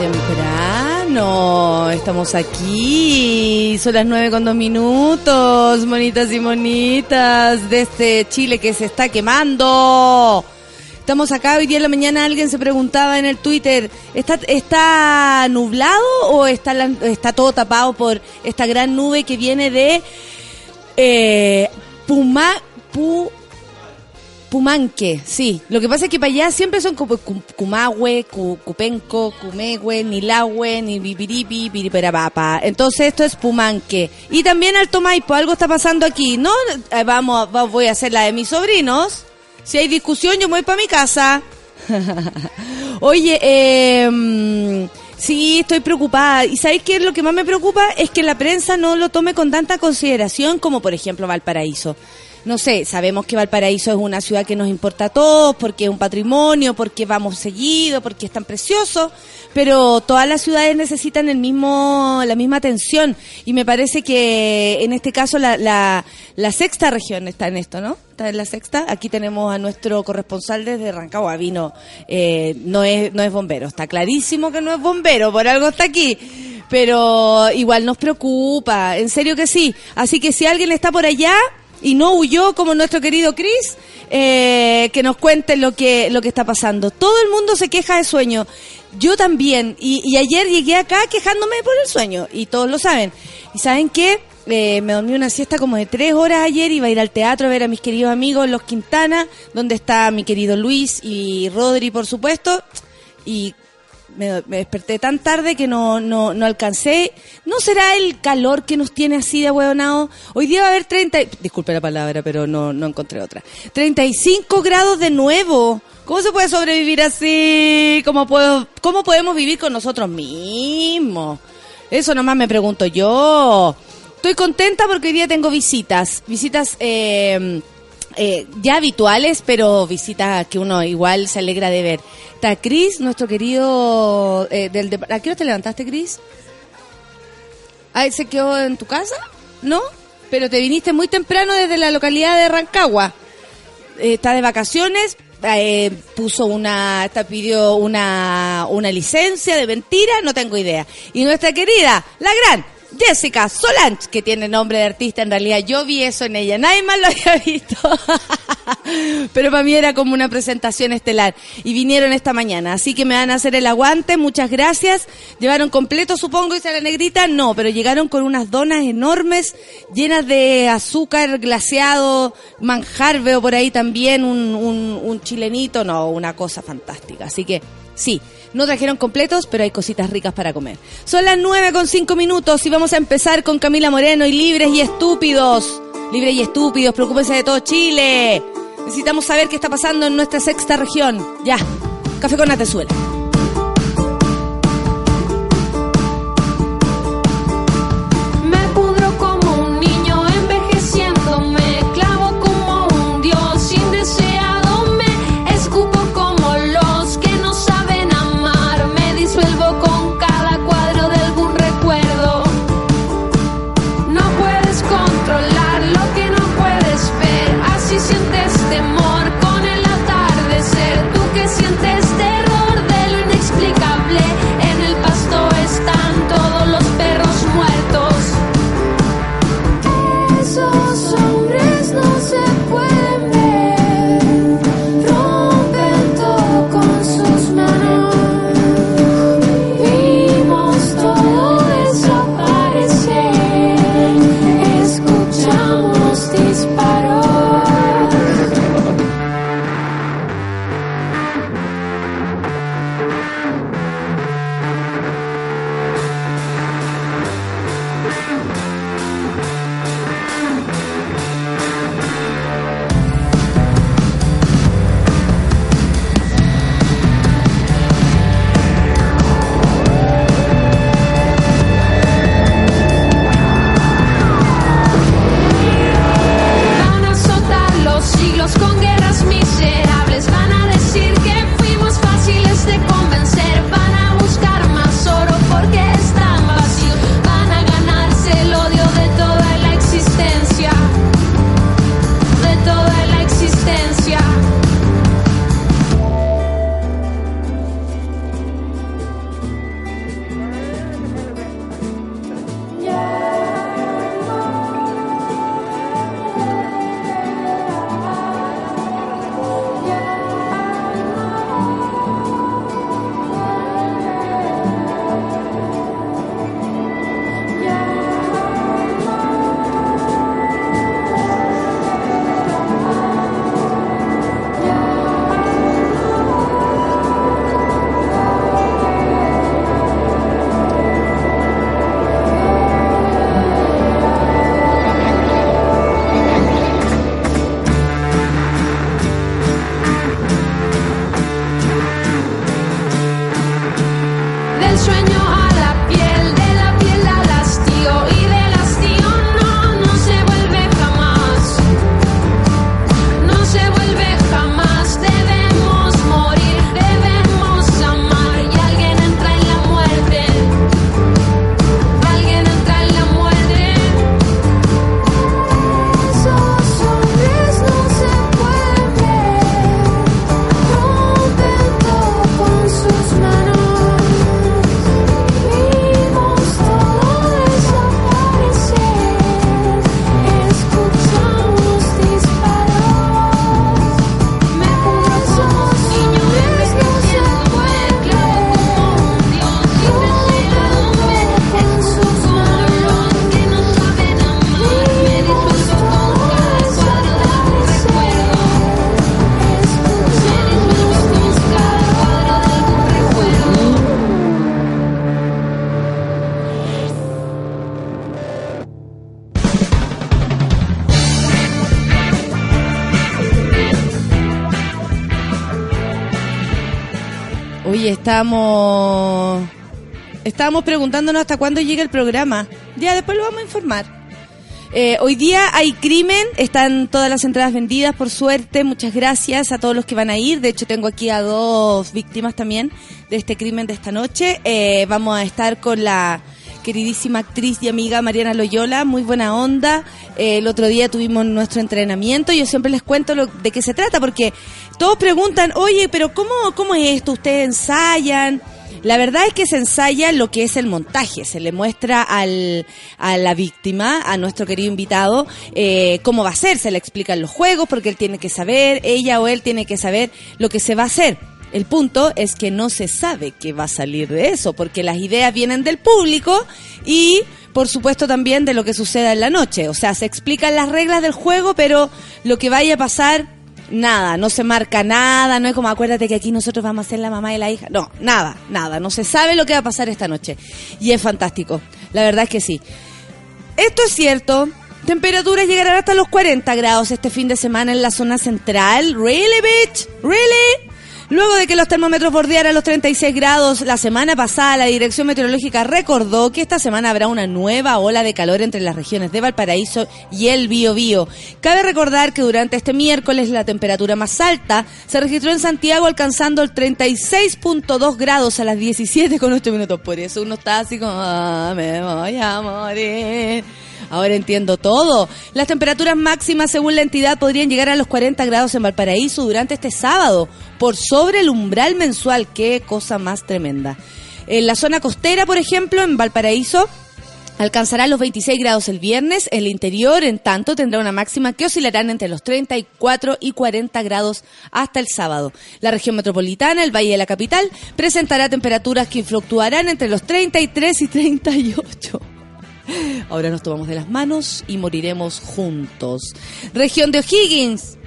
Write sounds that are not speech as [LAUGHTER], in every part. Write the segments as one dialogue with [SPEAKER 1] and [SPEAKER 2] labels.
[SPEAKER 1] temprano. Estamos aquí. Son las nueve con dos minutos. Monitas y monitas de este Chile que se está quemando. Estamos acá hoy día en la mañana. Alguien se preguntaba en el Twitter: ¿está, está nublado o está, está todo tapado por esta gran nube que viene de eh, Puma, Pu- Pumanque, sí. Lo que pasa es que para allá siempre son Cumahue, Cu- Cupenco, Cumehue, Nilahue, ni Bipiripi, Piriperapapa. Entonces esto es Pumanque. Y también Alto Maipo, algo está pasando aquí. No, Eh, vamos, va- voy a hacer la de mis sobrinos. Si hay discusión, yo me voy para mi casa. [LAUGHS] Oye, eh, sí, estoy preocupada. ¿Y sabéis qué es lo que más me preocupa? Es que la prensa no lo tome con tanta consideración como, por ejemplo, Valparaíso. No sé, sabemos que Valparaíso es una ciudad que nos importa a todos, porque es un patrimonio, porque vamos seguido, porque es tan precioso, pero todas las ciudades necesitan el mismo, la misma atención. Y me parece que en este caso la, la, sexta región está en esto, ¿no? Está en la sexta. Aquí tenemos a nuestro corresponsal desde Rancagua, vino, eh, no es, no es bombero, está clarísimo que no es bombero, por algo está aquí. Pero igual nos preocupa, en serio que sí. Así que si alguien está por allá, y no huyó como nuestro querido Chris, eh, que nos cuente lo que, lo que está pasando. Todo el mundo se queja de sueño. Yo también. Y, ayer llegué acá quejándome por el sueño. Y todos lo saben. ¿Y saben qué? Eh, me dormí una siesta como de tres horas ayer. Iba a ir al teatro a ver a mis queridos amigos Los Quintana, donde está mi querido Luis y Rodri, por supuesto. Y me, desperté tan tarde que no, no, no alcancé. ¿No será el calor que nos tiene así de huevonao? Hoy día va a haber 30, y- disculpe la palabra, pero no, no encontré otra. 35 grados de nuevo. ¿Cómo se puede sobrevivir así? ¿Cómo, puedo, ¿Cómo podemos vivir con nosotros mismos? Eso nomás me pregunto yo. Estoy contenta porque hoy día tengo visitas. Visitas eh, eh, ya habituales, pero visitas que uno igual se alegra de ver. Está Cris, nuestro querido... Eh, del dep- ¿A qué hora te levantaste, Cris? ¿Ah, se quedó en tu casa? ¿No? Pero te viniste muy temprano desde la localidad de Rancagua. Eh, está de vacaciones, eh, puso una, está pidió una, una licencia de mentira, no tengo idea. Y nuestra querida, la gran Jessica Solange, que tiene nombre de artista, en realidad yo vi eso en ella, nadie más lo había [LAUGHS] visto. Pero para mí era como una presentación estelar. Y vinieron esta mañana, así que me van a hacer el aguante, muchas gracias. Llevaron completo, supongo, dice la negrita, no, pero llegaron con unas donas enormes, llenas de azúcar glaseado, manjar, veo por ahí también un, un, un chilenito, no, una cosa fantástica. Así que sí, no trajeron completos, pero hay cositas ricas para comer. Son las nueve con cinco minutos y vamos a empezar con Camila Moreno y Libres y Estúpidos. Libres y Estúpidos, preocúpense de todo Chile. Necesitamos saber qué está pasando en nuestra sexta región. Ya, café con Atezuela. Oye, estamos. Estábamos preguntándonos hasta cuándo llega el programa. Ya después lo vamos a informar. Eh, hoy día hay crimen, están todas las entradas vendidas, por suerte. Muchas gracias a todos los que van a ir. De hecho, tengo aquí a dos víctimas también de este crimen de esta noche. Eh, vamos a estar con la queridísima actriz y amiga Mariana Loyola, muy buena onda. Eh, el otro día tuvimos nuestro entrenamiento. Yo siempre les cuento lo, de qué se trata, porque todos preguntan, oye, pero ¿cómo, cómo es esto? ¿Ustedes ensayan? La verdad es que se ensaya lo que es el montaje, se le muestra al, a la víctima, a nuestro querido invitado, eh, cómo va a ser, se le explican los juegos, porque él tiene que saber, ella o él tiene que saber lo que se va a hacer. El punto es que no se sabe qué va a salir de eso, porque las ideas vienen del público y, por supuesto, también de lo que suceda en la noche. O sea, se explican las reglas del juego, pero lo que vaya a pasar nada, no se marca nada, no es como acuérdate que aquí nosotros vamos a ser la mamá y la hija, no, nada, nada, no se sabe lo que va a pasar esta noche. Y es fantástico, la verdad es que sí. Esto es cierto, temperaturas llegarán hasta los 40 grados este fin de semana en la zona central. ¿Really, bitch? ¿Really? Luego de que los termómetros bordearan los 36 grados la semana pasada, la Dirección Meteorológica recordó que esta semana habrá una nueva ola de calor entre las regiones de Valparaíso y el Biobío. Cabe recordar que durante este miércoles la temperatura más alta se registró en Santiago alcanzando el 36.2 grados a las 17.8 minutos. Por eso uno está así como, ah, me voy a morir. Ahora entiendo todo. Las temperaturas máximas según la entidad podrían llegar a los 40 grados en Valparaíso durante este sábado, por sobre el umbral mensual. Qué cosa más tremenda. En la zona costera, por ejemplo, en Valparaíso, Alcanzará los 26 grados el viernes. El interior, en tanto, tendrá una máxima que oscilarán entre los 34 y 40 grados hasta el sábado. La región metropolitana, el Valle de la Capital, presentará temperaturas que fluctuarán entre los 33 y 38. Ahora nos tomamos de las manos y moriremos juntos. Región de O'Higgins.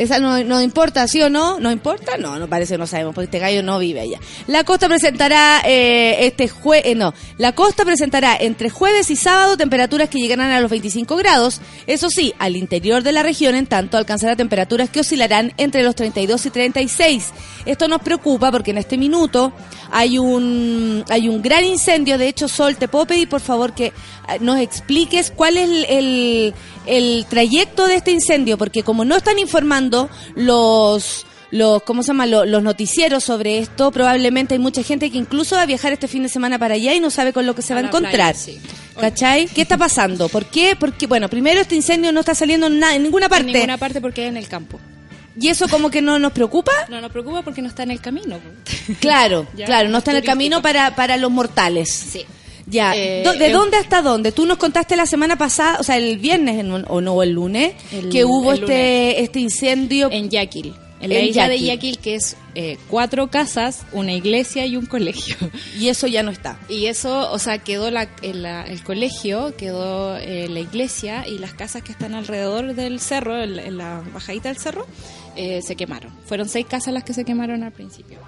[SPEAKER 1] Esa no, no importa, ¿sí o no? ¿No importa? No, no parece, no sabemos, porque este gallo no vive allá. La costa presentará eh, este jue eh, no, la costa presentará entre jueves y sábado temperaturas que llegarán a los 25 grados. Eso sí, al interior de la región, en tanto, alcanzará temperaturas que oscilarán entre los 32 y 36. Esto nos preocupa porque en este minuto hay un hay un gran incendio. De hecho, Sol, te puedo pedir por favor que eh, nos expliques cuál es el, el, el trayecto de este incendio, porque como no están informando los los cómo se llama Lo- los noticieros sobre esto probablemente hay mucha gente que incluso va a viajar este fin de semana para allá y no sabe con lo que se
[SPEAKER 2] A
[SPEAKER 1] va a encontrar
[SPEAKER 2] playa, sí.
[SPEAKER 1] ¿cachai? ¿qué está pasando? ¿por qué? porque bueno primero este incendio no está saliendo en, en ninguna parte
[SPEAKER 2] En ninguna parte porque es en el campo.
[SPEAKER 1] y eso como que no nos preocupa
[SPEAKER 2] No nos preocupa porque no está en el camino.
[SPEAKER 1] claro [LAUGHS] claro no está en el camino para para los mortales
[SPEAKER 2] Sí.
[SPEAKER 1] Ya,
[SPEAKER 2] Eh,
[SPEAKER 1] ¿de
[SPEAKER 2] eh,
[SPEAKER 1] dónde hasta dónde? Tú nos contaste la semana pasada, o sea, el viernes en un- o no, el lunes,
[SPEAKER 2] El-
[SPEAKER 1] que hubo este este incendio.
[SPEAKER 2] En Yaquil. En la
[SPEAKER 1] En
[SPEAKER 2] isla
[SPEAKER 1] Yaquil.
[SPEAKER 2] de Yaquil, que es eh, cuatro casas, una iglesia y un colegio.
[SPEAKER 1] y eso ya no está.
[SPEAKER 2] Y eso, o sea, quedó la, el, la- el colegio, quedó eh, la iglesia y las casas que están alrededor del cerro, en, la- en la bajadita del cerro, eh, se quemaron. Fueron seis casas las que se quemaron al principio.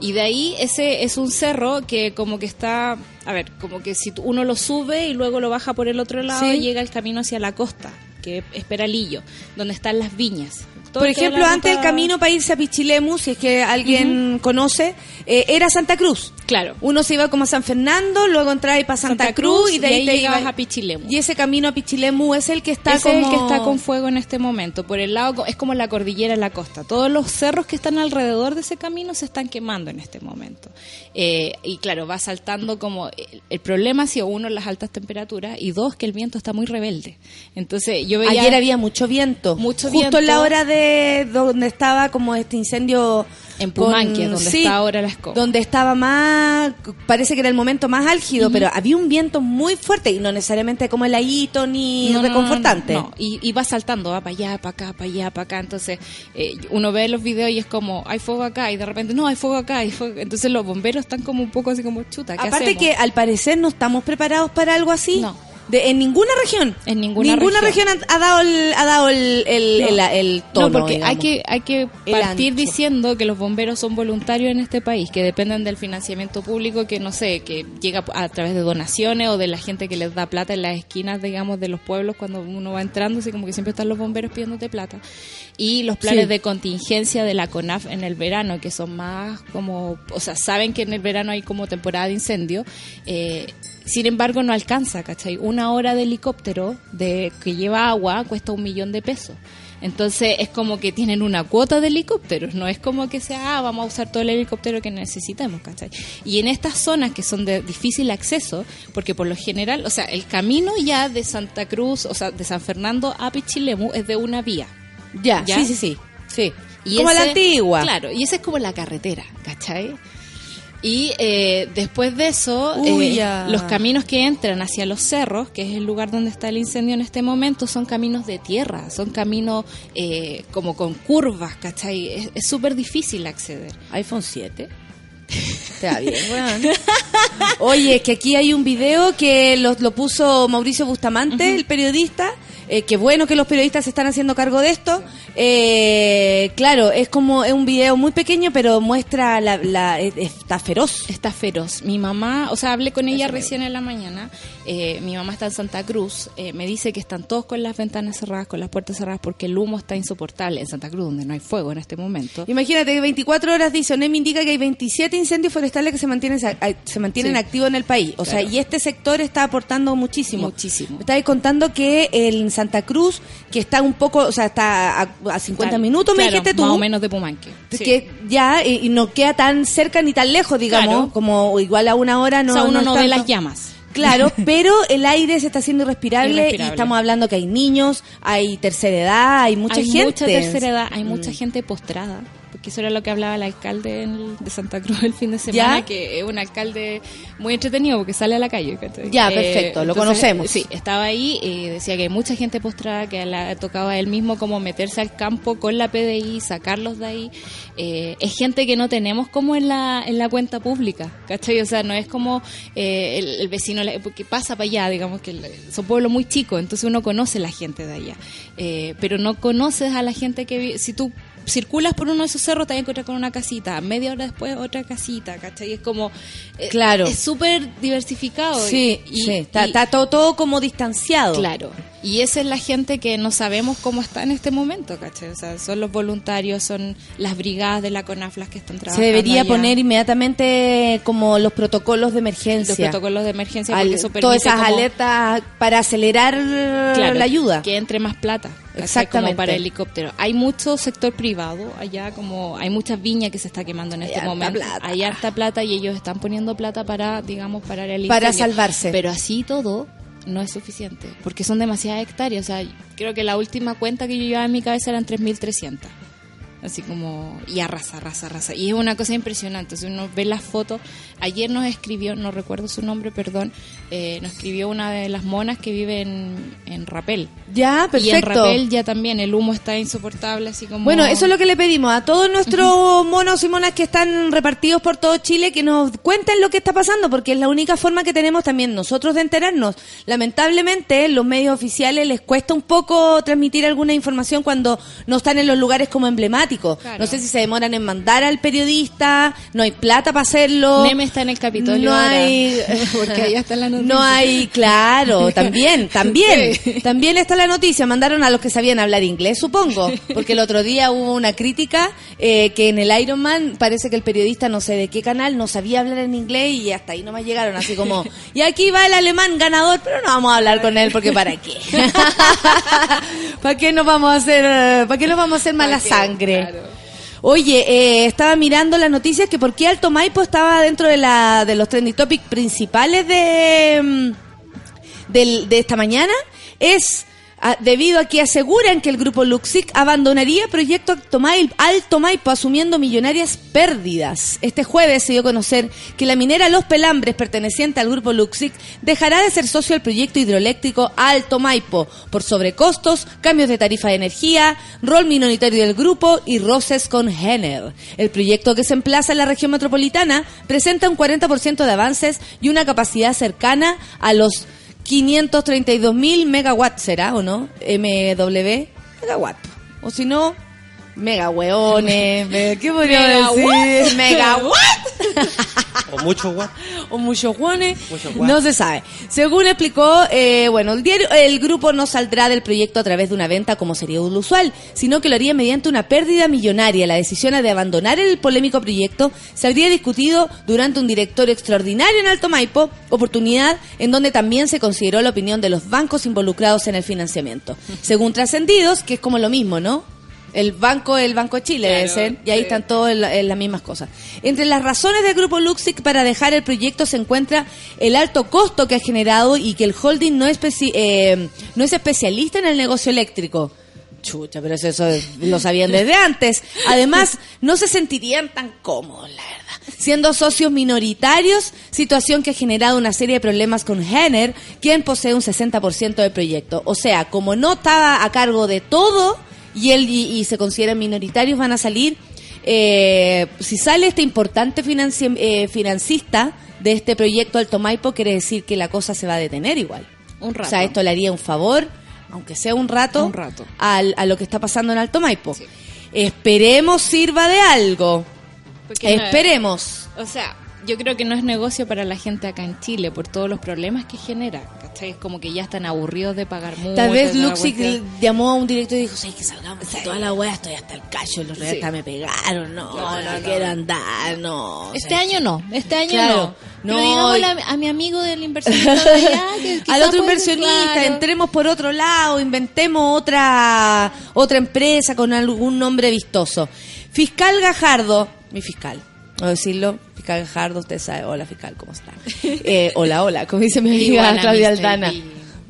[SPEAKER 2] Y de ahí ese es un cerro que como que está, a ver, como que si uno lo sube y luego lo baja por el otro lado,
[SPEAKER 1] Sí.
[SPEAKER 2] llega el camino hacia la costa, que es Peralillo, donde están las viñas.
[SPEAKER 1] Por ejemplo, antes el camino para irse a Pichilemu, si es que alguien conoce, eh, era Santa Cruz.
[SPEAKER 2] Claro.
[SPEAKER 1] Uno se iba como a San Fernando, luego entraba y para Santa,
[SPEAKER 2] Santa
[SPEAKER 1] Cruz,
[SPEAKER 2] Cruz,
[SPEAKER 1] y de ahí,
[SPEAKER 2] y ahí
[SPEAKER 1] te
[SPEAKER 2] llegabas
[SPEAKER 1] iba-
[SPEAKER 2] a Pichilemu.
[SPEAKER 1] Y ese camino a Pichilemu es el que está como...
[SPEAKER 2] el que está con fuego en este momento. Por el lado, es como la cordillera la costa. Todos los cerros que están alrededor de ese camino se están quemando en este momento. Eh, y claro, va saltando como. El, el problema ha sido, uno, las altas temperaturas y dos, que el viento está muy rebelde. Entonces, yo veía.
[SPEAKER 1] Ayer había mucho viento.
[SPEAKER 2] Mucho
[SPEAKER 1] Justo
[SPEAKER 2] viento.
[SPEAKER 1] en la hora de donde estaba como este incendio.
[SPEAKER 2] En Pumanque, donde está ahora la escoba.
[SPEAKER 1] Donde estaba más. Parece que era el momento más álgido, pero había un viento muy fuerte y no necesariamente como heladito ni
[SPEAKER 2] No, no,
[SPEAKER 1] reconfortante.
[SPEAKER 2] No, no, no. Y, y va saltando, va para allá, para acá, para allá, para acá. Entonces, eh, uno ve los videos y es como, hay fuego acá, y de repente, no, hay fuego acá. Hay fuego. Entonces, los bomberos están como un poco así como chuta. ¿qué
[SPEAKER 1] Aparte
[SPEAKER 2] hacemos?
[SPEAKER 1] que al parecer no estamos preparados para algo así.
[SPEAKER 2] No.
[SPEAKER 1] De, en ninguna región.
[SPEAKER 2] En ninguna
[SPEAKER 1] región,
[SPEAKER 2] región.
[SPEAKER 1] ha, ha dado el, ha dado el, el,
[SPEAKER 2] No.
[SPEAKER 1] el, el tono.
[SPEAKER 2] No, porque
[SPEAKER 1] digamos.
[SPEAKER 2] hay que, hay que partir diciendo que los bomberos son voluntarios en este país, que dependen del financiamiento público que, no sé, que llega a través de donaciones o de la gente que les da plata en las esquinas, digamos, de los pueblos cuando uno va entrando, así como que siempre están los bomberos pidiéndote plata. y los planes
[SPEAKER 1] Sí.
[SPEAKER 2] de contingencia de la CONAF en el verano, que son más como, o sea, saben que en el verano hay como temporada de incendio, eh, sin embargo no alcanza, ¿cachai? Una hora de helicóptero de que lleva agua cuesta un millón de pesos. Entonces es como que tienen una cuota de helicópteros, no es como que sea, ah, vamos a usar todo el helicóptero que necesitemos, ¿cachai? Y en estas zonas que son de difícil acceso, porque por lo general, o sea, el camino ya de Santa Cruz, o sea, de San Fernando a Pichilemu es de una vía.
[SPEAKER 1] Ya,
[SPEAKER 2] ¿Ya?
[SPEAKER 1] sí, sí, sí. sí.
[SPEAKER 2] Y
[SPEAKER 1] Como
[SPEAKER 2] ese-
[SPEAKER 1] la antigua.
[SPEAKER 2] Claro, y esa es como la carretera, ¿cachai? Y eh, después de eso,
[SPEAKER 1] Uy,
[SPEAKER 2] eh, los caminos que entran hacia los cerros, que es el lugar donde está el incendio en este momento, son caminos de tierra, son caminos eh, como con curvas, ¿cachai? Es- súper difícil acceder.
[SPEAKER 1] iPhone 7. Te va bien, weón. Oye, es que aquí hay un video que lo, lo puso Mauricio Bustamante, el periodista. Eh, qué bueno que los periodistas se están haciendo cargo de esto. Eh, claro, es como es un video muy pequeño, pero muestra la, la es- está feroz.
[SPEAKER 2] Está feroz. Mi mamá, o sea, hablé con ella recién en la mañana. eh, mi mamá está en Santa Cruz. me dice que están todos con las ventanas cerradas, con las puertas cerradas, porque el humo está insoportable en Santa Cruz, donde no hay fuego en este momento.
[SPEAKER 1] Imagínate que 24 horas dice, ONEM indica que hay 27 incendios forestales que se mantienen se mantienen
[SPEAKER 2] Sí.
[SPEAKER 1] activos en el país. O sea, y este sector está aportando muchísimo.
[SPEAKER 2] Muchísimo.
[SPEAKER 1] Me estabas contando que en Santa Cruz, que está un poco, o sea, está a, a 50
[SPEAKER 2] Tal-
[SPEAKER 1] minutos, me
[SPEAKER 2] claro,
[SPEAKER 1] dijiste tú.
[SPEAKER 2] Más o menos de Pumanque. Sí.
[SPEAKER 1] Que ya, y, y no queda tan cerca ni tan lejos, digamos,
[SPEAKER 2] Claro.
[SPEAKER 1] como igual a una hora no
[SPEAKER 2] o sea, uno
[SPEAKER 1] es
[SPEAKER 2] no, ve las llamas.
[SPEAKER 1] Claro, [LAUGHS] pero el aire se está haciendo irrespirable, y estamos hablando que hay niños, hay tercera edad, hay mucha
[SPEAKER 2] hay
[SPEAKER 1] gente.
[SPEAKER 2] mucha tercera edad, hay mucha
[SPEAKER 1] Mm.
[SPEAKER 2] gente postrada. Porque eso era lo que hablaba el alcalde en- de Santa Cruz el fin de semana,
[SPEAKER 1] ¿Ya?
[SPEAKER 2] que es un alcalde muy entretenido porque sale a la calle. ¿cachai?
[SPEAKER 1] Ya, perfecto, lo conocemos.
[SPEAKER 2] Sí, estaba ahí y decía que hay mucha gente postrada, que le tocaba él mismo como meterse al campo con la PDI, sacarlos de ahí. Eh, es gente que no tenemos como en la, en la cuenta pública, ¿cachai? O sea, no es como eh, el, el vecino que pasa para allá, digamos que el- son pueblos muy chicos, entonces uno conoce la gente de allá. Eh, pero no conoces a la gente que vive. Si tú circulas por uno de esos cerros, te vas a encontrar con una casita, media hora después otra casita, ¿cachai? Es como. eh,
[SPEAKER 1] Claro.
[SPEAKER 2] Es súper diversificado.
[SPEAKER 1] Sí,
[SPEAKER 2] y,
[SPEAKER 1] sí, está,
[SPEAKER 2] y-
[SPEAKER 1] está todo, todo como distanciado.
[SPEAKER 2] Claro. Y esa es la gente que no sabemos cómo está en este momento, ¿cachai? O sea, son los voluntarios, son las brigadas de la CONAF las que están
[SPEAKER 1] Se
[SPEAKER 2] trabajando.
[SPEAKER 1] debería
[SPEAKER 2] allá.
[SPEAKER 1] poner inmediatamente como los protocolos de emergencia.
[SPEAKER 2] los protocolos de emergencia
[SPEAKER 1] Al-
[SPEAKER 2] porque eso permite
[SPEAKER 1] todas esas
[SPEAKER 2] como-
[SPEAKER 1] alertas para acelerar
[SPEAKER 2] Claro,
[SPEAKER 1] la ayuda.
[SPEAKER 2] Que entre más plata. ¿cachai?
[SPEAKER 1] Exactamente.
[SPEAKER 2] Como para helicóptero. Hay mucho sector privado allá, como hay muchas viñas que se está quemando en
[SPEAKER 1] Hay
[SPEAKER 2] este
[SPEAKER 1] harta
[SPEAKER 2] momento.
[SPEAKER 1] plata.
[SPEAKER 2] Hay harta plata y ellos están poniendo plata para, digamos, parar el
[SPEAKER 1] Para salvarse.
[SPEAKER 2] Pero así todo no es suficiente, porque son demasiadas hectáreas. O sea, creo que la última cuenta que yo llevaba en mi cabeza eran 3.300. Así como, y arrasa, arrasa, arrasa. Y es una cosa impresionante. Si uno ve las fotos, ayer nos escribió, no recuerdo su nombre, perdón, eh, nos escribió una de las monas que vive en, en Rapel.
[SPEAKER 1] Ya,
[SPEAKER 2] Y en
[SPEAKER 1] perfecto.
[SPEAKER 2] Rapel ya también el humo está insoportable, así como...
[SPEAKER 1] Bueno, eso es lo que le pedimos a todos nuestros monos y monas que están repartidos por todo Chile que nos cuenten lo que está pasando, porque es la única forma que tenemos también nosotros de enterarnos. Lamentablemente, los medios oficiales les cuesta un poco transmitir alguna información cuando no están en los lugares como emblemáticos.
[SPEAKER 2] Claro.
[SPEAKER 1] No sé si se demoran en mandar al periodista, no hay plata para hacerlo.
[SPEAKER 2] Neme está en el Capitolio
[SPEAKER 1] No
[SPEAKER 2] ahora,
[SPEAKER 1] hay. [LAUGHS]
[SPEAKER 2] porque allá está la noticia.
[SPEAKER 1] No hay, claro, también, [LAUGHS] también.
[SPEAKER 2] Sí.
[SPEAKER 1] También está la noticia. Mandaron a los que sabían hablar inglés, supongo. Porque el otro día hubo una crítica eh, que en el Ironman parece que el periodista, no sé de qué canal, no sabía hablar en inglés y hasta ahí nomás llegaron. Así como, y aquí va el alemán ganador, pero no vamos a hablar con él porque ¿para qué? [LAUGHS] ¿Para qué nos vamos a hacer, eh, para qué nos vamos a hacer mala sangre? Oye, eh, estaba mirando las noticias que por qué Alto Maipo estaba dentro de la de los trending topics principales de mm, del- de esta mañana. Es ah, debido a que aseguran que el grupo Luxic abandonaría proyecto Alto Mai- Alto Maipo asumiendo millonarias pérdidas. Este jueves se dio a conocer que la minera Los Pelambres perteneciente al grupo Luxic dejará de ser socio del proyecto hidroeléctrico Alto Maipo por sobrecostos, cambios de tarifa de energía, rol minoritario del grupo y roces con Henner. El proyecto que se emplaza en la región metropolitana presenta un 40% de avances y una capacidad cercana a los 532.000 megawatts, ¿será o no? MW, megawatt. O si no, megahueones, [LAUGHS] me- ¿qué podría
[SPEAKER 2] Megawatt.
[SPEAKER 1] decir? Megawatt. [LAUGHS]
[SPEAKER 3] o mucho guap.
[SPEAKER 1] o muchos guanes,
[SPEAKER 3] Muchos guan.
[SPEAKER 1] no se sabe. Según explicó, eh, bueno, el diario, el grupo no saldrá del proyecto a través de una venta como sería lo usual, sino que lo haría mediante una pérdida millonaria. La decisión de abandonar el polémico proyecto se habría discutido durante un directorio extraordinario en Alto Maipo, oportunidad en donde también se consideró la opinión de los bancos involucrados en el financiamiento. [LAUGHS] Según trascendidos, que es como lo mismo, ¿no? El banco, el Banco de Chile debe
[SPEAKER 2] Claro,
[SPEAKER 1] ser, y ahí
[SPEAKER 2] sí.
[SPEAKER 1] están todas en las mismas cosas. Entre las razones del grupo Luxic para dejar el proyecto se encuentra el alto costo que ha generado y que el holding no es, especi- eh, no es especialista en el negocio eléctrico. Chucha, pero eso, eso lo sabían desde [LAUGHS] antes. Además, no se sentirían tan cómodos, la verdad. Siendo socios minoritarios, situación que ha generado una serie de problemas con Henner, quien posee un 60% del proyecto. O sea, como no estaba a cargo de todo y él y, y se consideran minoritarios, van a salir. eh, si sale este importante financi- eh, financista de este proyecto Alto Maipo, quiere decir que la cosa se va a detener igual.
[SPEAKER 2] Un rato.
[SPEAKER 1] O sea, esto le haría un favor, aunque sea un rato,
[SPEAKER 2] Un rato.
[SPEAKER 1] al- a lo que está pasando en Alto Maipo.
[SPEAKER 2] Sí.
[SPEAKER 1] Esperemos sirva de algo.
[SPEAKER 2] Porque no-
[SPEAKER 1] Esperemos.
[SPEAKER 2] O sea, yo creo que no es negocio para la gente acá en Chile por todos los problemas que genera. ¿cachai? Es como que ya están aburridos de pagar mucho.
[SPEAKER 1] Tal vez
[SPEAKER 2] cuestión.
[SPEAKER 1] llamó a un director y dijo, "Sí, que salgamos de toda la weá, estoy hasta el cacho, los
[SPEAKER 2] Sí.
[SPEAKER 1] hasta me pegaron, no, no,
[SPEAKER 2] No, no, no.
[SPEAKER 1] quiero andar, no.
[SPEAKER 2] Este
[SPEAKER 1] O sea,
[SPEAKER 2] año no, este año
[SPEAKER 1] Claro.
[SPEAKER 2] no.
[SPEAKER 1] No, y-
[SPEAKER 2] a, a mi amigo del inversionista de allá, [LAUGHS] que
[SPEAKER 1] Al otro inversionista,
[SPEAKER 2] claro.
[SPEAKER 1] entremos por otro lado, inventemos otra otra empresa con algún nombre vistoso. Fiscal Gajardo, mi fiscal, a decirlo, fiscal Gajardo, usted sabe, hola fiscal, ¿cómo está? Eh, hola, hola, como dice mi amiga Claudia. Aldana.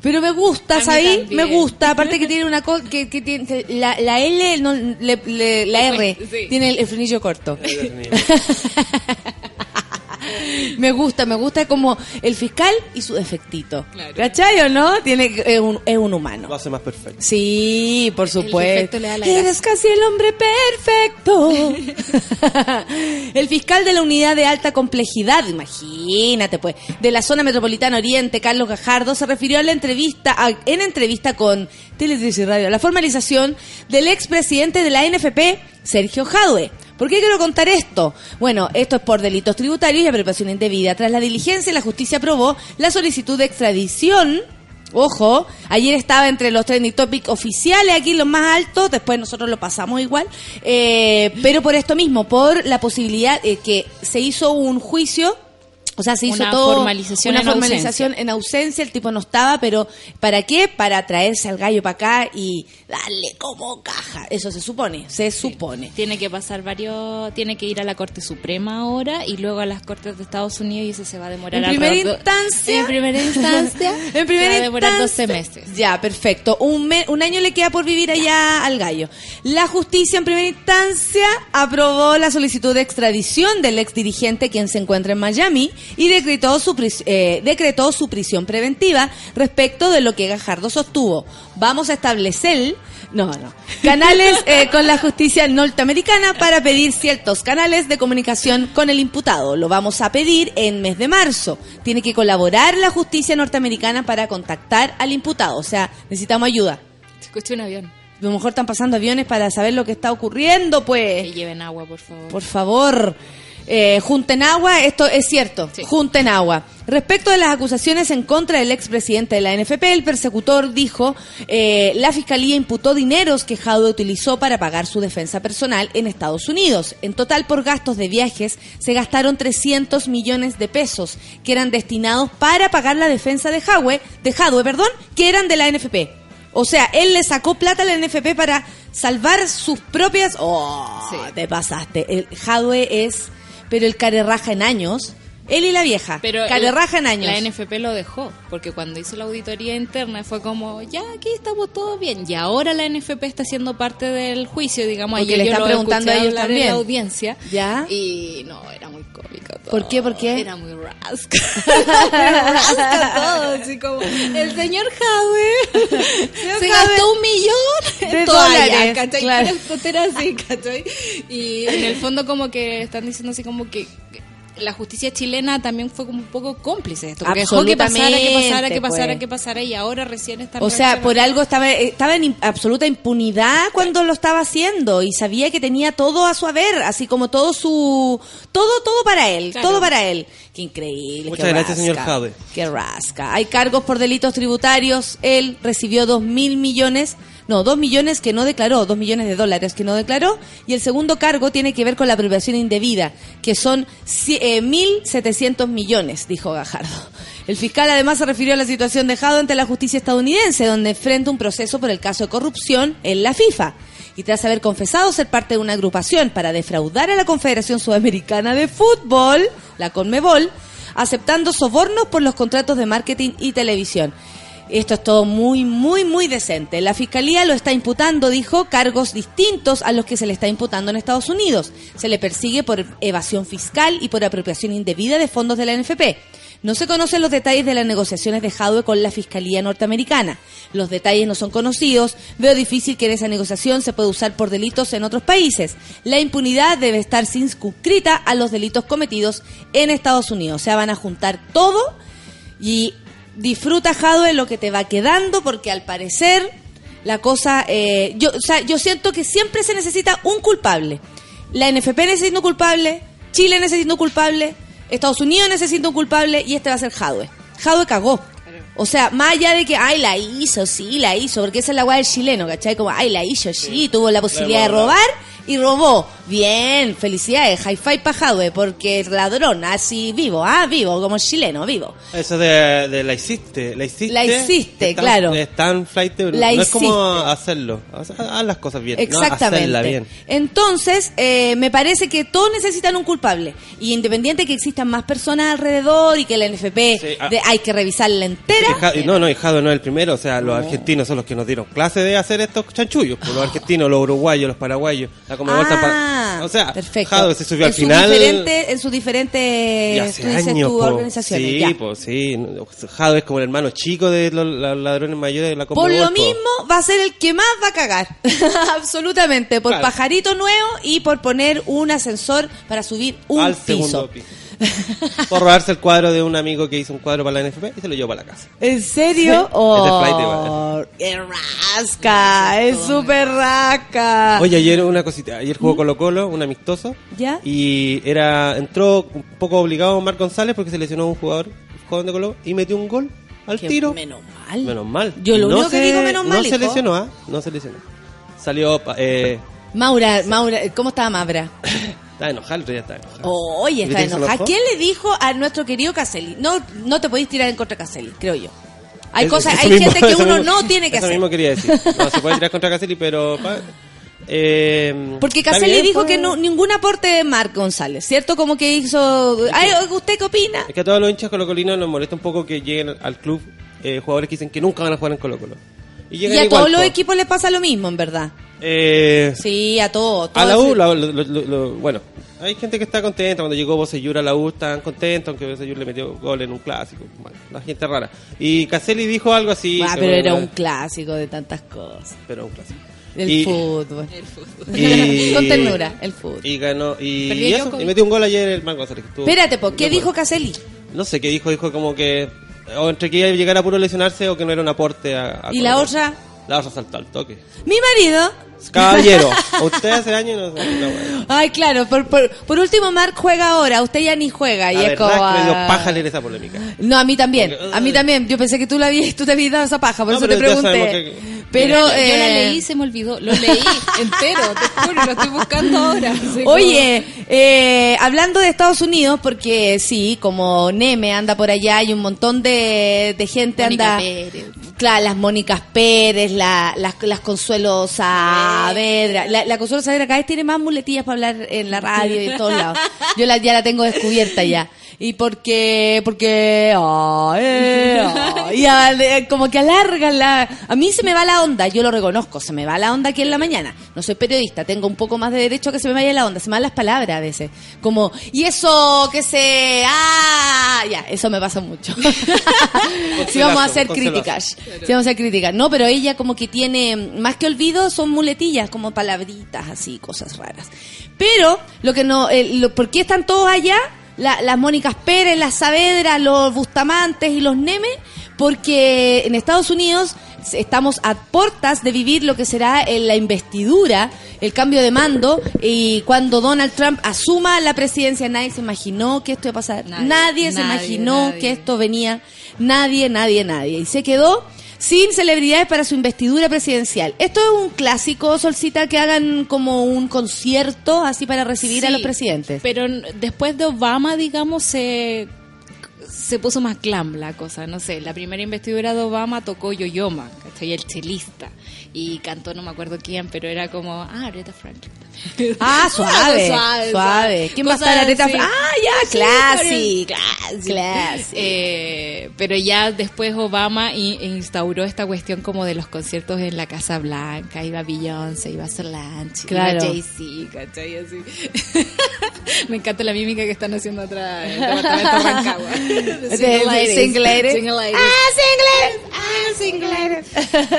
[SPEAKER 1] Pero me gusta, ¿sabes? Me gusta, aparte que tiene una cosa, que, que tiene, que la, la L, no, le- le- la R,
[SPEAKER 2] Sí.
[SPEAKER 1] tiene el, el frenillo corto. [LAUGHS] Me gusta, me gusta como el fiscal y su defectito.
[SPEAKER 2] Claro.
[SPEAKER 1] ¿Cachai o no? Tiene, es, un, es un humano.
[SPEAKER 3] Lo hace más perfecto.
[SPEAKER 1] Sí, por supuesto.
[SPEAKER 2] defecto le da la
[SPEAKER 1] Eres casi el hombre perfecto. [LAUGHS] el fiscal de la unidad de alta complejidad, imagínate pues, de la zona metropolitana Oriente, Carlos Gajardo, se refirió a la entrevista, a- en entrevista con Teletrice y Radio, a la formalización del expresidente de la NFP, Sergio Jadue. ¿Por qué quiero contar esto? Bueno, esto es por delitos tributarios y apropiación indebida. Tras la diligencia, la justicia aprobó la solicitud de extradición Ojo, ayer estaba entre los trending topics oficiales, aquí los más altos, después nosotros lo pasamos igual, eh, pero por esto mismo, por la posibilidad eh, que se hizo un juicio, o sea, se hizo
[SPEAKER 2] Una
[SPEAKER 1] todo
[SPEAKER 2] formalización
[SPEAKER 1] una
[SPEAKER 2] en
[SPEAKER 1] formalización en ausencia, el tipo no estaba, pero ¿para qué? Para traerse al gallo para acá y darle como caja, eso se supone, se supone.
[SPEAKER 2] Tiene que pasar varios, tiene que ir a la Corte Suprema ahora y luego a las Cortes de Estados Unidos y eso se va a demorar
[SPEAKER 1] En primera instancia.
[SPEAKER 2] En primera instancia. [LAUGHS]
[SPEAKER 1] en primera
[SPEAKER 2] se va a demorar
[SPEAKER 1] instancia-
[SPEAKER 2] 12 meses.
[SPEAKER 1] Ya, perfecto. Un, me- un año le queda por vivir allá al gallo. La justicia en primera instancia aprobó la solicitud de extradición del ex dirigente quien se encuentra en Miami y decretó su, eh, decretó su prisión preventiva respecto de lo que Gajardo sostuvo. Vamos a establecer no, no. Canales eh, [LAUGHS] con la justicia norteamericana para pedir ciertos canales de comunicación con el imputado. Lo vamos a pedir en mes de marzo. Tiene que colaborar la justicia norteamericana para contactar al imputado. O sea, necesitamos ayuda.
[SPEAKER 2] Se escucha un avión.
[SPEAKER 1] A lo mejor están pasando aviones para saber lo que está ocurriendo,
[SPEAKER 2] Que
[SPEAKER 1] pues.
[SPEAKER 2] lleven agua, por favor.
[SPEAKER 1] Por favor. Eh, junten agua, esto es cierto,
[SPEAKER 2] Sí.
[SPEAKER 1] junten agua. Respecto de las acusaciones en contra del expresidente de la NFP, el persecutor dijo, eh, la fiscalía imputó dineros que Jadwe utilizó para pagar su defensa personal en Estados Unidos. En total, por gastos de viajes, se gastaron 300 millones de pesos que eran destinados para pagar la defensa de Jadwe, de Jadwe, perdón, que eran de la NFP. O sea, él le sacó plata a la NFP para salvar sus propias... ¡Oh!
[SPEAKER 2] Sí.
[SPEAKER 1] Te pasaste. El Jadwe es... Pero el carerraja en años... Él y la vieja.
[SPEAKER 2] Pero
[SPEAKER 1] carerraja
[SPEAKER 2] el-
[SPEAKER 1] en años.
[SPEAKER 2] La NFP lo dejó, porque cuando hizo la auditoría interna fue como, ya aquí estamos todo bien. Y ahora la NFP está siendo parte del juicio, digamos.
[SPEAKER 1] Porque le están preguntando a ellos
[SPEAKER 2] en
[SPEAKER 1] también.
[SPEAKER 2] la audiencia.
[SPEAKER 1] ¿Ya?
[SPEAKER 2] Y no, era muy cómico todo.
[SPEAKER 1] ¿Por qué? ¿Por qué?
[SPEAKER 2] Era muy rasca. [LAUGHS] rasca todo, así como, el señor Jadwe [LAUGHS] se gastó un millón
[SPEAKER 1] de dólares,
[SPEAKER 2] ¿cachai?
[SPEAKER 1] claro.
[SPEAKER 2] Así, ¿cachai? Y en el fondo como que están diciendo así como que la justicia chilena también fue como un poco cómplice de esto. Porque dejó que pasara, que pasara, que pasara,
[SPEAKER 1] pues.
[SPEAKER 2] que pasara y ahora recién está
[SPEAKER 1] O sea, por algo estaba, estaba en absoluta impunidad cuando lo estaba haciendo y sabía que tenía todo a su haber, así como todo su... Todo, todo para él,
[SPEAKER 2] Claro.
[SPEAKER 1] todo para él. Qué increíble.
[SPEAKER 3] Muchas
[SPEAKER 1] qué
[SPEAKER 3] gracias, señor Jade.
[SPEAKER 1] Qué rasca. Hay cargos por delitos tributarios. Él recibió dos mil millones, no, dos millones que no declaró, dos millones de dólares que no declaró. Y el segundo cargo tiene que ver con la apropiación indebida, que son eh, mil setecientos millones, dijo Gajardo. El fiscal además se refirió a la situación de Jado ante la justicia estadounidense, donde enfrenta un proceso por el caso de corrupción en la FIFA. Y tras haber confesado ser parte de una agrupación para defraudar a la Confederación Sudamericana de Fútbol, la CONMEBOL, aceptando sobornos por los contratos de marketing y televisión. Esto es todo muy, muy, muy decente. La fiscalía lo está imputando, dijo, cargos distintos a los que se le está imputando en Estados Unidos. Se le persigue por evasión fiscal y por apropiación indebida de fondos de la NFP. No se conocen los detalles de las negociaciones de Jadwe con la Fiscalía norteamericana. Los detalles no son conocidos. Veo difícil que en esa negociación se pueda usar por delitos en otros países. La impunidad debe estar circunscrita a los delitos cometidos en Estados Unidos. O sea, van a juntar todo y disfruta Jadwe lo que te va quedando porque al parecer la cosa eh, yo o sea yo siento que siempre se necesita un culpable. La NFP necesita un culpable Chile necesita un culpable Estados Unidos necesita un culpable y este va a ser Jadwe. Jadwe cagó. O sea, más allá de que, ay, la hizo, sí, la hizo, porque esa es la weá del chileno, ¿cachai? Como, ay, la hizo, sí, tuvo la posibilidad de robar y robó. Bien, felicidades, high five pa' Jadwe, porque es ladrón, así vivo, ah, vivo, como chileno, vivo.
[SPEAKER 3] Eso de, de la hiciste, la hiciste.
[SPEAKER 1] La hiciste,
[SPEAKER 3] tan-
[SPEAKER 1] claro.
[SPEAKER 3] Tan flight, no
[SPEAKER 1] La
[SPEAKER 3] es como hacerlo. Haz, haz las cosas bien.
[SPEAKER 1] Exactamente.
[SPEAKER 3] No, hacerla bien.
[SPEAKER 1] Entonces, eh, me parece que todos necesitan un culpable. Y independiente que existan más personas alrededor y que la NFP
[SPEAKER 3] Sí, ah.
[SPEAKER 1] de- hay que revisarla entera.
[SPEAKER 3] Y no, no, y Jado no es el primero, o sea, los argentinos son los que nos dieron clase de hacer estos chanchullos, pues, los argentinos, los uruguayos, los paraguayos, la Está
[SPEAKER 1] Ah,
[SPEAKER 3] pa- o sea,
[SPEAKER 1] perfecto.
[SPEAKER 3] Jado se subió
[SPEAKER 1] en
[SPEAKER 3] al
[SPEAKER 1] su
[SPEAKER 3] final
[SPEAKER 1] diferente- en su
[SPEAKER 3] y
[SPEAKER 1] diferente,
[SPEAKER 3] hace
[SPEAKER 1] tú dices,
[SPEAKER 3] años,
[SPEAKER 1] tu
[SPEAKER 3] po.
[SPEAKER 1] organizaciones,
[SPEAKER 3] sí,
[SPEAKER 1] ya.
[SPEAKER 3] pues sí, Jado es como el hermano chico de los, los ladrones mayores de la
[SPEAKER 1] Por
[SPEAKER 3] Conmebol,
[SPEAKER 1] lo
[SPEAKER 3] po.
[SPEAKER 1] mismo, va a ser el que más va a cagar. [LAUGHS] Absolutamente. Por
[SPEAKER 3] Claro.
[SPEAKER 1] pajarito nuevo y por poner un ascensor para subir un
[SPEAKER 3] al
[SPEAKER 1] piso.
[SPEAKER 3] segundo piso. [LAUGHS] Por robarse el cuadro de un amigo que hizo un cuadro para la NFP y se lo llevó para la casa.
[SPEAKER 1] ¿En serio?
[SPEAKER 3] Sí.
[SPEAKER 1] Oh,
[SPEAKER 3] Es igual.
[SPEAKER 1] es rasca, es súper rasca.
[SPEAKER 3] Oye, ayer una cosita, ayer jugó Colo Colo, un amistoso.
[SPEAKER 1] ¿Mm? ¿Ya?
[SPEAKER 3] Y era, entró un poco obligado Marc González porque se lesionó un jugador, joven de Colo, y metió un gol al
[SPEAKER 1] Qué
[SPEAKER 3] tiro.
[SPEAKER 1] Menos mal.
[SPEAKER 3] Menos mal.
[SPEAKER 1] Yo lo
[SPEAKER 3] No
[SPEAKER 1] único que
[SPEAKER 3] se-
[SPEAKER 1] digo menos mal,
[SPEAKER 3] No se
[SPEAKER 1] hijo.
[SPEAKER 3] lesionó, ¿ah? No se lesionó. Salió, pa- eh,
[SPEAKER 1] Maura, Maura, ¿cómo estaba Maura? [COUGHS]
[SPEAKER 3] estaba enojado, día estaba enojado.
[SPEAKER 1] Oye, está
[SPEAKER 3] ¿Viste que se
[SPEAKER 1] enojada.
[SPEAKER 3] enojó?
[SPEAKER 1] ¿Quién le dijo a nuestro querido Caselli? No, no te podéis tirar en contra de Caselli, creo yo. Hay
[SPEAKER 3] Es-
[SPEAKER 1] cosas,
[SPEAKER 3] eso
[SPEAKER 1] hay
[SPEAKER 3] mismo-
[SPEAKER 1] gente que
[SPEAKER 3] eso
[SPEAKER 1] uno
[SPEAKER 3] mismo-
[SPEAKER 1] no tiene que
[SPEAKER 3] Eso
[SPEAKER 1] hacer.
[SPEAKER 3] mismo quería decir. No, se puede tirar contra Caselli, pero... pa- eh,
[SPEAKER 1] Porque
[SPEAKER 3] está
[SPEAKER 1] Caselli dijo
[SPEAKER 3] pues.
[SPEAKER 1] que no, ningún aporte de Marc González, ¿cierto? Como que hizo... Ay, ¿usted qué opina?
[SPEAKER 3] Es que a todos los hinchas colocolinos nos molesta un poco que lleguen al club eh, jugadores que dicen que nunca van a jugar en Colo Colo. Y,
[SPEAKER 1] a
[SPEAKER 3] igual,
[SPEAKER 1] todos los
[SPEAKER 3] po.
[SPEAKER 1] equipos les pasa lo mismo, en verdad.
[SPEAKER 3] Eh,
[SPEAKER 1] Sí, a todos.
[SPEAKER 3] a la U, la- lo- lo- lo- bueno, hay gente que está contenta. Cuando llegó Bosellur a la U, estaban contentos, aunque Bosellur le metió gol en un clásico. Bueno, la gente rara. Y Caselli dijo algo así.
[SPEAKER 1] Ah, pero era un clásico de tantas cosas.
[SPEAKER 3] Pero un clásico.
[SPEAKER 1] El
[SPEAKER 3] Y-
[SPEAKER 1] fútbol.
[SPEAKER 3] Y- [LAUGHS]
[SPEAKER 1] Con ternura, el fútbol.
[SPEAKER 3] Y ganó. Y, y eso, y metió un gol ayer el estuvo-
[SPEAKER 1] Espérate, po, ¿qué
[SPEAKER 3] Yo,
[SPEAKER 1] dijo Caselli?
[SPEAKER 3] No sé qué dijo. Dijo como que. O entre que iba a llegar a puro lesionarse o que no era un aporte a. a
[SPEAKER 1] ¿Y la otra?
[SPEAKER 3] La otra saltó al toque.
[SPEAKER 1] Mi marido.
[SPEAKER 3] Caballero, usted hace años no no, bueno.
[SPEAKER 1] Ay, claro, por, por, por último, Marc juega ahora, usted ya ni juega. Y
[SPEAKER 3] La
[SPEAKER 1] es
[SPEAKER 3] verdad
[SPEAKER 1] como.
[SPEAKER 3] me dio paja leer esa polémica.
[SPEAKER 1] No, a mí también,
[SPEAKER 3] Porque,
[SPEAKER 1] a mí
[SPEAKER 3] uh.
[SPEAKER 1] también. Yo pensé que tú, la habías, tú te habías dado esa paja, por
[SPEAKER 3] No,
[SPEAKER 1] eso
[SPEAKER 3] pero
[SPEAKER 1] te pregunté.
[SPEAKER 3] que-
[SPEAKER 1] Pero,
[SPEAKER 2] yo la
[SPEAKER 1] eh,
[SPEAKER 2] leí y se me olvidó. Lo leí [LAUGHS] entero, te juro, lo estoy buscando ahora. [LAUGHS]
[SPEAKER 1] Oye, eh, hablando de Estados Unidos, porque sí, como Neme anda por allá y un montón de, de gente
[SPEAKER 2] Mónica
[SPEAKER 1] anda.
[SPEAKER 2] Pérez.
[SPEAKER 1] Claro, las Mónicas Pérez, la- las, las Consuelo Saavedra. La, la Consuelo Saavedra cada vez tiene más muletillas para hablar en la radio y en todos lados. Yo la, ya la tengo descubierta ya. Y porque, porque, ah, eh, y a- como que alargan la, a mí se me va la onda, yo lo reconozco, se me va la onda aquí en la mañana. No soy periodista, tengo un poco más de derecho a que se me vaya la onda, se me van las palabras a veces. Como, y eso que se, ah, ya, eso me pasa mucho. [LAUGHS] si vamos a hacer críticas, si vamos a hacer críticas. No, pero ella como que tiene, más que olvido, son muletillas, como palabritas así, cosas raras. Pero, lo que no, eh, lo- ¿por qué están todos allá? La- las Mónicas Pérez, las Saavedra, los Bustamantes y los Neme, porque en Estados Unidos estamos a portas de vivir lo que será eh, la investidura, el cambio de mando, y cuando Donald Trump asuma la presidencia, nadie se imaginó que esto iba a pasar. Nadie,
[SPEAKER 2] Nadie,
[SPEAKER 1] se imaginó
[SPEAKER 2] nadie.
[SPEAKER 1] que esto venía. Nadie, nadie, nadie. Y se quedó sin celebridades para su investidura presidencial. Esto es un clásico, Solcita, que hagan como un concierto así para recibir a los presidentes.
[SPEAKER 2] Pero después de Obama, digamos, se, se puso más glam la cosa. No sé, la primera investidura de Obama tocó Yoyoma, ¿cachai? El chelista. Y cantó, no me acuerdo quién, pero era como, ah, Aretha Franklin. [LAUGHS]
[SPEAKER 1] Ah, suave,
[SPEAKER 2] Suave,
[SPEAKER 1] suave. ¿Quién va a estar Aretha
[SPEAKER 2] así.
[SPEAKER 1] Fra- Ah, ya,
[SPEAKER 2] Sí,
[SPEAKER 1] classic.
[SPEAKER 2] classic.
[SPEAKER 1] Classic.
[SPEAKER 2] Eh, pero ya después Obama instauró esta cuestión como de los conciertos en la Casa Blanca. Iba Beyoncé, iba Solange,
[SPEAKER 1] Claro.
[SPEAKER 2] iba Jay-Z, ¿cachai? Así. [LAUGHS] Me encanta la mímica que están haciendo atrás en el departamento de Rancagua. [LAUGHS]
[SPEAKER 1] Single ladies.
[SPEAKER 2] Single ladies.
[SPEAKER 1] Ah, single ladies. Ah, single ladies.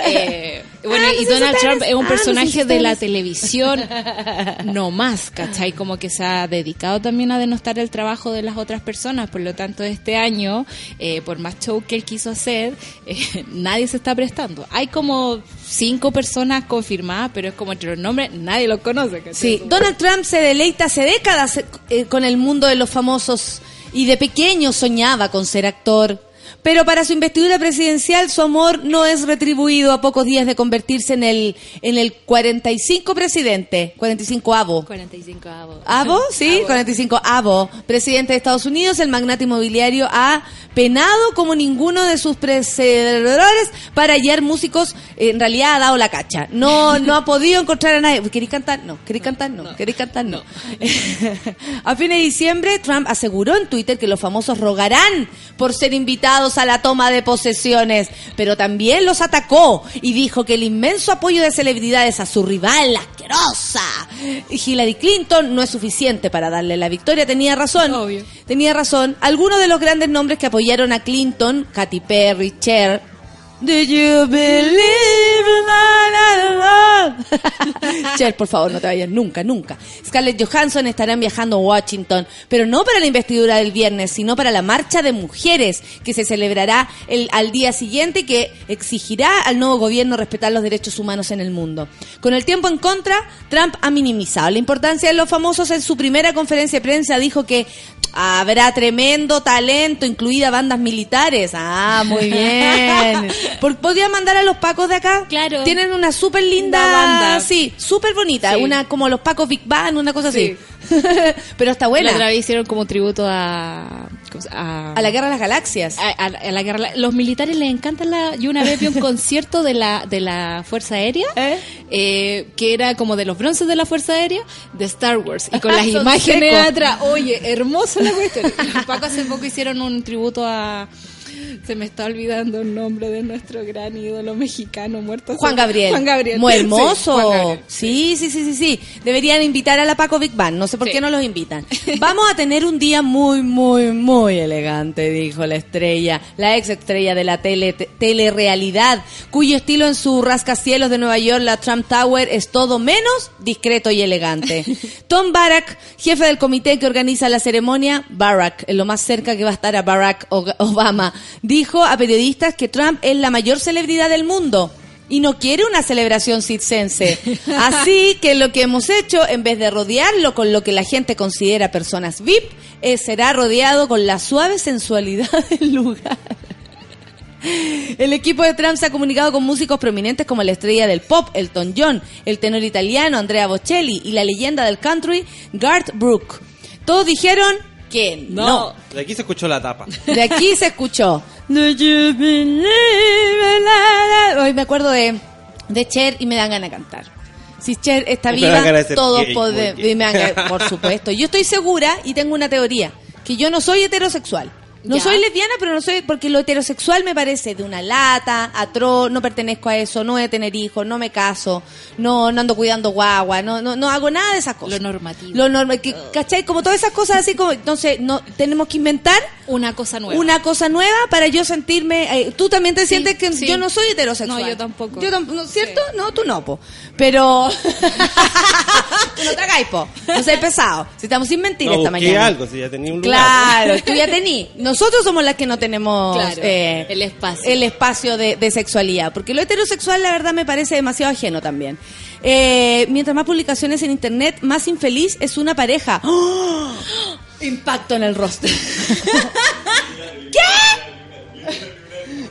[SPEAKER 2] Eh, bueno,
[SPEAKER 1] Ah,
[SPEAKER 2] y
[SPEAKER 1] no
[SPEAKER 2] Donald. Trump es un
[SPEAKER 1] Ah, no
[SPEAKER 2] personaje de la televisión [LAUGHS] no más, ¿cachai? Como que se ha dedicado también a denostar el trabajo de las otras personas. Por lo tanto, este año, eh, por más show que él quiso hacer, eh, [LAUGHS] nadie se está prestando. Hay como cinco personas confirmadas, pero es como entre los nombres, nadie los conoce. ¿cachai?
[SPEAKER 1] Sí, Donald Trump se deleita hace décadas eh, con el mundo de los famosos y de pequeño soñaba con ser actor. Pero para su investidura presidencial su amor no es retribuido a pocos días de convertirse en el en el 45 presidente, 45 avo.
[SPEAKER 2] 45 avos.
[SPEAKER 1] ¿Avo? Sí,
[SPEAKER 2] Avo.
[SPEAKER 1] 45 Avo, presidente de Estados Unidos, el magnate inmobiliario ha penado como ninguno de sus precededores para hallar músicos, en realidad ha dado la cacha. No no ha podido encontrar a nadie. ¿Queréis cantar? No. ¿Queréis cantar? No.
[SPEAKER 2] no.
[SPEAKER 1] ¿Queréis cantar? No. [LAUGHS] a fines de diciembre, Trump aseguró en Twitter que los famosos rogarán por ser invitados a la toma de posesiones, pero también los atacó y dijo que el inmenso apoyo de celebridades a su rival, la asquerosa Hillary Clinton, no es suficiente para darle la victoria. Tenía razón.
[SPEAKER 2] Obvio.
[SPEAKER 1] Tenía razón. Algunos de los grandes nombres que apoyaron a Clinton, Katy Perry, Cher, Do you believe la, la, la? Cher, por favor, no te vayas nunca, nunca. Scarlett Johansson estarán viajando a Washington, pero no para la investidura del viernes, sino para la marcha de mujeres que se celebrará el, al día siguiente que exigirá al nuevo gobierno respetar los derechos humanos en el mundo. Con el tiempo en contra, Trump ha minimizado la importancia de los famosos en su primera conferencia de prensa. Dijo que habrá tremendo talento, incluida bandas militares. Ah, muy [LAUGHS] bien. Por- ¿Podría mandar a los pacos de acá?
[SPEAKER 2] Claro.
[SPEAKER 1] Tienen una súper linda
[SPEAKER 2] Una banda.
[SPEAKER 1] Sí, súper bonita.
[SPEAKER 2] Sí.
[SPEAKER 1] Una como los pacos Big Bang, una cosa
[SPEAKER 2] Sí.
[SPEAKER 1] así. [LAUGHS] Pero está
[SPEAKER 2] La otra
[SPEAKER 1] buena.
[SPEAKER 2] vez hicieron como tributo a... ¿cómo se- a
[SPEAKER 1] A la guerra de las galaxias.
[SPEAKER 2] a, a- a la guerra. Los militares les encanta la. Yo una vez vi un [LAUGHS] concierto de la de la Fuerza Aérea,
[SPEAKER 1] ¿Eh?
[SPEAKER 2] eh, que era como de los bronces de la Fuerza Aérea, de Star Wars. Y con [LAUGHS] las imágenes atrás. Oye, hermosa la cuestión. Y Los Pacos hace poco hicieron un tributo a. Se me está olvidando el nombre de nuestro gran ídolo mexicano muerto.
[SPEAKER 1] Juan Gabriel.
[SPEAKER 2] Juan Gabriel.
[SPEAKER 1] Muy hermoso.
[SPEAKER 2] Gabriel.
[SPEAKER 1] Sí, sí, sí, sí, sí. Deberían invitar a la Paco Big Bang. No sé por
[SPEAKER 2] Sí.
[SPEAKER 1] qué no los invitan. [LAUGHS] Vamos a tener un día muy, muy, muy elegante, dijo la estrella, la ex estrella de la tele, te- telerealidad, cuyo estilo en su rascacielos de Nueva York, la Trump Tower, es todo menos discreto y elegante. [LAUGHS] Tom Barack, jefe del comité que organiza la ceremonia, Barack, en lo más cerca que va a estar a Barack Obama, dijo a periodistas que Trump es la mayor celebridad del mundo y no quiere una celebración circense. [LAUGHS] Así que lo que hemos hecho, en vez de rodearlo con lo que la gente considera personas VIP, eh, será rodeado con la suave sensualidad [LAUGHS] del lugar. El equipo de Trump se ha comunicado con músicos prominentes como la estrella del pop, Elton John, el tenor italiano Andrea Bocelli y la leyenda del country, Garth Brooks. Todos dijeron que no.
[SPEAKER 3] De aquí se escuchó la tapa.
[SPEAKER 1] De aquí se escuchó. Hoy me acuerdo de, de Cher y me dan ganas de cantar. Si Cher está viva, todos podemos. Por supuesto. Yo estoy segura y tengo una teoría: que yo no soy heterosexual. No
[SPEAKER 2] Ya.
[SPEAKER 1] soy lesbiana, pero no soy. Porque lo heterosexual me parece de una lata, atroz, no pertenezco a eso, no voy a tener hijos, no me caso, no, no ando cuidando guagua, no, no, no hago nada de esas cosas.
[SPEAKER 2] Lo normativo.
[SPEAKER 1] Lo normal, que, ¿cachai? Como todas esas cosas así como, entonces, no, tenemos que inventar
[SPEAKER 2] Una cosa nueva.
[SPEAKER 1] una cosa nueva para yo sentirme. eh, tú también te
[SPEAKER 2] Sí,
[SPEAKER 1] sientes que
[SPEAKER 2] sí.
[SPEAKER 1] yo no soy heterosexual.
[SPEAKER 2] No, yo tampoco.
[SPEAKER 1] Yo tampoco, ¿cierto? No, tú no, po. Pero. [LAUGHS] tú no te hagáis, po. No seas pesado. Si estamos sin mentir
[SPEAKER 3] No
[SPEAKER 1] esta mañana.
[SPEAKER 3] algo, si ya tenía un lugar.
[SPEAKER 1] Claro, tú ya tení. Nosotros somos las que no tenemos
[SPEAKER 2] Claro,
[SPEAKER 1] eh,
[SPEAKER 2] el espacio.
[SPEAKER 1] el espacio de, de sexualidad. Porque lo heterosexual, la verdad, me parece demasiado ajeno también. Eh, mientras más publicaciones en internet, más infeliz es una pareja. ¡Oh! Impacto en el rostro. [LAUGHS] ¿Qué?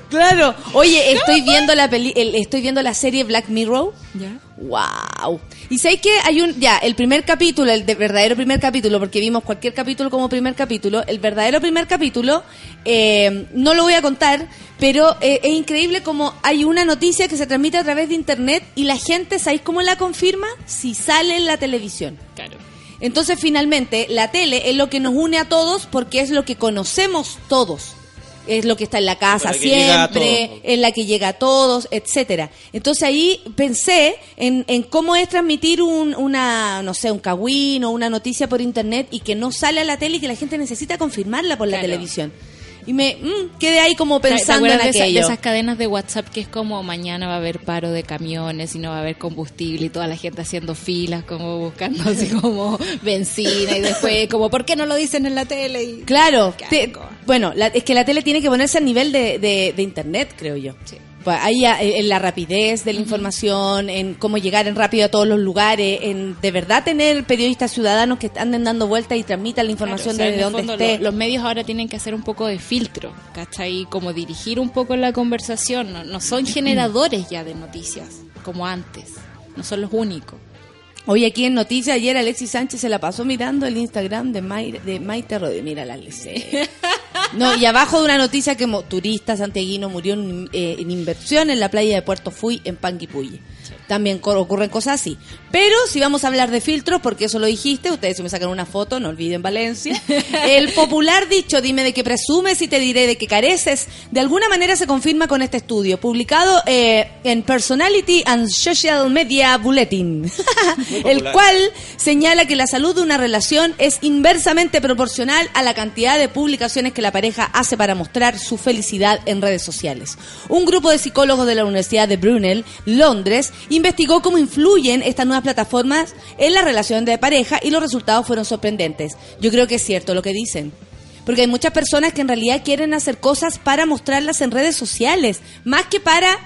[SPEAKER 1] Claro. Oye, estoy viendo la peli el- estoy viendo la serie Black Mirror.
[SPEAKER 2] ¿Ya?
[SPEAKER 1] Wow. Y sé que hay un, ya, el primer capítulo, el de verdadero primer capítulo, porque vimos cualquier capítulo como primer capítulo, el verdadero primer capítulo, eh, no lo voy a contar, pero eh, es increíble como hay una noticia que se transmite a través de internet y la gente, ¿sabéis cómo la confirma? Si sale en la televisión.
[SPEAKER 2] Claro.
[SPEAKER 1] Entonces, finalmente, la tele es lo que nos une a todos porque es lo que conocemos todos. Es lo que está en la casa siempre, es la que llega a todos, etcétera. Entonces ahí pensé en, en cómo es transmitir un, una, no sé, un cagüín o una noticia por internet y que no sale a la tele y que la gente necesita confirmarla por la
[SPEAKER 2] Claro.
[SPEAKER 1] televisión. Y me mm, quedé ahí como
[SPEAKER 2] ¿Te- te
[SPEAKER 1] pensando en
[SPEAKER 2] acuerdas de, esa- de
[SPEAKER 1] aquello.
[SPEAKER 2] esas cadenas de WhatsApp que es como mañana va a haber paro de camiones y no va a haber combustible y toda la gente haciendo filas como buscando así [LAUGHS] como benzina y después como ¿por qué no lo dicen en la tele? Y-
[SPEAKER 1] Claro, te- bueno, la- es que la tele tiene que ponerse al nivel de, de- de internet, creo yo.
[SPEAKER 2] Sí.
[SPEAKER 1] Pues ahí a- en la rapidez de la información, en cómo llegar en rápido a todos los lugares, en de verdad tener periodistas ciudadanos que anden dando vueltas y transmitan la información
[SPEAKER 2] Claro, o sea,
[SPEAKER 1] desde donde esté.
[SPEAKER 2] lo- Los medios ahora tienen que hacer un poco de filtro, ¿cachai? Como dirigir un poco la conversación. No, no son generadores ya de noticias, como antes. No son los únicos.
[SPEAKER 1] Hoy aquí en Noticias, ayer Alexis Sánchez se la pasó mirando el Instagram de, May- de Maite Rodríguez. Mira la Alexis. [LAUGHS] No, y abajo de una noticia que turista santiaguino murió en, eh, en inversión en la playa de Puerto Fui, en Panguipulli. También ocurren cosas así. Pero si vamos a hablar de filtros, porque eso lo dijiste, ustedes se me sacan una foto, no olviden Valencia. [LAUGHS] El popular dicho, dime de qué presumes y te diré de qué careces, de alguna manera se confirma con este estudio, publicado eh, en Personality and Social Media Bulletin, [LAUGHS] el cual señala que la salud de una relación es inversamente proporcional a la cantidad de publicaciones que la pareja hace para mostrar su felicidad en redes sociales. Un grupo de psicólogos de la Universidad de Brunel, Londres, investigó cómo influyen estas nuevas plataformas en la relación de pareja y los resultados fueron sorprendentes. Yo creo que es cierto lo que dicen. Porque hay muchas personas que en realidad quieren hacer cosas para mostrarlas en redes sociales, más que para...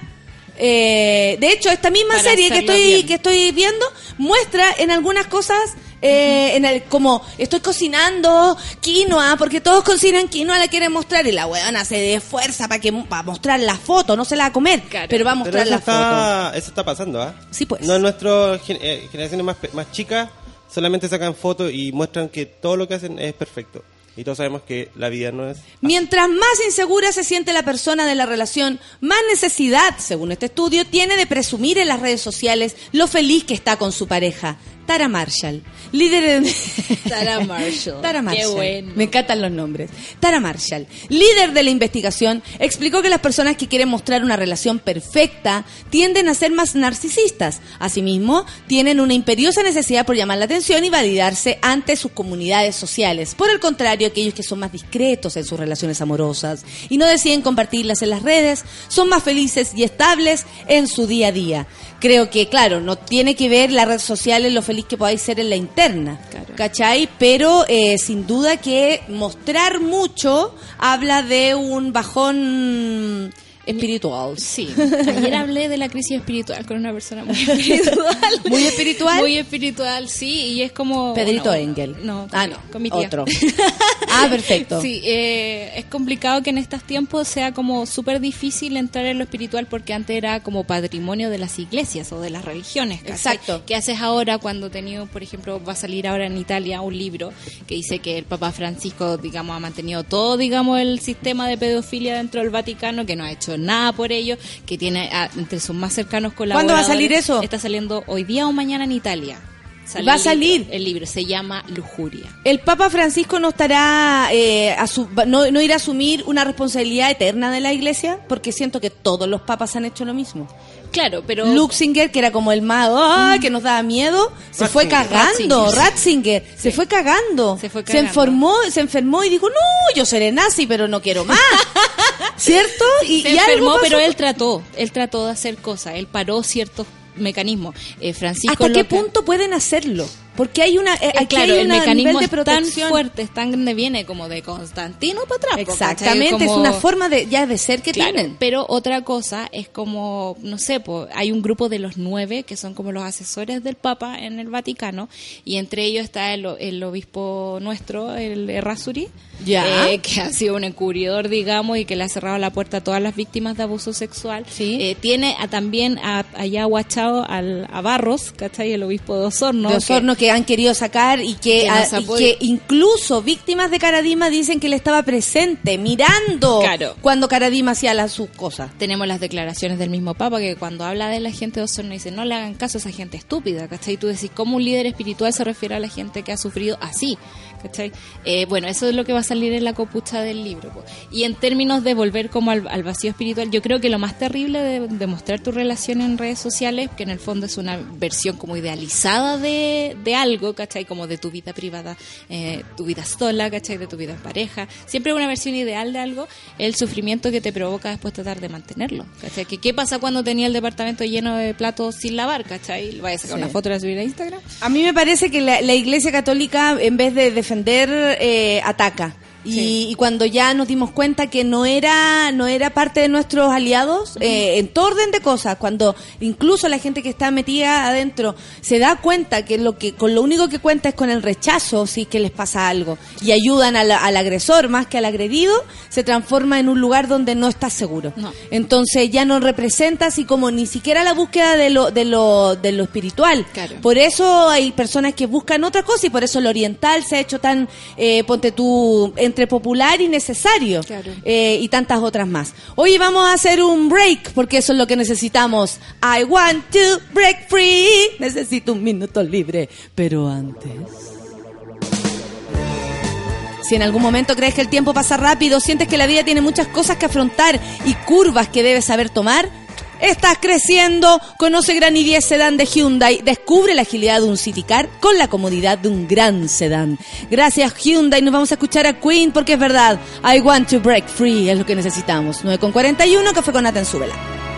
[SPEAKER 1] eh, de hecho, esta misma
[SPEAKER 2] Para
[SPEAKER 1] serie que estoy,
[SPEAKER 2] bien.
[SPEAKER 1] que estoy viendo muestra en algunas cosas eh, en el, como estoy cocinando quinoa porque todos cocinan quinoa la quieren mostrar y la huevona se de fuerza para que para mostrar la foto no se la va a comer
[SPEAKER 2] Claro.
[SPEAKER 1] pero va a mostrar la foto
[SPEAKER 3] eso está pasando, ¿ah?
[SPEAKER 1] Sí, pues.
[SPEAKER 3] No, en nuestras generaciones más, pe- más chicas solamente sacan fotos y muestran que todo lo que hacen es perfecto. Y todos sabemos que la vida no es...
[SPEAKER 1] Mientras más insegura se siente la persona de la relación, más necesidad, según este estudio, tiene de presumir en las redes sociales lo feliz que está con su pareja. Tara Marshall, líder en... [LAUGHS]
[SPEAKER 2] Tara Marshall.
[SPEAKER 1] Tara
[SPEAKER 2] Qué
[SPEAKER 1] Marshall.
[SPEAKER 2] bueno.
[SPEAKER 1] Me encantan los nombres. Tara Marshall, líder de la investigación, explicó que las personas que quieren mostrar una relación perfecta tienden a ser más narcisistas. Asimismo, tienen una imperiosa necesidad por llamar la atención y validarse ante sus comunidades sociales. Por el contrario, aquellos que son más discretos en sus relaciones amorosas y no deciden compartirlas en las redes, son más felices y estables en su día a día. Creo que, claro, no tiene que ver la red social en lo feliz que podáis ser en la interna.
[SPEAKER 2] Claro.
[SPEAKER 1] ¿Cachai? Pero eh, sin duda que mostrar mucho habla de un bajón espiritual.
[SPEAKER 2] Sí, ayer [LAUGHS] hablé de la crisis espiritual con una persona muy [LAUGHS] espiritual.
[SPEAKER 1] ¿Muy espiritual?
[SPEAKER 2] Muy espiritual, sí, y es como...
[SPEAKER 1] Pedrito Engel.
[SPEAKER 2] No,
[SPEAKER 1] Ah, no.
[SPEAKER 2] con mi tía.
[SPEAKER 1] Otro. [LAUGHS] Ah, perfecto.
[SPEAKER 2] Sí, eh, es complicado que en estos tiempos sea como súper difícil entrar en lo espiritual porque antes era como patrimonio de las iglesias o de las religiones.
[SPEAKER 1] Exacto.
[SPEAKER 2] ¿Qué haces ahora cuando tenido, por ejemplo, va a salir ahora en Italia un libro que dice que el Papa Francisco, digamos, ha mantenido todo, digamos, el sistema de pedofilia dentro del Vaticano, que no ha hecho nada por ello, que tiene a- entre sus más cercanos
[SPEAKER 1] ¿Cuándo
[SPEAKER 2] colaboradores.
[SPEAKER 1] va a salir eso?
[SPEAKER 2] Está saliendo hoy día o mañana en Italia. Sale
[SPEAKER 1] Va a
[SPEAKER 2] el
[SPEAKER 1] salir.
[SPEAKER 2] libro. el libro se llama Lujuria.
[SPEAKER 1] El Papa Francisco no estará, eh, asu- no, no irá a asumir una responsabilidad eterna de la Iglesia, porque siento que todos los papas han hecho lo mismo.
[SPEAKER 2] Claro, pero
[SPEAKER 1] Luxinger, que era como el mago, ¡ah! que nos daba miedo, se fue cagando.
[SPEAKER 2] Ratzinger.
[SPEAKER 1] Ratzinger, se fue cagando.
[SPEAKER 2] Se fue
[SPEAKER 1] Se
[SPEAKER 2] cagando.
[SPEAKER 1] enfermó, se enfermó y dijo, no, yo seré nazi, pero no quiero más. [LAUGHS] ¿Cierto? Y,
[SPEAKER 2] se
[SPEAKER 1] y
[SPEAKER 2] enfermó, pero él trató, él trató de hacer cosas, él paró ciertos mecanismos. Eh, Francisco
[SPEAKER 1] ¿Hasta qué punto pueden hacerlo? Porque hay una, eh, aquí
[SPEAKER 2] claro,
[SPEAKER 1] hay
[SPEAKER 2] mecanismo
[SPEAKER 1] nivel de
[SPEAKER 2] es tan
[SPEAKER 1] protección.
[SPEAKER 2] fuerte, es tan grande, viene como de Constantino para.
[SPEAKER 1] Exactamente, es una forma de ya de ser que
[SPEAKER 2] Claro,
[SPEAKER 1] tienen.
[SPEAKER 2] pero otra cosa es como, no sé, po, hay un grupo de los nueve que son como los asesores del Papa en el Vaticano y entre ellos está el, el obispo nuestro, el Errázuri,
[SPEAKER 1] Ya.
[SPEAKER 2] eh, que ha sido un encubridor, digamos, y que le ha cerrado la puerta a todas las víctimas de abuso sexual.
[SPEAKER 1] Sí.
[SPEAKER 2] Eh, tiene a- también a- allá guachado al, a Barros, ¿cachai? El obispo de Osorno.
[SPEAKER 1] de Osorno que, han querido sacar y que,
[SPEAKER 2] Que
[SPEAKER 1] a- y que incluso víctimas de Caradima dicen que él estaba presente, mirando
[SPEAKER 2] Claro.
[SPEAKER 1] cuando Caradima hacía las sus cosas.
[SPEAKER 2] tenemos las declaraciones del mismo Papa que cuando habla de la gente de Osorno dice no le hagan caso a esa gente estúpida, ¿cachai? Tú decís, ¿cómo un líder espiritual se refiere a la gente que ha sufrido así? ¿Cachai? Eh, bueno, eso es lo que va a salir en la copucha del libro. po. Y en términos de volver como al, al vacío espiritual, yo creo que lo más terrible de, de mostrar tu relación en redes sociales, que en el fondo es una versión como idealizada de, de algo, ¿cachai? Como de tu vida privada, eh, tu vida sola, ¿cachai? De tu vida en pareja. Siempre una versión ideal de algo, el sufrimiento que te provoca después tratar de mantenerlo, ¿cachai? Que, ¿Qué pasa cuando tenía el departamento lleno de platos sin lavar, ¿cachai? Vaya a sacar
[SPEAKER 1] Sí.
[SPEAKER 2] una foto y la subir a Instagram.
[SPEAKER 1] A mí me parece que la, la Iglesia Católica, en vez de defender, eh, ataca. Y,
[SPEAKER 2] Sí.
[SPEAKER 1] y cuando ya nos dimos cuenta que no era no era parte de nuestros aliados, eh, en todo orden de cosas, cuando incluso la gente que está metida adentro se da cuenta que lo que con lo único que cuenta es con el rechazo si es que les pasa algo y ayudan al, al agresor más que al agredido, se transforma en un lugar donde no estás seguro.
[SPEAKER 2] No.
[SPEAKER 1] Entonces ya no representa así como ni siquiera la búsqueda de lo de lo de lo espiritual.
[SPEAKER 2] Claro.
[SPEAKER 1] Por eso hay personas que buscan otra cosa y por eso lo oriental se ha hecho tan, eh, ponte tú, entre popular y necesario.
[SPEAKER 2] Claro.
[SPEAKER 1] Eh, y tantas otras más. Hoy vamos a hacer un break porque eso es lo que necesitamos. I want to break free. Necesito un minuto libre. Pero antes... Si en algún momento crees que el tiempo pasa rápido, sientes que la vida tiene muchas cosas que afrontar y curvas que debes saber tomar, estás creciendo, conoce Gran i10 Sedán de Hyundai, descubre la agilidad de un City Car con la comodidad de un gran sedán. Gracias Hyundai, nos vamos a escuchar a Queen porque es verdad, I want to break free es lo que necesitamos. 9 con 41, café con Nathan, súbela.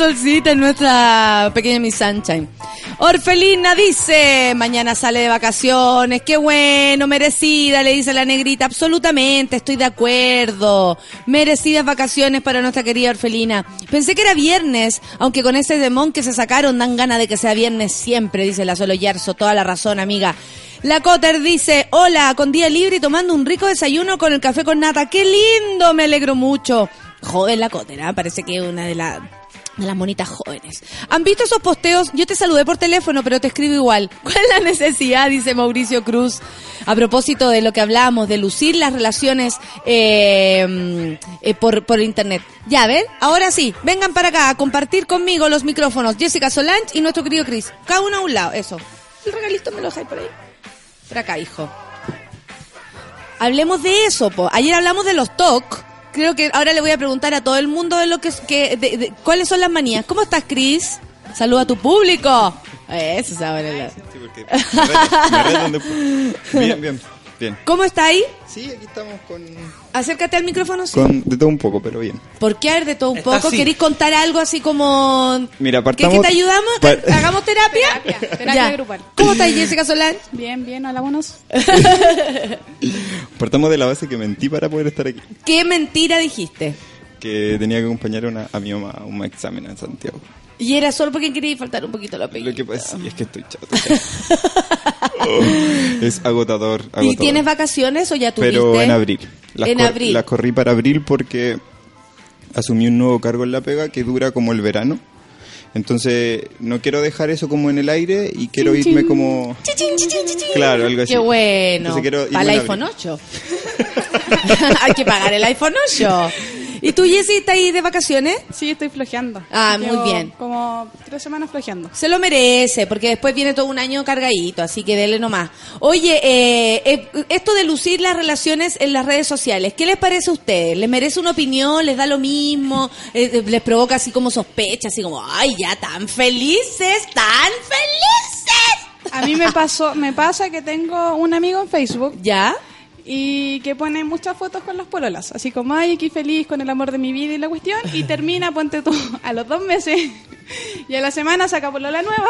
[SPEAKER 1] Solcita en nuestra pequeña Miss Sunshine. Orfelina dice, mañana sale de vacaciones, qué bueno, merecida, le dice la negrita, absolutamente, estoy de acuerdo. Merecidas vacaciones para nuestra querida Orfelina. Pensé que era viernes, aunque con ese demon que se sacaron dan ganas de que sea viernes siempre, dice la Solo Yarso, toda la razón, amiga. La Cotter dice, hola, con día libre y tomando un rico desayuno con el café con nata, qué lindo, me alegro mucho. Joven la Cotter, ¿ah? parece que una de las de las monitas jóvenes. ¿Han visto esos posteos? Yo te saludé por teléfono, pero te escribo igual. [LAUGHS] ¿Cuál es la necesidad? Dice Mauricio Cruz. A propósito de lo que hablamos, de lucir las relaciones eh, eh, por, por internet. Ya, ¿ven? Ahora sí, vengan para acá a compartir conmigo los micrófonos. Jessica Solange y nuestro querido Chris. Cada uno a un lado, eso. El regalito me lo dejáis por ahí. Por acá, hijo. Hablemos de eso, po. Ayer hablamos de los TOC. Creo que ahora le voy a preguntar a todo el mundo de lo que, que de- de- cuáles son las manías. ¿Cómo estás, Chris? Saluda a tu público. Eso se abre la-
[SPEAKER 4] Sí, porque me retan- me retan después. Bien, bien, bien.
[SPEAKER 1] ¿Cómo está ahí?
[SPEAKER 4] Sí, aquí estamos con,
[SPEAKER 1] Acércate al micrófono. sí.
[SPEAKER 4] con de todo un poco, pero bien.
[SPEAKER 1] ¿Por qué haber de todo un
[SPEAKER 3] Está
[SPEAKER 1] poco?
[SPEAKER 3] así.
[SPEAKER 1] ¿Queréis contar algo así como...
[SPEAKER 4] Mira,
[SPEAKER 1] ¿Que,
[SPEAKER 4] partamos...
[SPEAKER 1] que te ayudamos?
[SPEAKER 4] Pa- [LAUGHS]
[SPEAKER 1] ¿Hagamos terapia?
[SPEAKER 2] Terapia, [LAUGHS] terapia
[SPEAKER 1] Ya.
[SPEAKER 2] grupal.
[SPEAKER 1] ¿Cómo estás, Jessica Solán? [LAUGHS]
[SPEAKER 2] Bien, bien, buenos.
[SPEAKER 4] Partamos de la base que mentí para poder estar aquí.
[SPEAKER 1] ¿Qué mentira dijiste?
[SPEAKER 4] Que tenía que acompañar a, una- a mi mamá a un examen en Santiago.
[SPEAKER 1] Y era solo porque queríais faltar un poquito la
[SPEAKER 4] Lo
[SPEAKER 1] película.
[SPEAKER 4] que pasa es que estoy chato. Oh, [LAUGHS] es agotador, agotador.
[SPEAKER 1] ¿Y tienes vacaciones o ya tuviste?
[SPEAKER 4] Pero en abril. Las
[SPEAKER 1] En abril.
[SPEAKER 4] Las corrí para abril porque asumí un nuevo cargo en la pega que dura como el verano. Entonces, no quiero dejar eso como en el aire y quiero irme como... Claro, algo así.
[SPEAKER 1] Qué bueno. Para el iPhone
[SPEAKER 4] abril.
[SPEAKER 1] 8. [LAUGHS] [LAUGHS] Hay que pagar el iPhone 8. ¿Y tú, Jessy, estás ahí de vacaciones?
[SPEAKER 2] Sí, estoy flojeando.
[SPEAKER 1] Ah, muy bien.
[SPEAKER 2] Como tres semanas flojeando.
[SPEAKER 1] Se lo merece, porque después viene todo un año cargadito, así que dele nomás. Oye, eh, eh, esto de lucir las relaciones en las redes sociales, ¿qué les parece a ustedes? ¿Les merece una opinión? ¿Les da lo mismo? Eh, eh, ¿Les provoca así como sospecha? Así como, ay, ya, tan felices, tan felices.
[SPEAKER 2] A mí me pasó, me pasa que tengo un amigo en Facebook
[SPEAKER 1] ¿Ya?
[SPEAKER 2] Y que pone muchas fotos con las pololas, así como ay, qué feliz con el amor de mi vida y la cuestión, y termina, [LAUGHS] ponte tú, a los dos meses y a la semana saca polola nueva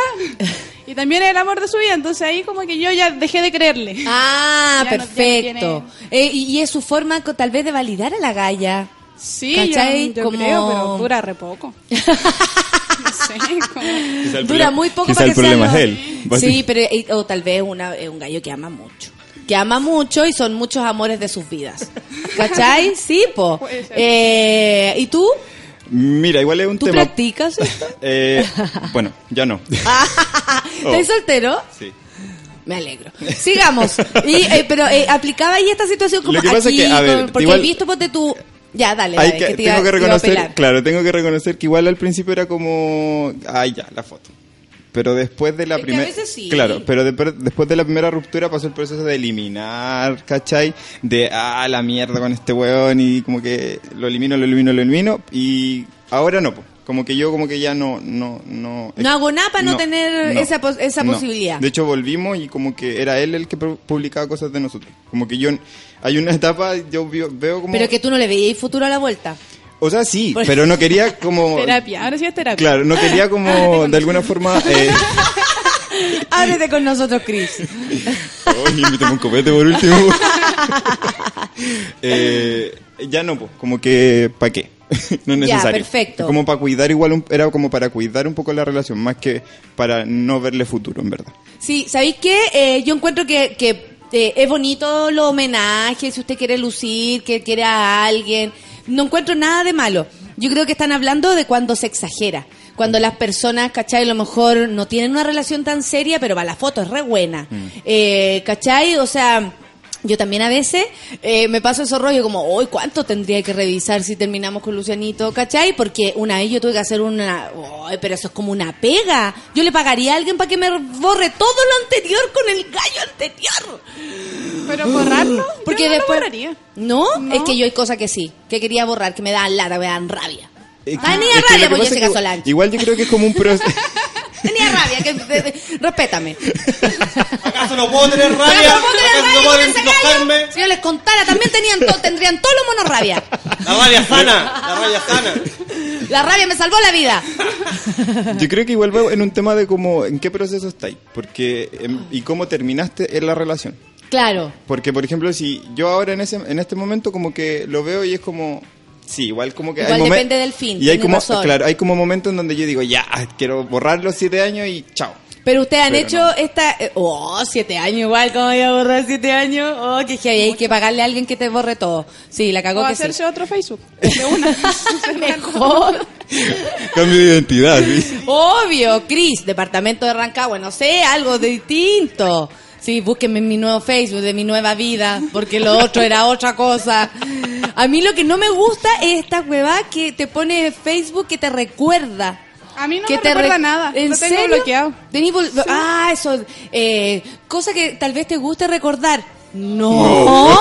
[SPEAKER 2] y también es el amor de su vida, entonces ahí como que yo ya dejé de creerle.
[SPEAKER 1] Ah,
[SPEAKER 2] Ya no- ya no
[SPEAKER 1] perfecto. Eh, y, y es su forma tal vez de validar a la galla.
[SPEAKER 2] Sí, yo,
[SPEAKER 1] ¿Cachai?
[SPEAKER 2] yo
[SPEAKER 1] Como-
[SPEAKER 2] creo, pero dura re poco. [LAUGHS] No sé, como-
[SPEAKER 1] Dura muy poco
[SPEAKER 4] quizá
[SPEAKER 1] para
[SPEAKER 4] el
[SPEAKER 1] que sea
[SPEAKER 4] problema es él.
[SPEAKER 1] Sí, pero eh, o tal vez una, eh, un gallo que ama mucho. Que ama mucho y son muchos amores de sus vidas. [LAUGHS] ¿Cachai? Sí, po. Eh, ¿Y tú?
[SPEAKER 4] Mira, igual es un
[SPEAKER 1] ¿Tú
[SPEAKER 4] tema...
[SPEAKER 1] practicas esto? [LAUGHS]
[SPEAKER 4] Eh, bueno, ya no. [LAUGHS] Oh.
[SPEAKER 1] ¿Estás soltero?
[SPEAKER 4] Sí.
[SPEAKER 1] Me alegro. Sigamos. Y, eh, pero eh, aplicaba ahí esta situación como
[SPEAKER 4] Lo que pasa
[SPEAKER 1] aquí,
[SPEAKER 4] es que, a ver,
[SPEAKER 1] porque
[SPEAKER 4] igual-
[SPEAKER 1] he visto, ponte tú... Ya, dale,
[SPEAKER 4] Hay
[SPEAKER 1] dale,
[SPEAKER 4] que,
[SPEAKER 1] te
[SPEAKER 4] tengo que
[SPEAKER 1] te iba a
[SPEAKER 4] reconocer, claro, tengo que reconocer que igual al principio era como, ay ya, la foto. Pero después de la primera,
[SPEAKER 1] sí.
[SPEAKER 4] claro, pero de- después de la primera ruptura pasó el proceso de eliminar, ¿cachai? De, ah, la mierda con este weón y como que lo elimino, lo elimino, lo elimino y ahora no, po. como que yo como que ya no, no, no.
[SPEAKER 1] No hago nada para no tener esa pos- esa
[SPEAKER 4] no.
[SPEAKER 1] posibilidad.
[SPEAKER 4] De hecho volvimos y como que era él el que pu- publicaba cosas de nosotros. Como que yo, hay una etapa, yo veo como...
[SPEAKER 1] Pero que tú no le veías futuro a la vuelta.
[SPEAKER 4] O sea, sí, pero no quería [LAUGHS] como...
[SPEAKER 2] Terapia, ahora sí es terapia.
[SPEAKER 4] Claro, no quería como de alguna forma... Eh, [LAUGHS]
[SPEAKER 1] Ábrete con nosotros, Chris. [LAUGHS]
[SPEAKER 4] Oye, invítame un copete por último. Eh, ya no, pues, como que, ¿para qué? no es
[SPEAKER 1] Ya,
[SPEAKER 4] necesario.
[SPEAKER 1] perfecto.
[SPEAKER 4] Como para cuidar igual, un- era como para cuidar un poco la relación, más que para no verle futuro, en verdad.
[SPEAKER 1] Sí, ¿sabéis qué? Eh, yo encuentro que, que eh, es bonito los homenajes, si usted quiere lucir, que quiere a alguien. No encuentro nada de malo. Yo creo que están hablando de cuando se exagera. Cuando las personas, ¿cachai? A lo mejor no tienen una relación tan seria, pero va, la foto es re buena. Eh, ¿Cachai? O sea... Yo también a veces eh, me paso esos rollos como, hoy ¿cuánto tendría que revisar si terminamos con Lucianito? ¿Cachai? Porque una vez yo tuve que hacer una... "Ay, pero eso es como una pega. Yo le pagaría a alguien para que me borre todo lo anterior con el gallo anterior.
[SPEAKER 2] Pero borrarlo,
[SPEAKER 1] Porque
[SPEAKER 2] yo no lo
[SPEAKER 1] después...
[SPEAKER 2] borraría.
[SPEAKER 1] ¿No?
[SPEAKER 2] No.
[SPEAKER 1] Es que yo hay cosas que sí, que quería borrar, que me dan lata, me dan rabia.
[SPEAKER 4] Es que- es
[SPEAKER 1] rabia
[SPEAKER 4] lo es. Igual yo creo que es como un proceso... [LAUGHS]
[SPEAKER 1] Tenía rabia, que, de- de- respétame.
[SPEAKER 3] ¿Acaso no puedo tener rabia?
[SPEAKER 1] ¿cómo tener
[SPEAKER 3] ¿Acaso no
[SPEAKER 1] rabia
[SPEAKER 3] puedo
[SPEAKER 1] ese gallo?
[SPEAKER 3] enojarme?
[SPEAKER 1] Si yo les contara, también tenían to- tendrían todos los monos rabia.
[SPEAKER 3] La rabia sana, la rabia sana.
[SPEAKER 1] La rabia me salvó la vida.
[SPEAKER 4] Yo creo que igual va en un tema de cómo, en qué proceso estáis, porque em, y cómo terminaste en la relación.
[SPEAKER 1] Claro.
[SPEAKER 4] Porque, por ejemplo, si yo ahora en ese en este momento como que lo veo y es como... Sí, igual como que
[SPEAKER 1] Igual depende del fin,
[SPEAKER 4] Y hay como,
[SPEAKER 1] razón.
[SPEAKER 4] claro, hay como momentos en donde yo digo, ya, quiero borrar los siete años y chao.
[SPEAKER 1] Pero ustedes han
[SPEAKER 4] Pero
[SPEAKER 1] hecho
[SPEAKER 4] no.
[SPEAKER 1] esta... eh, oh, siete años igual, ¿cómo voy a borrar siete años? Oh, que hay que pagarle a alguien que te borre todo. Sí, la cagó
[SPEAKER 2] O
[SPEAKER 1] que
[SPEAKER 2] hacerse
[SPEAKER 1] sí.
[SPEAKER 2] otro Facebook. [LAUGHS] De una. [LAUGHS]
[SPEAKER 1] Mejor.
[SPEAKER 4] Cambio de identidad, sí.
[SPEAKER 1] Obvio, Cris, departamento de Rancagua, no sé, algo distinto. Sí, búsquenme en mi nuevo Facebook de mi nueva vida, porque lo otro era otra cosa. A mí lo que no me gusta es esta huevada que te pone Facebook que te recuerda.
[SPEAKER 2] A mí no
[SPEAKER 1] que
[SPEAKER 2] me
[SPEAKER 1] te
[SPEAKER 2] recuerda
[SPEAKER 1] re-
[SPEAKER 2] nada.
[SPEAKER 1] ¿En
[SPEAKER 2] Lo tengo
[SPEAKER 1] serio?
[SPEAKER 2] bloqueado.
[SPEAKER 1] Tení Ah, eso. Eh, cosa que tal vez te guste recordar. No.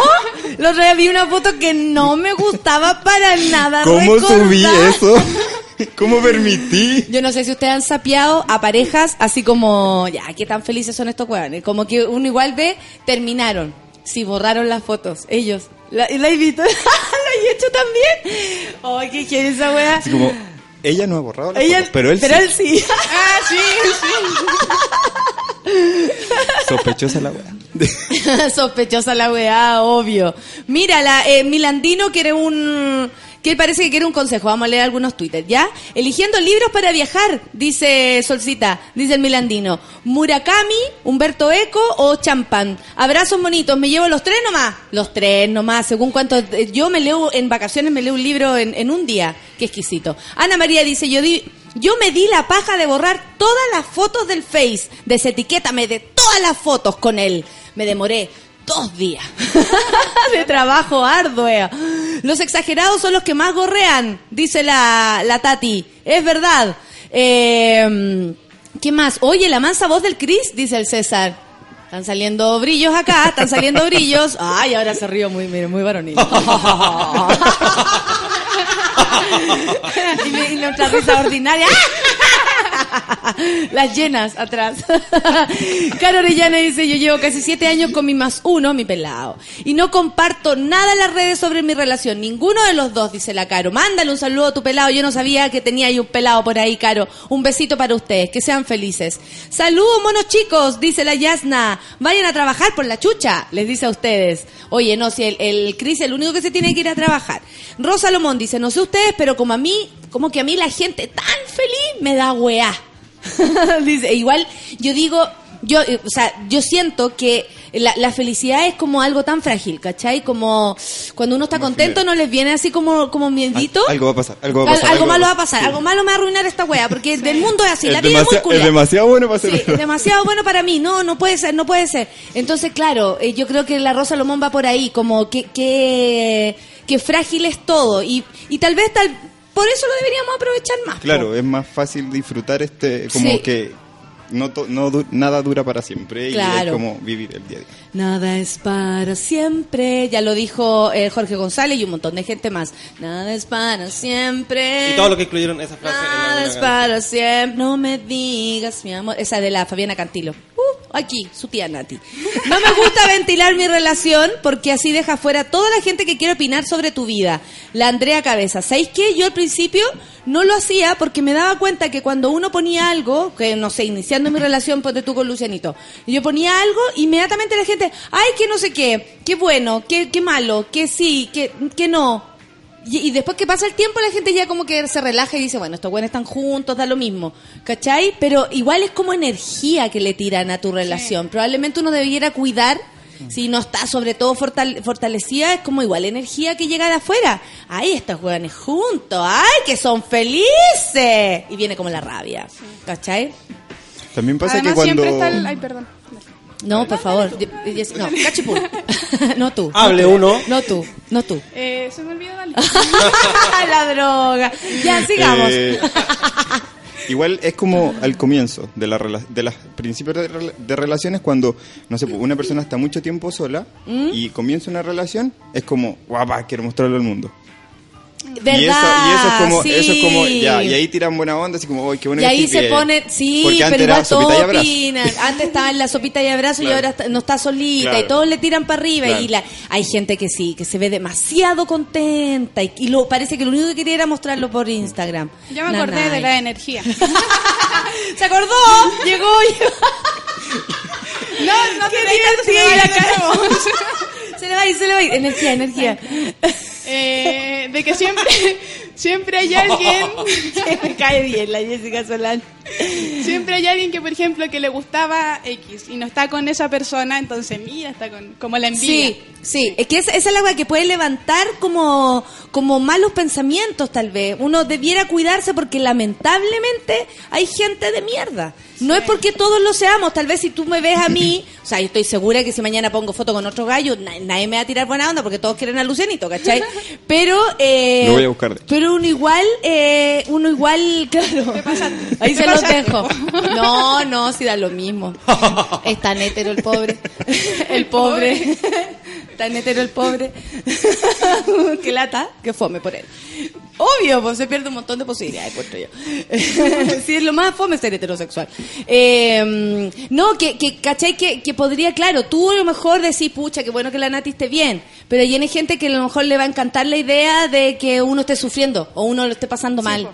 [SPEAKER 1] Los otro día vi una foto que no me gustaba para nada
[SPEAKER 4] ¿Cómo
[SPEAKER 1] recordar.
[SPEAKER 4] subí eso? [LAUGHS] ¿Cómo permití?
[SPEAKER 1] Yo no sé si ustedes han sapeado a parejas así como, ya, qué tan felices son estos huevones. Como que uno igual ve, terminaron. Si borraron las fotos, ellos. La, la he visto, [LAUGHS] la he hecho también. Ay, qué quiere esa.
[SPEAKER 4] Así como, ella no ha borrado las
[SPEAKER 1] Ella-
[SPEAKER 4] fotos, pero él
[SPEAKER 1] pero
[SPEAKER 4] sí.
[SPEAKER 1] él sí. [LAUGHS]
[SPEAKER 2] ah, sí, sí.
[SPEAKER 4] Sospechosa la weá. [LAUGHS]
[SPEAKER 1] Sospechosa la weá, obvio. Mira, la, eh, Milandino quiere un... Que parece que quiere un consejo. Vamos a leer algunos Twitter, ¿ya? Eligiendo libros para viajar, dice Solcita, dice el Milandino. Murakami, Humberto Eco o Champán. Abrazos bonitos, me llevo los tres nomás. Los tres nomás, según cuánto... eh, Yo me leo en vacaciones, me leo un libro en, en un día. Qué exquisito. Ana María dice, yo di... Yo me di la paja de borrar todas las fotos del Face. Desetiquétame de todas las fotos con él. Me demoré dos días [LAUGHS] de trabajo arduo. eh. Los exagerados son los que más gorrean, dice la, la Tati. Es verdad. Eh, ¿Qué más? Oye, la mansa voz del Chris, dice el César. Están saliendo brillos acá, están saliendo brillos. Ay, ahora se río muy, mire, muy varonil. [LAUGHS] [LAUGHS] y, nuestra risa ordinaria. [LAUGHS] Las llenas atrás. [LAUGHS] Caro Orellana dice, yo llevo casi siete años con mi más uno, mi pelado. Y no comparto nada en las redes sobre mi relación. Ninguno de los dos, dice la Caro. Mándale un saludo a tu pelado. Yo no sabía que tenía ahí un pelado por ahí, Caro. Un besito para ustedes. Que sean felices. Saludos, monos chicos, dice la Yasna. Vayan a trabajar por la chucha, les dice a ustedes. Oye, no, si el, Cris es el único que se tiene que ir a trabajar. Rosa Lomón dice, no sé ustedes, pero como a mí, como que a mí la gente tan feliz me da weá. [LAUGHS] dice, igual yo digo, yo, eh, o sea, yo siento que la, la felicidad es como algo tan frágil, ¿cachai? Como cuando uno está
[SPEAKER 4] Como
[SPEAKER 1] contento no les viene así como, como miedito.
[SPEAKER 4] Al- algo va a pasar, algo va a
[SPEAKER 1] Al-
[SPEAKER 4] pasar,
[SPEAKER 1] algo
[SPEAKER 4] algo
[SPEAKER 1] malo
[SPEAKER 4] va a
[SPEAKER 1] pasar,
[SPEAKER 4] sí.
[SPEAKER 1] algo malo me va a arruinar esta wea, porque del mundo es así,
[SPEAKER 4] Es,
[SPEAKER 1] la vida es muy culia.
[SPEAKER 4] es demasiado bueno para ser
[SPEAKER 1] Sí, es demasiado bueno para mí. No, no puede ser, no puede ser. Entonces, claro, eh, yo creo que la Rosa Lomón va por ahí, como que, que, que frágil es todo. Y, y tal vez tal, por eso lo deberíamos aprovechar más. po.
[SPEAKER 4] Claro, es más fácil disfrutar este, como
[SPEAKER 1] Sí.
[SPEAKER 4] que no, to- no du- nada dura para siempre y
[SPEAKER 1] Claro.
[SPEAKER 4] es como vivir el día a día.
[SPEAKER 1] Nada es para siempre. Ya lo dijo eh, Jorge González y un montón de gente más. Nada es para siempre.
[SPEAKER 3] Y todo lo que incluyeron esa frase en
[SPEAKER 1] Nada
[SPEAKER 3] alguna
[SPEAKER 1] es para siempre. No me digas, mi amor. Esa de la Fabiana Cantilo. Uh. aquí, su tía Nati. No me gusta ventilar mi relación porque así deja fuera toda la gente que quiere opinar sobre tu vida. La Andrea Cabeza. ¿Sabéis qué? Yo al principio no lo hacía porque me daba cuenta que cuando uno ponía algo, que no sé, iniciando mi relación, ponte tú con Lucianito, yo ponía algo, inmediatamente la gente, ay, que no sé qué, qué bueno, qué, qué malo, que sí, que, que no. Y, y después que pasa el tiempo, la gente ya como que se relaja y dice, bueno, estos buenos están juntos, da lo mismo. ¿Cachai? Pero igual es como energía que le tiran a tu relación. Probablemente uno debiera cuidar, si no está sobre todo fortal- fortalecida, es como igual energía que llega de afuera. Ay, estos jóvenes juntos, ay, que son felices. Y viene como la rabia. ¿Cachai?
[SPEAKER 4] También pasa
[SPEAKER 5] Además,
[SPEAKER 4] que cuando...
[SPEAKER 5] siempre está el... Ay, perdón.
[SPEAKER 1] No, por favor. Yo- yo- No, cachipún. [LAUGHS] no tú.
[SPEAKER 3] Hable uno.
[SPEAKER 1] No tú, no tú.
[SPEAKER 5] Eh, se me olvidó [LAUGHS]
[SPEAKER 1] la droga. Ya, sigamos.
[SPEAKER 4] Eh, igual es como al comienzo de la rela- de los principios de relaciones cuando no sé una persona está mucho tiempo sola
[SPEAKER 1] ¿Mm?
[SPEAKER 4] y comienza una relación es como guapa quiero mostrarlo al mundo
[SPEAKER 1] ¿Verdad?
[SPEAKER 4] y eso y eso es como
[SPEAKER 1] sí.
[SPEAKER 4] eso es como ya y ahí tiran buena onda así como uy qué bueno
[SPEAKER 1] Y ahí se
[SPEAKER 4] bien".
[SPEAKER 1] ponen, sí,
[SPEAKER 4] Porque antes
[SPEAKER 1] pero igual
[SPEAKER 4] y
[SPEAKER 1] todos opinan. [LAUGHS] Antes estaba en la sopita y abrazo y ahora está- no está solita
[SPEAKER 4] Claro.
[SPEAKER 1] y todos le tiran para arriba.
[SPEAKER 4] Claro.
[SPEAKER 1] Y la, hay gente que sí, que se ve demasiado contenta y, y lo, parece que lo único que quería era mostrarlo por Instagram.
[SPEAKER 5] Ya me acordé
[SPEAKER 1] Nanay.
[SPEAKER 5] de la energía. [LAUGHS]
[SPEAKER 1] ¿Se acordó? [LAUGHS] Llegó. llegó.
[SPEAKER 5] No, no. Se
[SPEAKER 1] le va a ir, se le va a ir. Energía, energía.
[SPEAKER 5] Eh, de que siempre, [LAUGHS] siempre hay alguien, [LAUGHS]
[SPEAKER 1] me cae bien la Jessica Solán.
[SPEAKER 5] Siempre hay alguien que, por ejemplo, que le gustaba X y no está con esa persona, entonces mira, está con, como la envidia.
[SPEAKER 1] Sí, sí, es que esa, esa es la weá que puede levantar como, como malos pensamientos tal vez. Uno debiera cuidarse porque lamentablemente hay gente de mierda. No es porque todos lo seamos, tal vez si tú me ves a mí, o sea, yo estoy segura que si mañana pongo foto con otro gallo, na- nadie me va a tirar buena onda porque todos quieren a Lucianito, ¿cachai? [LAUGHS] Pero, eh,
[SPEAKER 4] Lo voy a buscar.
[SPEAKER 1] Pero uno igual, eh, uno igual, [LAUGHS] claro. Ahí se dejo. [LAUGHS] No, no, si da lo mismo. [LAUGHS] Es tan hétero el pobre. [LAUGHS] El pobre. Tan hétero el pobre. Qué lata, que fome por él. Obvio, pues se pierde un montón de posibilidades, encuentro yo. sí, es lo más fome ser heterosexual. Eh, no, que, que ¿cachai? Que, que podría, claro, tú a lo mejor decís, pucha, qué bueno que la Nati esté bien, pero hay gente que a lo mejor le va a encantar la idea de que uno esté sufriendo o uno lo esté pasando mal.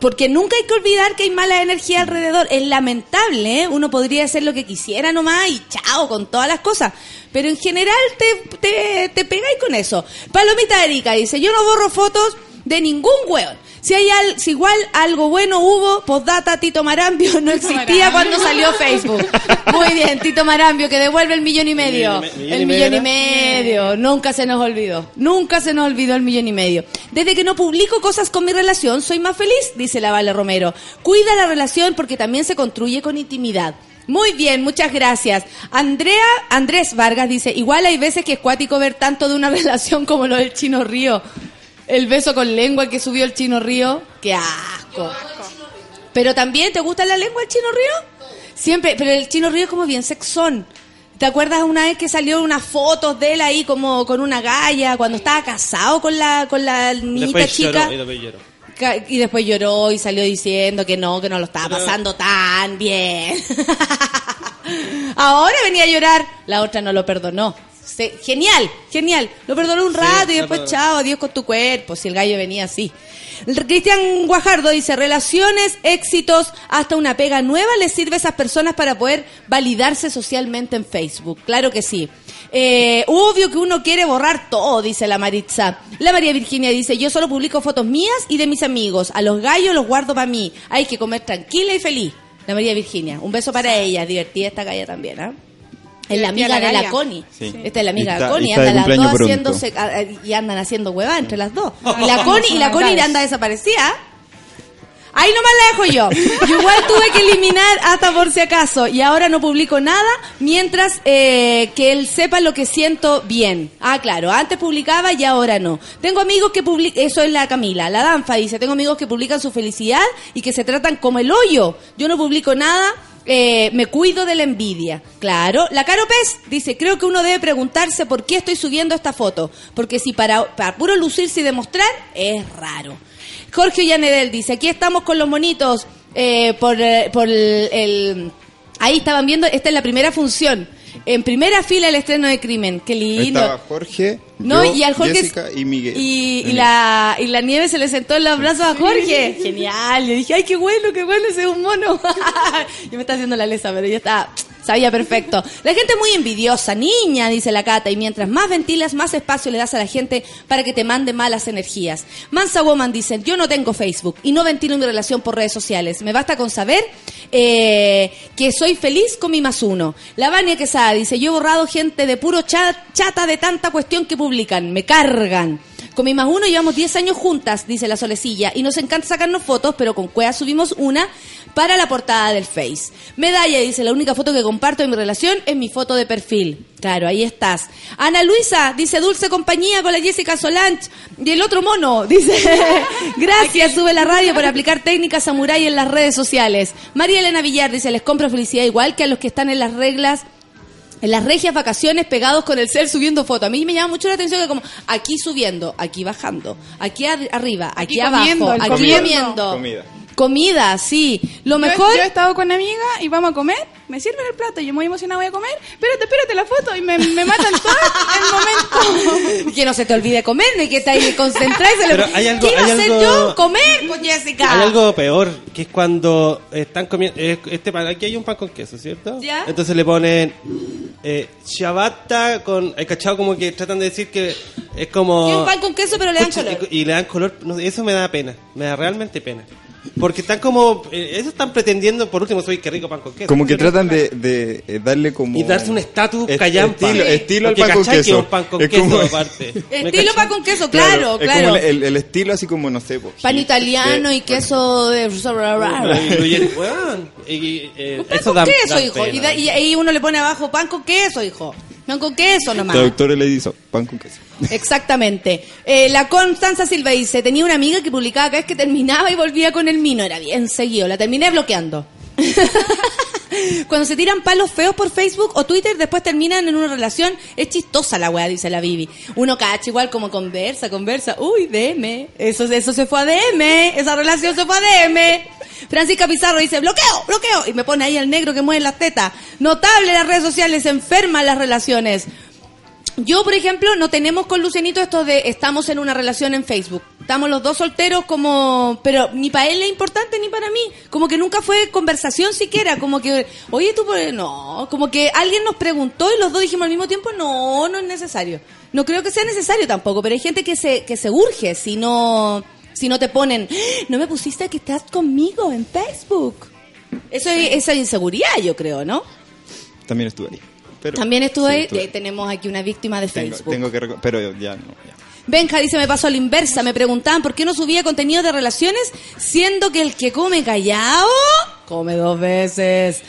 [SPEAKER 1] Porque nunca hay que olvidar que hay mala energía alrededor. Es lamentable, ¿eh? Uno podría hacer lo que quisiera nomás y chao con todas las cosas. Pero en general te, te, te pegáis con eso. Palomita Erika dice, yo no borro fotos de ningún hueón. Si hay al, si igual algo bueno hubo, postdata Tito Marambio [LAUGHS] no existía
[SPEAKER 5] Marambio.
[SPEAKER 1] cuando salió Facebook. Muy bien, Tito Marambio, que devuelve el millón y medio.
[SPEAKER 3] Millón y me-
[SPEAKER 1] El millón y medio. Nunca se nos olvidó. Nunca se nos olvidó el millón y medio. Desde que no publico cosas con mi relación, soy más feliz, dice la Vale Romero. Cuida la relación porque también se construye con intimidad. Muy bien, muchas gracias. Andrea, Andrés Vargas dice, igual hay veces que es cuático ver tanto de una [LAUGHS] relación como lo del Chino Río. El beso con lengua que subió el Chino Río. Qué asco. Pero también, ¿te gusta la lengua del Chino Río? Siempre, pero el Chino Río es como bien sexón. ¿Te acuerdas una vez que salió unas fotos de él ahí como con una galla cuando estaba casado con la con la niñita
[SPEAKER 3] después
[SPEAKER 1] chica?
[SPEAKER 3] lloró, y después lloró.
[SPEAKER 1] Y después lloró y salió diciendo que no, que no lo estaba
[SPEAKER 3] Pero-
[SPEAKER 1] pasando tan bien. [LAUGHS] Ahora venía a llorar. La otra no lo perdonó. Se- genial, genial. Lo perdonó un
[SPEAKER 3] Sí,
[SPEAKER 1] rato y después, chao, adiós con tu cuerpo. Si el gallo venía así. Cristian Guajardo dice, relaciones, éxitos, hasta una pega nueva les sirve a esas personas para poder validarse socialmente en Facebook. Claro que sí. Eh, obvio que uno quiere borrar todo, dice la Maritza. La María Virginia dice, yo solo publico fotos mías y de mis amigos. A los gallos los guardo para mí. Hay que comer tranquila y feliz. La María Virginia. Un beso para ella. Divertida esta galla también, ¿ah? Es la amiga
[SPEAKER 5] la
[SPEAKER 1] de la. Connie.
[SPEAKER 4] Sí.
[SPEAKER 1] Esta es la amiga de Connie.
[SPEAKER 4] y está de
[SPEAKER 1] Andan las dos
[SPEAKER 4] pronto.
[SPEAKER 1] haciéndose a- a- y andan haciendo hueva entre las dos. [LAUGHS] Y la Connie, y la Connie anda desaparecida. Ahí nomás la dejo yo. Yo igual tuve que eliminar hasta por si acaso. Y ahora no publico nada mientras eh, que él sepa lo que siento bien. Ah, claro. Antes publicaba y ahora no. Tengo amigos que publican... Eso es la Camila. La Danfa dice, tengo amigos que publican su felicidad y que se tratan como el hoyo. Yo no publico nada. Eh, me cuido de la envidia. Claro. La Caro Pez dice, creo que uno debe preguntarse por qué estoy subiendo esta foto. Porque si para, para puro lucirse y demostrar, es raro. Jorge Llanedel dice, aquí estamos con los monitos eh, por, eh, por el, Ahí estaban viendo, esta es la primera función. En primera fila el estreno de Crimen. Qué lindo.
[SPEAKER 4] Jorge,
[SPEAKER 1] No,
[SPEAKER 4] yo,
[SPEAKER 1] y al Jorge
[SPEAKER 4] Jessica y Miguel.
[SPEAKER 1] Y, y la, y la nieve se le sentó en los brazos a Jorge. Genial. Yo dije, ay, qué bueno, qué bueno, ese es un mono. [LAUGHS] Yo me está haciendo la lesa, pero ya está. Sabía perfecto. La gente muy envidiosa, niña, dice la Cata, y mientras más ventilas, más espacio le das a la gente para que te mande malas energías. Mansa Woman dice, yo no tengo Facebook y no ventilo mi relación por redes sociales. Me basta con saber eh, que soy feliz con mi más uno. La Vania Quesada dice, yo he borrado gente de puro cha- chata de tanta cuestión que publican. Me cargan. Con mi más uno llevamos 10 años juntas, dice la Solecilla, y nos encanta sacarnos fotos, pero con Cuea subimos una para la portada del Face. Medalla dice, la única foto que comparto de mi relación es mi foto de perfil. Claro, ahí estás. Ana Luisa dice, dulce compañía con la Jessica Solange. Y el otro mono [LAUGHS] dice, gracias, sube la radio por aplicar técnicas samurai en las redes sociales. María Elena Villar dice, les compro felicidad igual que a los que están en las reglas en las regias vacaciones pegados con el cel subiendo fotos. A mí me llama mucho la atención que como aquí subiendo, aquí bajando, aquí ar- arriba, aquí,
[SPEAKER 5] Aquí comiendo,
[SPEAKER 1] abajo,
[SPEAKER 5] el
[SPEAKER 1] aquí
[SPEAKER 5] comiendo.
[SPEAKER 1] comiendo.
[SPEAKER 4] Comida.
[SPEAKER 1] Comida, sí. Lo mejor...
[SPEAKER 5] Yo, he estado con una amiga y vamos a comer, me sirven el plato, yo muy emocionada voy a comer, espérate, espérate la foto y me, me matan todo el momento. [LAUGHS]
[SPEAKER 1] que no se te olvide comer, ni que te ahí
[SPEAKER 3] Pero hay algo-
[SPEAKER 1] ¿Qué iba
[SPEAKER 3] hay
[SPEAKER 1] a hacer
[SPEAKER 3] algo-
[SPEAKER 1] yo? Comer, pues Jessica.
[SPEAKER 3] Hay algo peor, que es cuando están comiendo. eh, Este pan, aquí hay un pan con queso, ¿cierto?
[SPEAKER 1] Ya.
[SPEAKER 3] Entonces le ponen eh, ciabatta con. ¿Hay cachado como que tratan de decir que es como.
[SPEAKER 1] Y un pan con queso, pero le dan
[SPEAKER 3] Pucha,
[SPEAKER 1] color.
[SPEAKER 3] Y, y le dan color. no eso me da pena. Me da realmente pena. Porque están como. eh, eso están pretendiendo, por último, soy que rico pan con queso.
[SPEAKER 4] Como que tratan de, de, eh, darle como...
[SPEAKER 3] Y darse un estatus
[SPEAKER 4] Est-
[SPEAKER 3] callampa.
[SPEAKER 4] Estilo, estilo al pan con queso.
[SPEAKER 3] es un pan con
[SPEAKER 4] Es
[SPEAKER 3] queso
[SPEAKER 4] como-
[SPEAKER 3] aparte. [LAUGHS] ¿Me
[SPEAKER 1] Estilo pan con queso, claro,
[SPEAKER 4] Es
[SPEAKER 1] claro.
[SPEAKER 4] como el, el- el estilo así como, no sé... po,
[SPEAKER 1] Pan italiano
[SPEAKER 4] de-
[SPEAKER 1] y queso de... [LAUGHS]
[SPEAKER 3] Y- y- weón, y- eh,
[SPEAKER 1] Pan
[SPEAKER 3] eso
[SPEAKER 1] con
[SPEAKER 3] da-
[SPEAKER 1] queso,
[SPEAKER 3] da
[SPEAKER 1] hijo. Y, da- y ahí uno le pone abajo pan con queso, hijo. Pan con queso nomás.
[SPEAKER 4] Traductor le hizo pan con queso.
[SPEAKER 1] Exactamente. Eh, la Constanza Silva dice, tenía una amiga que publicaba cada vez que terminaba y volvía con el mino. Era bien seguido. La terminé bloqueando. [LAUGHS] Cuando se tiran palos feos por Facebook o Twitter, después terminan en una relación. Es chistosa la weá, dice la Bibi. Uno cacha igual como conversa, conversa. Uy, DM. Eso, eso se fue a DM. Esa relación se fue a DM. Francisca Pizarro dice, bloqueo, bloqueo. Y me pone ahí el negro que mueve las tetas. Notable las redes sociales, enferman las relaciones. Yo, por ejemplo, no tenemos con Lucianito esto de estamos en una relación en Facebook. Estamos los dos solteros como... Pero ni para él es importante ni para mí. Como que nunca fue conversación siquiera. Como que, oye, tú... por- No, como que alguien nos preguntó y los dos dijimos al mismo tiempo, no, no es necesario. No creo que sea necesario tampoco, pero hay gente que se, que se urge si no, si no te ponen, "¡Ah! no me pusiste que estás conmigo en Facebook. Eso es esa inseguridad, yo creo, ¿no?
[SPEAKER 4] También estuve ahí. Pero-
[SPEAKER 1] También estuve
[SPEAKER 4] sí,
[SPEAKER 1] ahí.
[SPEAKER 4] estuve.
[SPEAKER 1] Eh, Tenemos aquí una víctima de
[SPEAKER 4] Tengo,
[SPEAKER 1] Facebook.
[SPEAKER 4] tengo que... Pero ya no, ya.
[SPEAKER 1] Benja dice, me pasó a la inversa. Me preguntaban por qué no subía contenido de relaciones, siendo que el que come callado, come dos veces.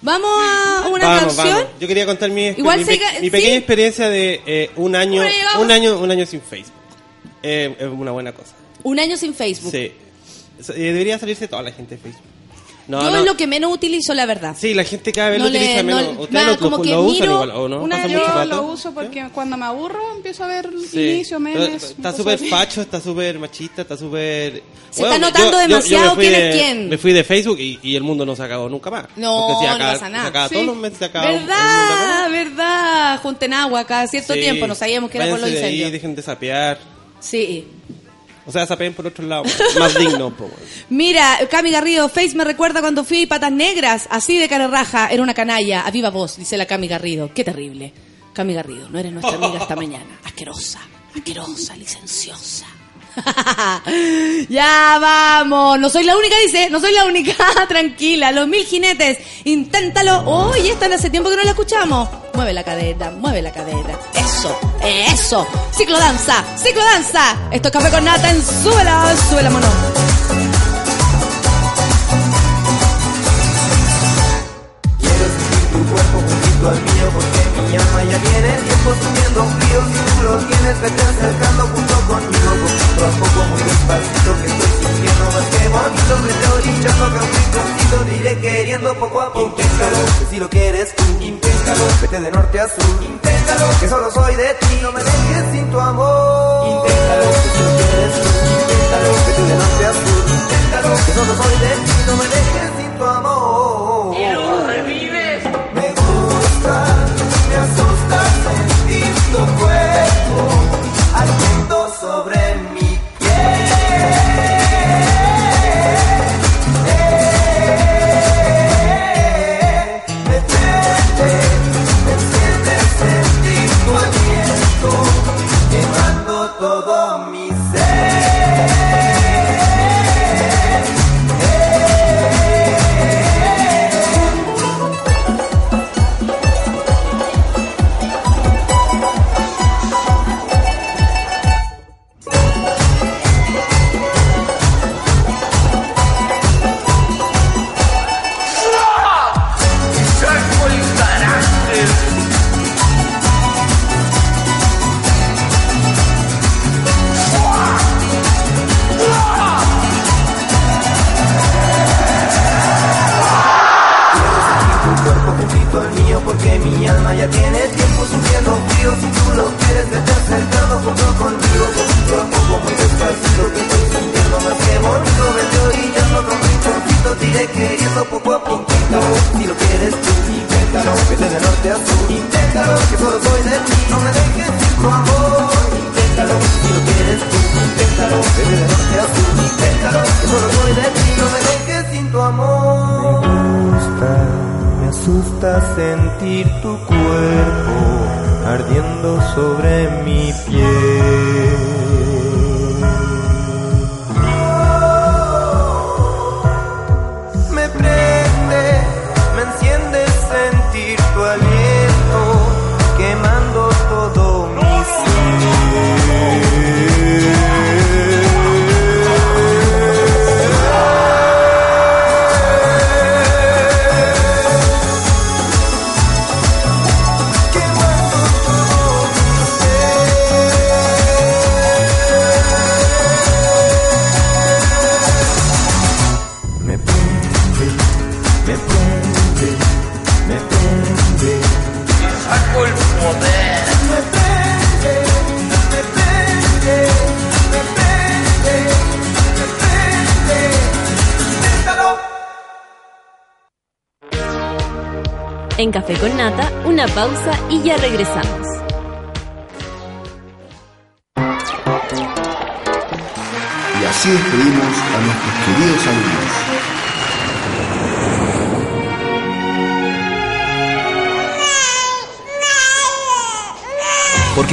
[SPEAKER 1] Vamos a una
[SPEAKER 3] Vamos,
[SPEAKER 1] canción.
[SPEAKER 3] vamos. Yo quería contar mi,
[SPEAKER 1] Igual
[SPEAKER 3] mi, pe- mi pequeña
[SPEAKER 1] sí.
[SPEAKER 3] experiencia de eh, un año, un año, un año sin Facebook. Eh, es una buena cosa.
[SPEAKER 1] Un año sin Facebook.
[SPEAKER 3] Sí. Debería salirse toda la gente de Facebook. No,
[SPEAKER 1] Yo
[SPEAKER 3] no.
[SPEAKER 1] es lo que menos utilizo, la verdad.
[SPEAKER 3] Sí, la gente cada vez
[SPEAKER 1] No
[SPEAKER 3] lo
[SPEAKER 1] le-
[SPEAKER 3] utiliza
[SPEAKER 1] no-
[SPEAKER 3] menos. ¿Ustedes lo,
[SPEAKER 1] como
[SPEAKER 3] lo-
[SPEAKER 1] que
[SPEAKER 3] lo usan igual o no?
[SPEAKER 1] una-
[SPEAKER 3] ¿Pasan
[SPEAKER 5] Yo
[SPEAKER 3] mucho
[SPEAKER 5] lo uso porque cuando me aburro empiezo a ver
[SPEAKER 3] Sí.
[SPEAKER 5] inicio, memes.
[SPEAKER 3] Está súper facho, está súper machista, está súper...
[SPEAKER 1] Se está notando demasiado
[SPEAKER 3] me fui
[SPEAKER 1] quién
[SPEAKER 3] de,
[SPEAKER 1] es quién.
[SPEAKER 3] Me fui de Facebook y, y el mundo no se acabó nunca más.
[SPEAKER 1] No,
[SPEAKER 3] si
[SPEAKER 1] no
[SPEAKER 3] acá-
[SPEAKER 1] pasa nada.
[SPEAKER 3] acá
[SPEAKER 5] Sí.
[SPEAKER 3] todos los meses se acaba
[SPEAKER 1] ¿Verdad? ¿Verdad? Junten agua cada cierto
[SPEAKER 3] Sí.
[SPEAKER 1] tiempo. No sabíamos que era por los incendios.
[SPEAKER 3] dejen de sapear.
[SPEAKER 1] Sí.
[SPEAKER 3] O sea, sapeen por otro lado. Más digno, po, weón.
[SPEAKER 1] Mira, Cami Garrido, Face me recuerda cuando fui Patas Negras, así de cara raja, era una canalla, a viva voz, dice la Cami Garrido. Qué terrible. Cami Garrido, no eres nuestra amiga [LAUGHS] esta mañana. Asquerosa, asquerosa, licenciosa. [LAUGHS] ya vamos, no soy la única, dice, no soy la única, [LAUGHS] tranquila, los mil jinetes, inténtalo. Oye, esta hace tiempo que no la escuchamos. Mueve la cadera, mueve la cadera. Eso, eso. Ciclo danza, ciclo danza. Esto es café con nata en súbela, súbela mono.
[SPEAKER 6] Quiero sentir tu cuerpo juntito al mío porque mi alma ya tiene tiempo subiendo frío Si tú lo tienes, vete acercando junto conmigo Poquito a poco, muy despacito que estoy sintiendo más que bonito. Vete orillando que a un rinconcito iré queriendo poco a poco. Inténtalo, que si lo quieres tú. Inténtalo, vete de norte a sur. Inténtalo, que solo soy de ti. No me dejes sin tu amor. Inténtalo, que si lo quieres tú. Inténtalo, vete de norte a sur. Inténtalo, que solo soy de ti. No me dejes sin tu amor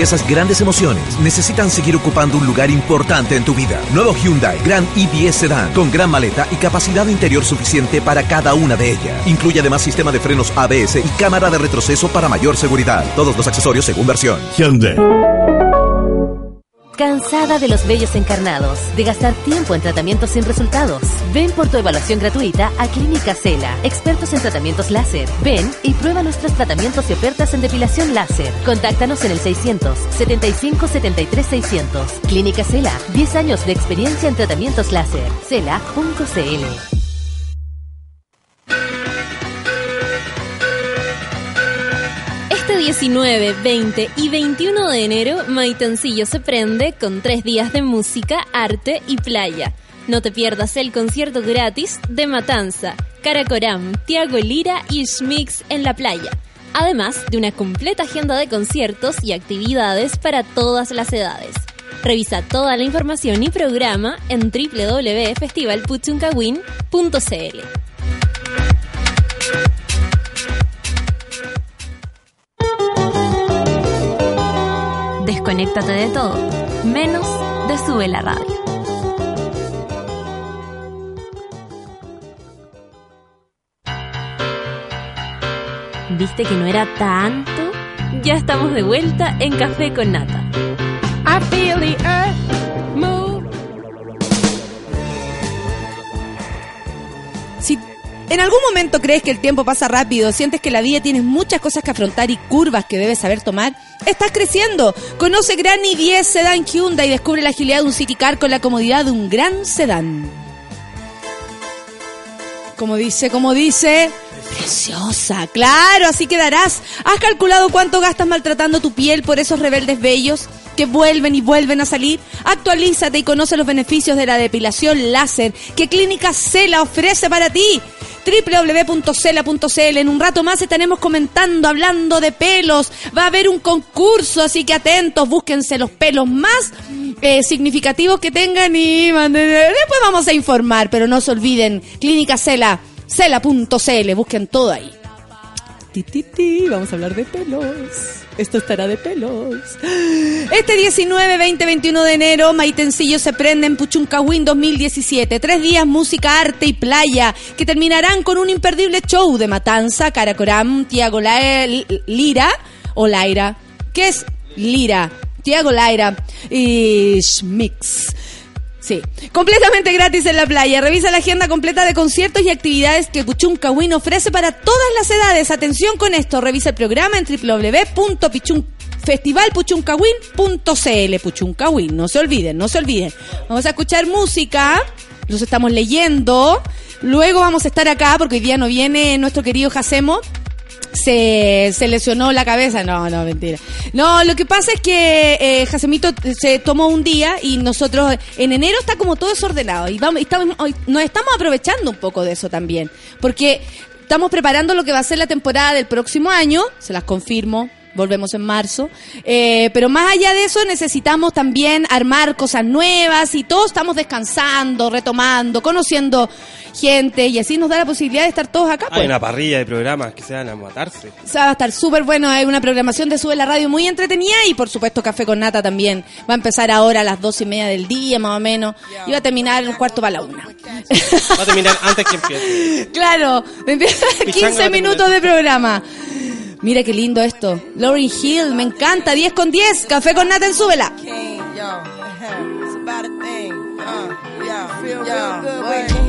[SPEAKER 7] esas grandes emociones necesitan seguir ocupando un lugar importante en tu vida. Nuevo Hyundai Grand i10 Sedan con gran maleta y capacidad interior suficiente para cada una de ellas. Incluye además sistema de frenos ABS y cámara de retroceso para mayor seguridad. Todos los accesorios según versión. Hyundai.
[SPEAKER 8] ¿Cansada de los vellos encarnados? ¿De gastar tiempo en tratamientos sin resultados? Ven por tu evaluación gratuita a Clínica Cela, expertos en tratamientos láser. Ven y prueba nuestros tratamientos y ofertas en depilación láser. Contáctanos en el 600 75 73 600. Clínica Cela, 10 años de experiencia en tratamientos láser. Cela.cl
[SPEAKER 9] 19, 20 y 21 de enero, Maitancillo se prende con tres días de música, arte y playa. No te pierdas el concierto gratis de Matanza, Caracoram, Tiago Lira y Schmix en la playa. Además de una completa agenda de conciertos y actividades para todas las edades. Revisa toda la información y programa en www.festivalpuchuncawin.cl.
[SPEAKER 8] Desconéctate de todo, menos de Sube la Radio. ¿Viste que no era tanto? Ya estamos de vuelta en Café con Nata.
[SPEAKER 10] I feel the earth
[SPEAKER 1] en algún momento crees que el tiempo pasa rápido, sientes que la vida tienes muchas cosas que afrontar y curvas que debes saber tomar, estás creciendo. Conoce Gran i10 Sedan Hyundai y descubre la agilidad de un City Car con la comodidad de un gran sedán. Como dice, como dice, preciosa, claro, así quedarás. ¿Has calculado cuánto gastas maltratando tu piel por esos rebeldes bellos que vuelven y vuelven a salir? Actualízate y conoce los beneficios de la depilación láser que Clínica Cela ofrece para ti www.cela.cl. En un rato más estaremos comentando, hablando de pelos. Va a haber un concurso, así que atentos, búsquense los pelos más eh, significativos que tengan y después vamos a informar, pero no se olviden, Clínica Cela, cela.cl, busquen todo ahí. Vamos a hablar de pelos. Esto estará de pelos. Este 19, 20, 21 de enero, Maitencillo se prende en Puchuncahuín 2017. Tres días, música, arte y playa, que terminarán con un imperdible show de Matanza, Caracoram, Tiago Lira, o Laira. ¿Qué es Lira? Tiago Laira y Schmix. Sí, completamente gratis en la playa. Revisa la agenda completa de conciertos y actividades que Puchuncahuín ofrece para todas las edades. Atención con esto, revisa el programa en www.festivalpuchuncahuín.cl. Puchuncahuín, no se olviden, no se olviden. Vamos a escuchar música, los estamos leyendo. Luego vamos a estar acá porque hoy día no viene nuestro querido Jacemo se, se lesionó la cabeza. No, no, mentira. No, lo que pasa es que eh, Jacemito se tomó un día y nosotros en enero está como todo desordenado y vamos, estamos, nos estamos aprovechando un poco de eso también. Porque estamos preparando lo que va a ser la temporada del próximo año, se las confirmo. Volvemos en marzo. Eh, pero más allá de eso, necesitamos también armar cosas nuevas y todos estamos descansando, retomando, conociendo gente y así nos da la posibilidad de estar todos acá.
[SPEAKER 3] Hay
[SPEAKER 1] Pues.
[SPEAKER 3] una parrilla de programas que se van a matarse.
[SPEAKER 1] O sea, va a estar súper bueno. Hay una programación de Sube la Radio muy entretenida y, por supuesto, Café con Nata también. Va a empezar ahora a las dos y media del día, más o menos. Y va a terminar un cuarto para la una.
[SPEAKER 3] Va a terminar antes que empiece. [LAUGHS]
[SPEAKER 1] claro, empieza
[SPEAKER 3] Pichanga va
[SPEAKER 1] 15
[SPEAKER 3] a
[SPEAKER 1] minutos de programa. Mira qué lindo esto. Lauryn Hill, me encanta. 10 con 10. Café con Nata en Súbela.
[SPEAKER 11] King, yo, it's about a thing. Uh, yeah, feel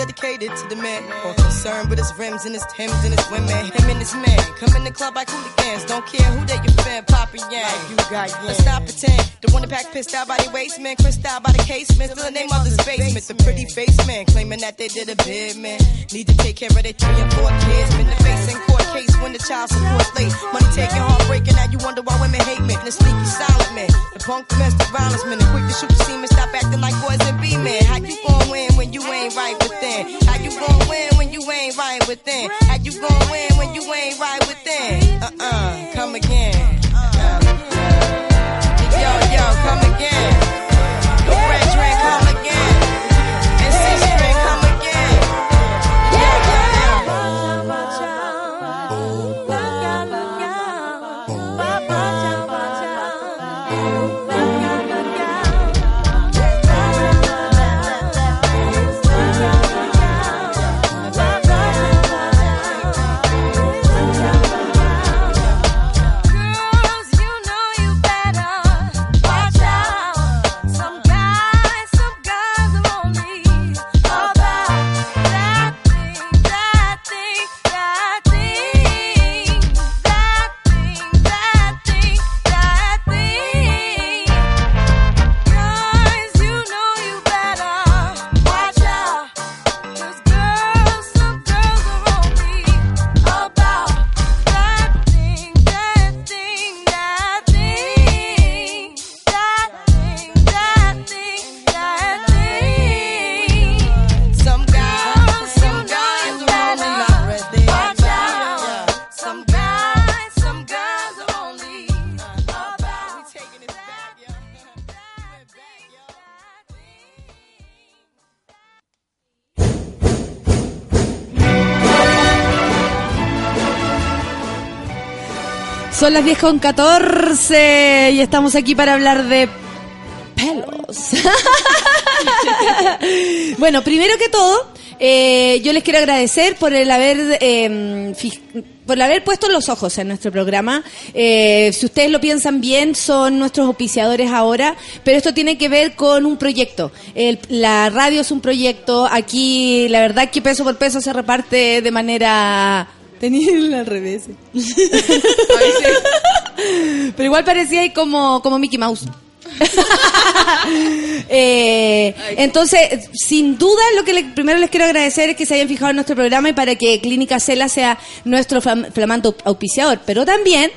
[SPEAKER 11] Dedicated to the man concerned with his rims and his Timbs and his women. Him and his men come in the club like hooligans. Don't care who they you fan, poppin' yang. you got you. Let's not pretend. The one that pack pissed out by the waistman, crissed out by the casement. Still the name of his basement. The pretty face man claiming that they did a bid, man. Need to take care of their three and four kids. Been the face in court case when the child support late. Money taking, heartbreaking. Now you wonder why women hate men. The sneaky silent man. The punk domestic violence man. The quick to shoot the semen. Stop acting like boys and be men. How you gon' win when you ain't right thing. How you gon'
[SPEAKER 1] Las 10 con 14 y estamos aquí para hablar de pelos. [LAUGHS] bueno, primero que todo, eh, yo les quiero agradecer por el haber eh, por el haber puesto los ojos en nuestro programa. Eh, si ustedes lo piensan bien, son nuestros auspiciadores ahora, pero esto tiene que ver con un proyecto. El- la radio es un proyecto. Aquí, la verdad, que peso por peso se reparte de manera Tenía al revés. Pero igual parecía ahí como, como Mickey Mouse. [LAUGHS] Eh, entonces, sin duda, lo que le- primero les quiero agradecer es que se hayan fijado en nuestro programa y para que Clínica Cela sea nuestro flam- flamante au- auspiciador. Pero también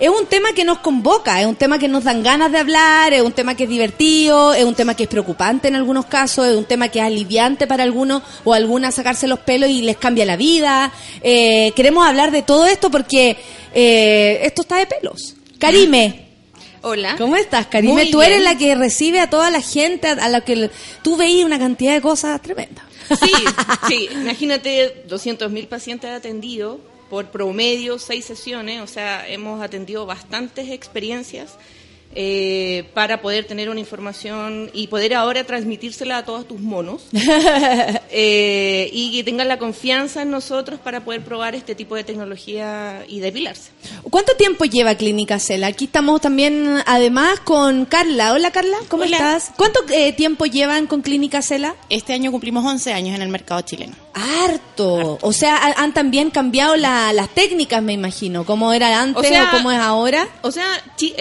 [SPEAKER 1] es un tema que nos convoca, es un tema que nos dan ganas de hablar, es un tema que es divertido, es un tema que es preocupante en algunos casos, es un tema que es aliviante para algunos o algunas sacarse los pelos y les cambia la vida. Eh, queremos hablar de todo esto porque eh, esto está de pelos. Karime.
[SPEAKER 12] Hola.
[SPEAKER 1] ¿Cómo estás, Karime?
[SPEAKER 12] Muy
[SPEAKER 1] tú eres
[SPEAKER 12] bien.
[SPEAKER 1] la que recibe a toda la gente, a, la que tú veías una cantidad de cosas tremendas.
[SPEAKER 12] Sí, [LAUGHS] sí, imagínate 200.000 pacientes atendidos por promedio seis sesiones, o sea, hemos atendido bastantes experiencias eh, para poder tener una información y poder ahora transmitírsela a todos tus monos [LAUGHS] eh, y que tengan la confianza en nosotros para poder probar este tipo de tecnología y depilarse.
[SPEAKER 1] ¿Cuánto tiempo lleva Clínica Cela? Aquí estamos también, además, con Carla. Hola, Carla, ¿cómo
[SPEAKER 13] Hola.
[SPEAKER 1] estás? ¿Cuánto eh, tiempo llevan con Clínica Cela?
[SPEAKER 13] Este año cumplimos 11 años en el mercado chileno.
[SPEAKER 1] Harto. O sea, ha- han también cambiado la- las técnicas, me imagino. ¿Cómo era antes o,
[SPEAKER 12] sea,
[SPEAKER 1] cómo es ahora?
[SPEAKER 12] O sea, Chi-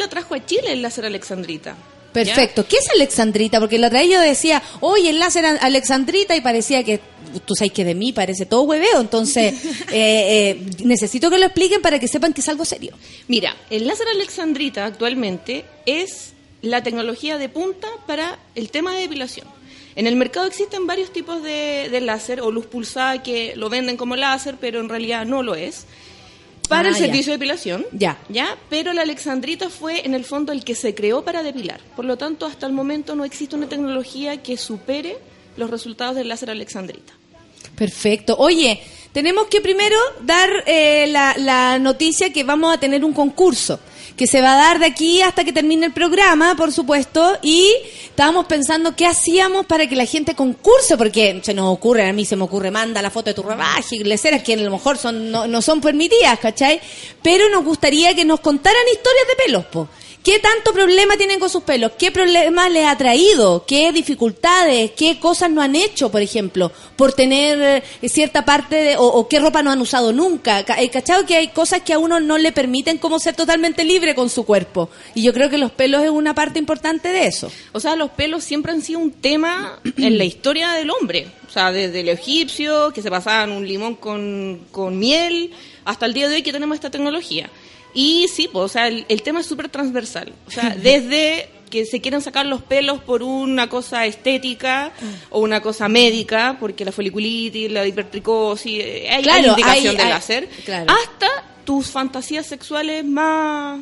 [SPEAKER 12] lo trajo a Chile el láser alexandrita.
[SPEAKER 1] Perfecto. ¿Qué es Alexandrita? Porque la otra vez yo decía, oye, el láser Alexandrita y parecía que, tú sabes que de mí parece todo hueveo. Entonces, [LAUGHS] eh, eh, necesito que lo expliquen para que sepan que es algo serio.
[SPEAKER 12] Mira, el láser alexandrita actualmente es la tecnología de punta para el tema de depilación. En el mercado existen varios tipos de, de láser o luz pulsada que lo venden como láser, pero en realidad no lo es. Para
[SPEAKER 1] Ah,
[SPEAKER 12] el
[SPEAKER 1] ya.
[SPEAKER 12] servicio de depilación.
[SPEAKER 1] Ya.
[SPEAKER 12] ¿Ya? Pero la alexandrita fue en el fondo el que se creó para depilar. Por lo tanto, hasta el momento no existe una tecnología que supere los resultados del láser alexandrita.
[SPEAKER 1] Perfecto. Oye, tenemos que primero dar eh, la, la noticia que vamos a tener un concurso que se va a dar de aquí hasta que termine el programa, por supuesto, y estábamos pensando qué hacíamos para que la gente concurse, porque se nos ocurre, a mí se me ocurre, manda la foto de tu rebaje, iglesias que a lo mejor son, no, no son permitidas, ¿cachai? Pero nos gustaría que nos contaran historias de pelos, po. ¿Qué tanto problema tienen con sus pelos? ¿Qué problemas les ha traído? ¿Qué dificultades? ¿Qué cosas no han hecho, por ejemplo, por tener eh, cierta parte de, o, qué ropa no han usado nunca? Ca- eh, ¿Cachado que hay cosas que a uno no le permiten como ser totalmente libre con su cuerpo? Y yo creo que los pelos es una parte importante de eso.
[SPEAKER 12] O sea, los pelos siempre han sido un tema [CLEARS THROAT] en la historia del hombre. O sea, desde el egipcio, que se pasaban un limón con, con miel, hasta el día de hoy que tenemos esta tecnología. Y sí, pues, o sea, el, el tema es súper transversal. O sea, [LAUGHS] desde que se quieren sacar los pelos por una cosa estética o una cosa médica, porque la foliculitis, la hipertricosis, eh, hay, hay
[SPEAKER 1] Claro,
[SPEAKER 12] indicación
[SPEAKER 1] hay-
[SPEAKER 12] de
[SPEAKER 1] hay-
[SPEAKER 12] láser,
[SPEAKER 1] claro.
[SPEAKER 12] hasta tus fantasías sexuales más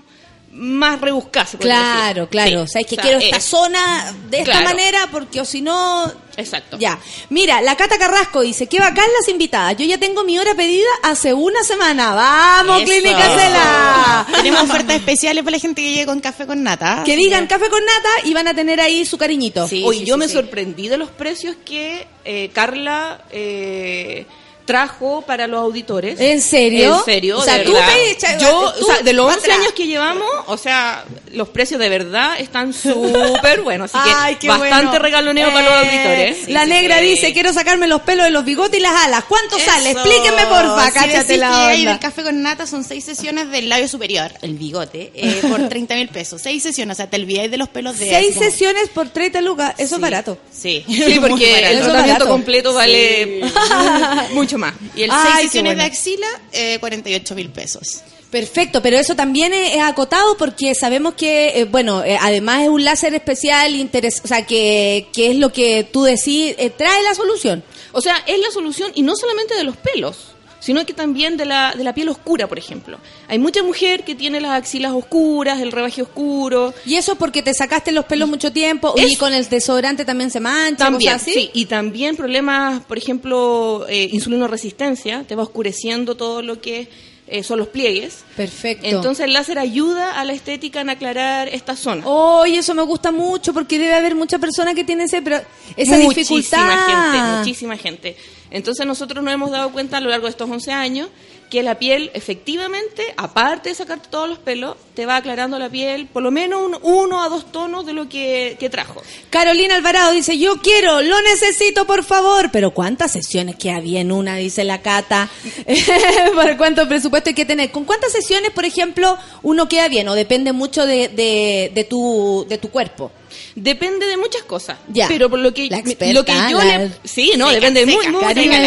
[SPEAKER 12] más podría
[SPEAKER 1] Claro,
[SPEAKER 12] decir.
[SPEAKER 1] claro.
[SPEAKER 12] Sí.
[SPEAKER 1] O sea, es que
[SPEAKER 12] O sea,
[SPEAKER 1] quiero esta
[SPEAKER 12] es-
[SPEAKER 1] zona de esta
[SPEAKER 12] Claro.
[SPEAKER 1] manera porque o si no...
[SPEAKER 12] Exacto.
[SPEAKER 1] Ya. Mira, la Cata Carrasco dice, qué bacán las invitadas. Yo ya tengo mi hora pedida hace una semana. ¡Vamos,
[SPEAKER 13] Eso.
[SPEAKER 1] Clínica Cela! [LAUGHS]
[SPEAKER 13] Tenemos ofertas especiales para la gente que llegue con café con nata.
[SPEAKER 1] Que digan café con nata y van a tener ahí su cariñito.
[SPEAKER 12] Hoy yo me sorprendí de los precios que eh, Carla eh, trajo para los auditores.
[SPEAKER 1] ¿En serio?
[SPEAKER 12] En serio,
[SPEAKER 1] O sea,
[SPEAKER 12] de
[SPEAKER 1] tú
[SPEAKER 12] verdad.
[SPEAKER 1] te echa-
[SPEAKER 12] Yo,
[SPEAKER 1] tú
[SPEAKER 12] o sea, de los
[SPEAKER 1] pa'
[SPEAKER 12] 11
[SPEAKER 1] atrás.
[SPEAKER 12] años que llevamos, o sea, los precios de verdad están súper buenos. Así que
[SPEAKER 1] Ay, qué
[SPEAKER 12] bastante
[SPEAKER 1] bueno.
[SPEAKER 12] regaloneo para los
[SPEAKER 1] Eh,
[SPEAKER 12] auditores.
[SPEAKER 1] la
[SPEAKER 12] Sí,
[SPEAKER 1] negra
[SPEAKER 12] sí.
[SPEAKER 1] dice, quiero sacarme los pelos de los bigotes y las alas. ¿Cuánto
[SPEAKER 13] Eso.
[SPEAKER 1] sale? Explíquenme, porfa, cáchate la
[SPEAKER 13] que
[SPEAKER 1] onda.
[SPEAKER 13] del café con nata son seis sesiones del labio superior, el bigote, eh, [LAUGHS] por 30 mil pesos. Seis sesiones, o sea, te olvidáis de los pelos de...
[SPEAKER 1] Seis sesiones por 30 lucas, eso es barato.
[SPEAKER 13] Sí,
[SPEAKER 12] Sí, [LAUGHS] porque el tratamiento completo vale [LAUGHS] mucho más.
[SPEAKER 13] Y el
[SPEAKER 1] Ay,
[SPEAKER 13] seis
[SPEAKER 1] qué
[SPEAKER 13] sesiones
[SPEAKER 1] bueno.
[SPEAKER 13] de axila, eh, 48 mil pesos.
[SPEAKER 1] Perfecto, pero eso también es, es acotado porque sabemos que, eh, bueno, eh, además es un láser especial, interes o sea, que, que es lo que tú decís, eh, trae la solución.
[SPEAKER 12] O sea, es la solución y no solamente de los pelos, sino que también de la, de la piel oscura, por ejemplo. Hay mucha mujer que tiene las axilas oscuras, el rebaje oscuro.
[SPEAKER 1] Y eso es porque te sacaste los pelos mucho tiempo y
[SPEAKER 12] Es-
[SPEAKER 1] con el desodorante también se mancha,
[SPEAKER 12] También,
[SPEAKER 1] cosas así.
[SPEAKER 12] sí. Y también problemas, por ejemplo, eh, insulinoresistencia, te va oscureciendo todo lo que eh, son los pliegues.
[SPEAKER 1] Perfecto.
[SPEAKER 12] Entonces el láser ayuda a la estética en aclarar esta zona.
[SPEAKER 1] Oye, eso me gusta mucho porque debe haber mucha persona que tiene ese, pero esa
[SPEAKER 12] muchísima
[SPEAKER 1] dificultad.
[SPEAKER 12] gente, muchísima gente. Entonces nosotros nos hemos dado cuenta a lo largo de estos 11 años que la piel efectivamente, aparte de sacarte todos los pelos, te va aclarando la piel por lo menos un- uno a dos tonos de lo que, que trajo.
[SPEAKER 1] Carolina Alvarado dice, yo quiero, lo necesito, por favor. Pero ¿cuántas sesiones que había en una? Dice la Cata. [LAUGHS] ¿Por cuánto presupuesto hay que tener? ¿Con cuántas sesiones, por ejemplo, uno queda bien? ¿O depende mucho de, de, tu, de tu cuerpo?
[SPEAKER 12] Depende de muchas cosas.
[SPEAKER 1] Ya.
[SPEAKER 12] Pero por lo que,
[SPEAKER 1] La experta,
[SPEAKER 12] lo que yo
[SPEAKER 1] la-
[SPEAKER 12] le... Sí, no,
[SPEAKER 13] Seca,
[SPEAKER 12] depende de
[SPEAKER 13] seca,
[SPEAKER 12] muy-
[SPEAKER 13] Karina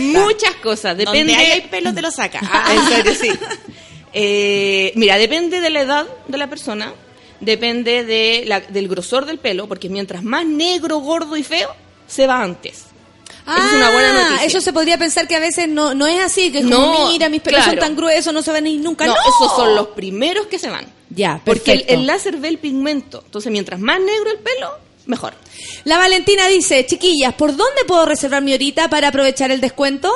[SPEAKER 12] muchas cosas. Depende...
[SPEAKER 13] Donde hay pelo te lo saca. [LAUGHS]
[SPEAKER 12] Ah, en serio, sí. Eh, mira, depende de la edad de la persona, depende de la- del grosor del pelo, porque mientras más negro, gordo y feo, se va antes. Es una buena
[SPEAKER 1] Ah,
[SPEAKER 12] noticia.
[SPEAKER 1] Eso se podría pensar que a veces no, no es así, que es
[SPEAKER 12] No,
[SPEAKER 1] como, mira, mis pelos son tan gruesos, no se van a ir nunca.
[SPEAKER 12] No,
[SPEAKER 1] No,
[SPEAKER 12] esos son los primeros que se van.
[SPEAKER 1] Ya,
[SPEAKER 12] Porque el, láser ve el pigmento. Entonces, mientras más negro el pelo, mejor.
[SPEAKER 1] La Valentina dice, chiquillas, ¿por dónde puedo reservar mi horita para aprovechar el descuento?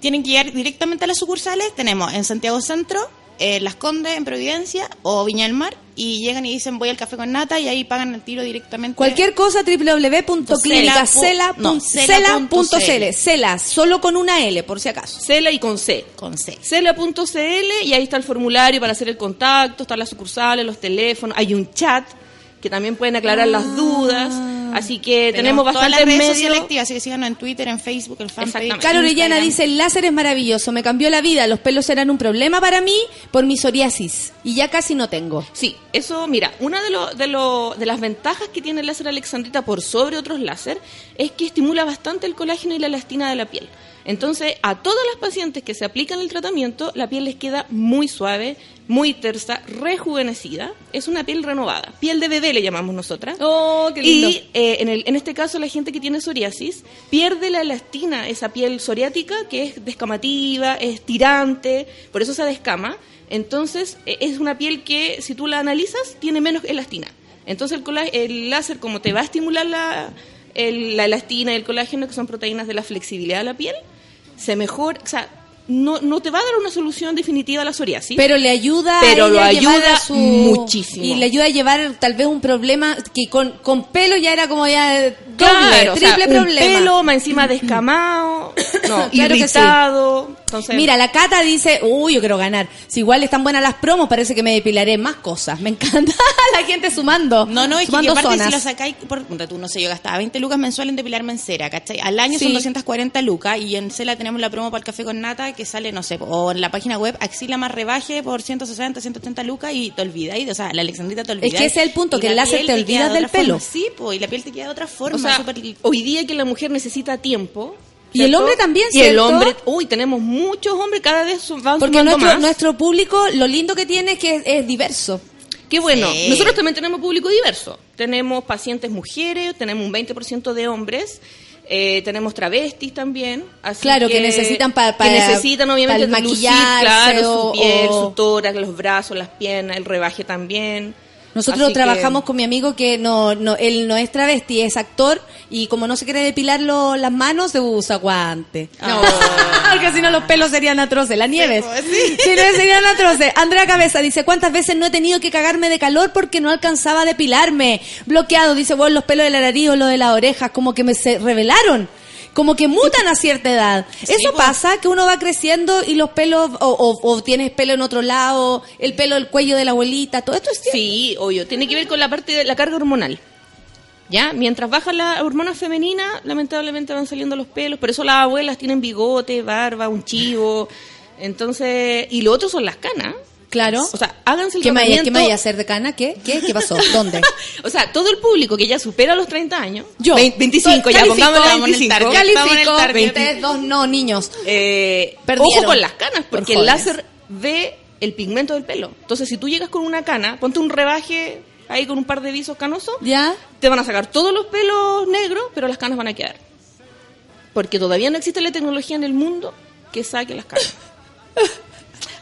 [SPEAKER 13] Tienen que llegar directamente a las sucursales. Tenemos en Santiago Centro, en Las Condes, en Providencia o Viña del Mar. Y llegan y dicen voy al café con nata y ahí pagan el tiro directamente.
[SPEAKER 1] Cualquier cosa, www.clinicacela.cl.
[SPEAKER 13] No, cela punto
[SPEAKER 1] Cela, Cela, solo con una L, por si acaso.
[SPEAKER 12] Cela y con C.
[SPEAKER 13] Con C.
[SPEAKER 12] Cela.cl y ahí está el formulario para hacer el contacto, están las sucursales, los teléfonos, hay un chat que también pueden aclarar las dudas. Así que tenemos bastante
[SPEAKER 13] redes
[SPEAKER 12] medios.
[SPEAKER 13] sociales activas, así que síganos en Twitter, en Facebook, en fanpage.
[SPEAKER 1] Caro Orellana dice, el láser es maravilloso, me cambió la vida, los pelos eran un problema para mí por mi psoriasis y ya casi no tengo.
[SPEAKER 12] Sí, eso, mira, una de, lo- de, lo- de las ventajas que tiene el láser alexandrita por sobre otros láser es que estimula bastante el colágeno y la elastina de la piel. Entonces, a todas las pacientes que se aplican el tratamiento, la piel les queda muy suave, muy tersa, rejuvenecida. Es una piel renovada. Piel de bebé le llamamos nosotras.
[SPEAKER 1] Oh, qué lindo.
[SPEAKER 12] Y eh, en, el- en este caso, la gente que tiene psoriasis pierde la elastina, esa piel psoriática que es descamativa, es tirante, por eso se descama. Entonces, eh, es una piel que, si tú la analizas, tiene menos elastina. Entonces, el, colá- el láser, como te va a estimular la, el- la elastina y el colágeno, que son proteínas de la flexibilidad de la piel, se mejora, o sea, no, no te va a dar una solución definitiva a la psoriasis.
[SPEAKER 1] Pero le ayuda
[SPEAKER 12] Pero
[SPEAKER 1] a
[SPEAKER 12] lo ayuda
[SPEAKER 1] a su-
[SPEAKER 12] muchísimo.
[SPEAKER 1] Y le ayuda a llevar tal vez un problema que con, con pelo ya era como ya doble,
[SPEAKER 12] Claro, o sea,
[SPEAKER 1] triple
[SPEAKER 12] un
[SPEAKER 1] problema.
[SPEAKER 12] pelo más encima descamado, [COUGHS] no,
[SPEAKER 1] Claro que sí.
[SPEAKER 12] Entonces,
[SPEAKER 1] Mira, la Cata dice, uy, yo quiero ganar. Si igual están buenas las promos, parece que me depilaré más cosas. Me encanta [LAUGHS] la gente sumando.
[SPEAKER 13] No, no, es que
[SPEAKER 1] sumando
[SPEAKER 13] aparte
[SPEAKER 1] zonas.
[SPEAKER 13] si lo sacáis, por tú, no sé, yo gastaba 20 lucas mensuales en depilarme en cera, ¿cachai? Al año
[SPEAKER 1] Sí.
[SPEAKER 13] son 240 lucas y en Cela tenemos la promo para el café con nata que sale, no sé, o en la página web Axila más rebaje por 160, 180 lucas y te olvidáis, o sea, la Alexandrita te olvidáis.
[SPEAKER 1] que ese es el punto,
[SPEAKER 13] y
[SPEAKER 1] que
[SPEAKER 13] la
[SPEAKER 1] el láser te
[SPEAKER 13] queda
[SPEAKER 1] olvidas
[SPEAKER 13] de
[SPEAKER 1] del pelo.
[SPEAKER 13] forma. Sí, pues, y la piel te queda de otra forma,
[SPEAKER 12] o sea,
[SPEAKER 13] súper-
[SPEAKER 12] hoy día que la mujer necesita tiempo.
[SPEAKER 1] Y el
[SPEAKER 12] ¿cierto?
[SPEAKER 1] hombre también,
[SPEAKER 12] Y el
[SPEAKER 1] ¿cierto?
[SPEAKER 12] hombre, uy, tenemos muchos hombres, cada vez van
[SPEAKER 1] Porque nuestro,
[SPEAKER 12] más.
[SPEAKER 1] nuestro público, lo lindo que tiene es que es, es diverso.
[SPEAKER 12] Qué bueno.
[SPEAKER 1] Sí.
[SPEAKER 12] Nosotros también tenemos público diverso. Tenemos pacientes mujeres, tenemos un 20% de hombres. eh, tenemos travestis también. así
[SPEAKER 1] Claro, que necesitan pa- para-
[SPEAKER 12] que necesitan obviamente
[SPEAKER 1] maquillarse
[SPEAKER 12] claro,
[SPEAKER 1] o-
[SPEAKER 12] su piel,
[SPEAKER 1] o-
[SPEAKER 12] su tórax, los brazos, las piernas, el rebaje también.
[SPEAKER 1] Nosotros
[SPEAKER 12] Así que-
[SPEAKER 1] trabajamos con mi amigo que no, no, él no es travesti, es actor y como no se quiere depilar lo- las manos, se usa guante. [LAUGHS] Porque si no los pelos serían atroces, las nieves. Si no serían atroces. Andrea Cabeza dice, ¿cuántas veces no he tenido que cagarme de calor porque no alcanzaba a depilarme? Bloqueado, dice, bueno, los pelos de la nariz o los de las orejas, como que me se revelaron. Como que mutan a cierta edad. Eso pasa, que uno va creciendo y los pelos, o, o- o tienes pelo en otro lado, el pelo del cuello de la abuelita, todo esto es cierto.
[SPEAKER 12] Sí, obvio. Tiene que ver con la parte de la carga hormonal. ¿Ya? Mientras baja la hormona femenina, lamentablemente van saliendo los pelos. Por eso las abuelas tienen bigote, barba, un chivo. Entonces, y lo otro son las canas.
[SPEAKER 1] Claro.
[SPEAKER 12] O sea, háganse el
[SPEAKER 1] ¿Qué me
[SPEAKER 12] tratamiento.
[SPEAKER 1] ¿Qué me vaya a hacer de cana? ¿Qué? ¿Qué? ¿Qué pasó? ¿Dónde? [LAUGHS]
[SPEAKER 12] O sea, todo el público que ya supera los 30 años.
[SPEAKER 1] Yo.
[SPEAKER 12] Vein- 25, ya pongámosle
[SPEAKER 1] vamos en el
[SPEAKER 12] 25.
[SPEAKER 1] target, vamos en el
[SPEAKER 12] Califico. 20.
[SPEAKER 1] Ustedes dos no, niños.
[SPEAKER 12] Eh,
[SPEAKER 1] Perdieron.
[SPEAKER 12] ojo con las canas,
[SPEAKER 1] Por
[SPEAKER 12] porque el láser ve el pigmento del pelo. Entonces, si tú llegas con una cana, ponte un rebaje ahí con un par de visos canosos,
[SPEAKER 1] ¿Ya?
[SPEAKER 12] te van a sacar todos los pelos negros, pero las canas van a quedar. Porque todavía no existe la tecnología en el mundo que saque las canas. [LAUGHS]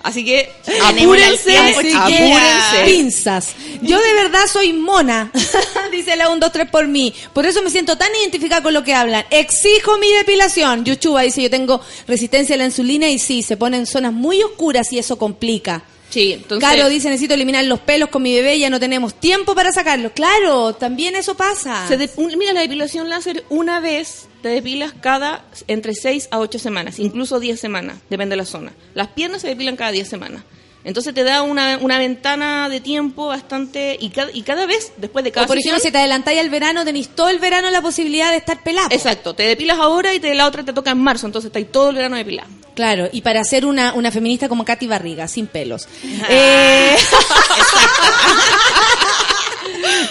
[SPEAKER 12] Así que apúrense, apúrense.
[SPEAKER 1] pinzas. Yo de verdad soy mona, [LAUGHS] dice la 1, 2, 3 por mí. Por eso me siento tan identificada con lo que hablan. Exijo mi depilación. Yuchuba dice, yo tengo resistencia a la insulina y sí, se pone en zonas muy oscuras y eso complica.
[SPEAKER 12] Sí, entonces...
[SPEAKER 1] Caro dice, necesito eliminar los pelos con mi bebé, ya no tenemos tiempo para sacarlos. Claro, también eso pasa.
[SPEAKER 12] Se de- un- mira, la depilación láser una vez te depilas cada entre 6 a 8 semanas, incluso 10 semanas, depende de la zona. Las piernas se depilan cada 10 semanas. Entonces te da una, una ventana de tiempo bastante... Y cada, y cada vez, después de cada
[SPEAKER 1] O por ejemplo,
[SPEAKER 12] sesión-
[SPEAKER 1] si te adelantáis al verano, tenéis todo el verano la posibilidad de estar pelado.
[SPEAKER 12] Exacto, te depilas ahora y te, la otra te toca en marzo, entonces estáis todo el verano depilado.
[SPEAKER 1] Claro, y para ser una, una feminista como Katy Barriga, sin pelos. [LAUGHS] Eh, El [LAUGHS]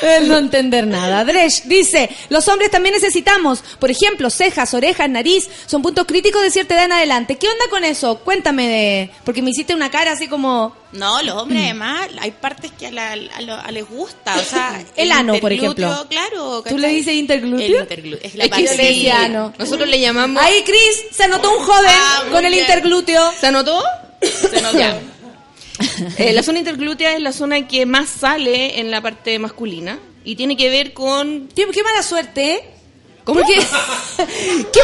[SPEAKER 1] [LAUGHS] no entender nada. Dresh dice, los hombres también necesitamos, por ejemplo, cejas, orejas, nariz, son puntos críticos de cierta edad en adelante. ¿Qué onda con eso? Cuéntame de... Porque me hiciste una cara así como...
[SPEAKER 13] No, los hombres además, hay partes que a, la- a lo- a les gusta, o sea... [LAUGHS]
[SPEAKER 1] El ano, por
[SPEAKER 13] interglúteo,
[SPEAKER 1] ejemplo.
[SPEAKER 13] Claro.
[SPEAKER 1] ¿Tú le dices interglúteo?
[SPEAKER 13] El interglúteo, es la parte
[SPEAKER 12] sí. Nosotros le llamamos...
[SPEAKER 1] Ahí, Chris, se anotó un joven
[SPEAKER 13] Ah,
[SPEAKER 1] con el interglúteo.
[SPEAKER 12] ¿Se anotó?
[SPEAKER 13] Se nota. [LAUGHS]
[SPEAKER 12] Eh, la zona interglútea es la zona que más sale en la parte masculina y tiene que ver con...
[SPEAKER 1] Qué, qué mala suerte, ¿eh?
[SPEAKER 12] ¿Cómo
[SPEAKER 1] ¿Qué, [LAUGHS] qué,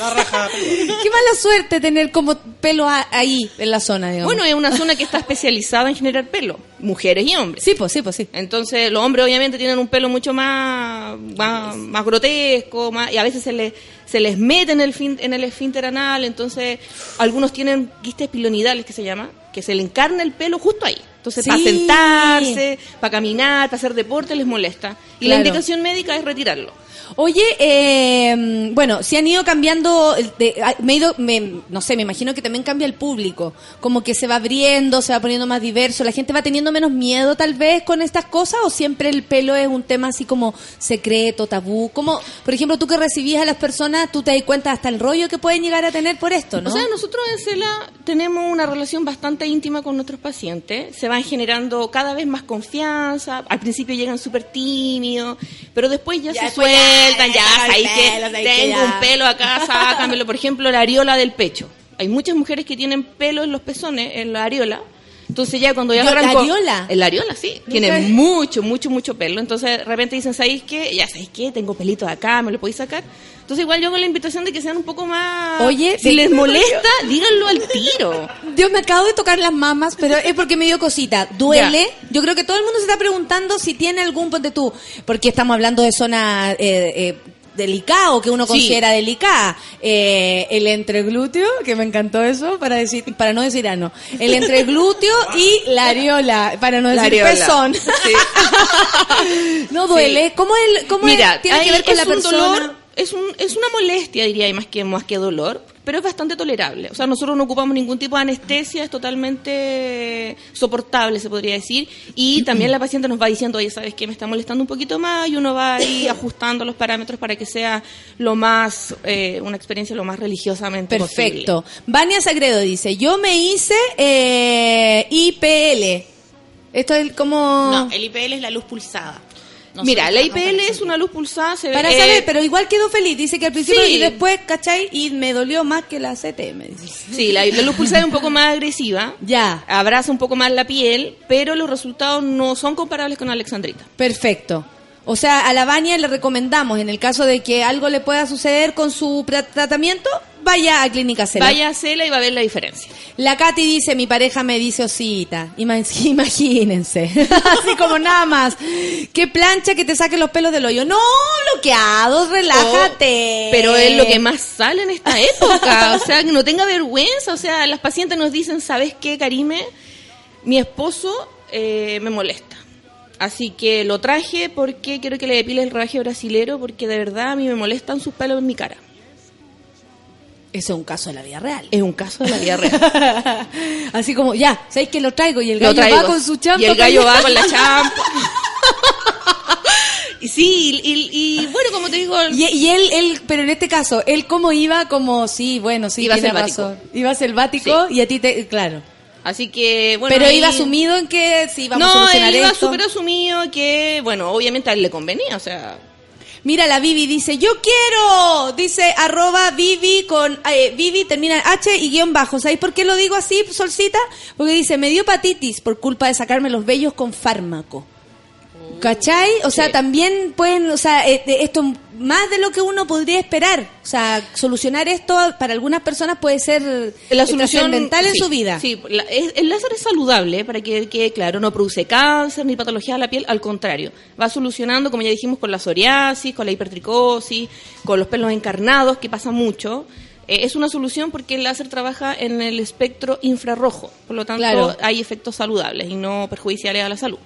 [SPEAKER 1] mal- [LAUGHS] qué mala suerte tener como pelo a- ahí, en la zona, digamos.
[SPEAKER 12] Bueno, es una zona que está especializada en generar pelo, mujeres y hombres.
[SPEAKER 1] sí, pues sí, pues sí.
[SPEAKER 12] Entonces, los hombres obviamente tienen un pelo mucho más, más, más grotesco, más, y a veces se les, se les mete en el, fin, en el esfínter anal, entonces algunos tienen quistes pilonidales, que se llama, que se le encarna el pelo justo ahí. Entonces, para
[SPEAKER 1] Sí.
[SPEAKER 12] sentarse, para caminar, para hacer deporte, les molesta. Y la indicación médica es retirarlo.
[SPEAKER 1] Oye, eh, bueno, si han ido cambiando, el- de- me he ido, me- no sé, me imagino que también cambia el público, como que se va abriendo, se va poniendo más diverso, la gente va teniendo menos miedo tal vez con estas cosas o siempre el pelo es un tema así como secreto, tabú, como, por ejemplo, tú que recibías a las personas, tú te das cuenta hasta el rollo que pueden llegar a tener por esto, ¿no?
[SPEAKER 12] O sea, nosotros en CELA tenemos una relación bastante íntima con nuestros pacientes. Se van generando cada vez más confianza. Al principio llegan súper tímidos, pero después ya,
[SPEAKER 13] Ya
[SPEAKER 12] se
[SPEAKER 13] después ya,
[SPEAKER 12] ahí que tengo un pelo acá, [LAUGHS] sácamelo. Por ejemplo, la areola del pecho. Hay muchas mujeres que tienen pelo en los pezones, en la areola. Entonces ya cuando ya
[SPEAKER 1] ¿La
[SPEAKER 12] arrancó...
[SPEAKER 1] areola?
[SPEAKER 12] En la areola, sí. Tiene mucho, mucho, mucho pelo. Entonces de repente dicen, ¿sabéis qué? Ya, ¿sabéis qué? Tengo pelito de acá, ¿me lo podéis sacar? Entonces igual yo hago la invitación de que sean un poco más...
[SPEAKER 1] Oye,
[SPEAKER 12] si les [LAUGHS] molesta, díganlo al tiro.
[SPEAKER 1] Dios, me acabo de tocar las mamas, pero es porque me dio cosita. ¿Duele? Yo creo que todo el mundo se está preguntando si tiene algún, ponte tú, porque estamos hablando de zona eh, eh, delicada o que uno
[SPEAKER 12] Sí.
[SPEAKER 1] considera delicada. Eh, el entreglúteo, que me encantó eso, para decir, para no decir ano. El entreglúteo [LAUGHS] y la areola, para no decir pezón.
[SPEAKER 12] Sí. [LAUGHS]
[SPEAKER 1] no duele. ¿Cómo, el, cómo
[SPEAKER 12] Mira,
[SPEAKER 1] es- tiene que ver con
[SPEAKER 12] es
[SPEAKER 1] la persona?
[SPEAKER 12] dolor, es, un, es una molestia, diría, y más que, más que dolor, pero es bastante tolerable. O sea, nosotros no ocupamos ningún tipo de anestesia, es totalmente soportable, se podría decir. Y [CLEARS THROAT] también la paciente nos va diciendo, oye, ¿sabes qué? Me está molestando un poquito más, y uno va ahí [CLEARS THROAT] ajustando los parámetros para que sea lo más, eh, una experiencia lo más religiosamente posible.
[SPEAKER 1] Perfecto. Vania Sagredo dice, yo me hice eh, IPL. Esto es como...
[SPEAKER 13] No, el IPL es la luz pulsada.
[SPEAKER 12] Mira, la IPL es una luz pulsada, se ve...
[SPEAKER 1] Para
[SPEAKER 12] eh,
[SPEAKER 1] saber, pero igual quedó feliz. Dice que al principio
[SPEAKER 12] Sí.
[SPEAKER 1] y después, ¿cachai? Y me dolió más que la CT, me dice.
[SPEAKER 12] Sí, la, la luz pulsada es un poco más agresiva.
[SPEAKER 1] Ya.
[SPEAKER 12] Abraza un poco más la piel, pero los resultados no son comparables con Alexandrita.
[SPEAKER 1] Perfecto. O sea, a la Vania le recomendamos, en el caso de que algo le pueda suceder con su tratamiento, vaya a Clínica Cela.
[SPEAKER 12] Vaya a Cela y va a ver la diferencia.
[SPEAKER 1] La Katy dice, mi pareja me dice osita. Ima- [LAUGHS] Imagínense. [LAUGHS] Así como nada más. Qué plancha que te saque los pelos del hoyo. No, bloqueados, relájate.
[SPEAKER 12] Oh, pero es lo que más sale en esta época. O sea, que no tenga vergüenza. O sea, las pacientes nos dicen, ¿sabes qué, Karime? Mi esposo eh, me molesta. Así que lo traje porque quiero que le depile el rodaje brasilero porque de verdad a mí me molestan sus pelos en mi cara.
[SPEAKER 1] Eso es un caso de la vida real.
[SPEAKER 12] Es un caso de la vida real. [LAUGHS]
[SPEAKER 1] Así como, ya, ¿sabéis que lo traigo? Y el
[SPEAKER 12] Lo
[SPEAKER 1] gallo va con su champa.
[SPEAKER 12] Y el gallo va con la [LAUGHS] champa. Y sí, y, y- y bueno, como te digo...
[SPEAKER 1] Y, y él, él, pero en este caso, él cómo iba, como, sí, bueno, sí,
[SPEAKER 12] Iba
[SPEAKER 1] tiene
[SPEAKER 12] selvático.
[SPEAKER 1] razón. Iba selvático y a ti te, claro.
[SPEAKER 12] Así que, bueno...
[SPEAKER 1] pero
[SPEAKER 12] ahí-
[SPEAKER 1] iba asumido en que sí, vamos a
[SPEAKER 12] no,
[SPEAKER 1] solucionar
[SPEAKER 12] él iba súper asumido que, bueno, obviamente a él le convenía, o sea...
[SPEAKER 1] Mira, la Vivi dice, yo quiero, dice arroba Vivi con, eh, Vivi termina en H y guion bajo. ¿Sabéis por qué lo digo así, Solcita? Porque dice, me dio hepatitis por culpa de sacarme los vellos con fármaco. ¿Cachai? O sea, también pueden, o sea, eh, esto más de lo que uno podría esperar. O sea, solucionar esto para algunas personas puede ser
[SPEAKER 12] la
[SPEAKER 1] eh,
[SPEAKER 12] solución
[SPEAKER 1] trascendental en
[SPEAKER 12] sí,
[SPEAKER 1] su vida.
[SPEAKER 12] Sí, la- es- el láser es saludable, para que quede claro, no produce cáncer ni patologías de la piel, al contrario, va solucionando, como ya dijimos, con la psoriasis, con la hipertricosis, con los pelos encarnados, que pasa mucho. Eh, es una solución porque el láser trabaja en el espectro infrarrojo, por lo tanto
[SPEAKER 1] Claro.
[SPEAKER 12] hay efectos saludables y no perjudiciales a la salud.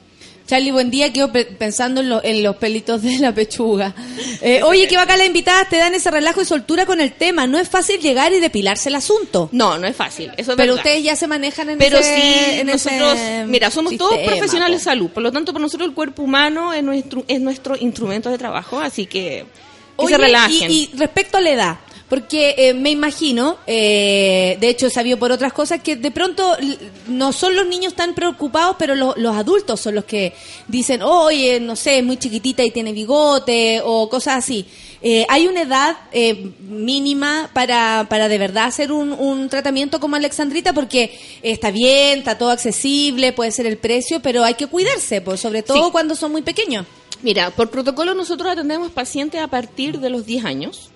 [SPEAKER 1] Charlie, buen día. Quedo pe- pensando en, lo- en los pelitos de la pechuga. Eh, oye, qué bacán las invitadas te dan ese relajo y soltura con el tema. No es fácil llegar y depilarse el asunto.
[SPEAKER 12] No, no es fácil. Eso es
[SPEAKER 1] Pero
[SPEAKER 12] verdad.
[SPEAKER 1] ustedes ya se manejan en
[SPEAKER 12] Pero
[SPEAKER 1] ese,
[SPEAKER 12] sí,
[SPEAKER 1] en
[SPEAKER 12] nosotros,
[SPEAKER 1] ese
[SPEAKER 12] mira, somos todos profesionales de salud, por lo tanto, para nosotros el cuerpo humano es nuestro, es nuestro instrumento de trabajo, así que, que
[SPEAKER 1] Oye,
[SPEAKER 12] se relajen.
[SPEAKER 1] Y, y respecto a la edad, porque eh, me imagino, eh, de hecho he sabido por otras cosas, que de pronto no son los niños tan preocupados, pero lo- los adultos son los que dicen, oye, no sé, es muy chiquitita y tiene bigote o cosas así. Eh, ¿Hay una edad eh, mínima para, para de verdad hacer un, un tratamiento como Alexandrita? Porque está bien, está todo accesible, puede ser el precio, pero hay que cuidarse, pues, sobre todo
[SPEAKER 12] Sí.
[SPEAKER 1] cuando son muy pequeños.
[SPEAKER 12] Mira, por protocolo nosotros atendemos pacientes a partir de los 10 años,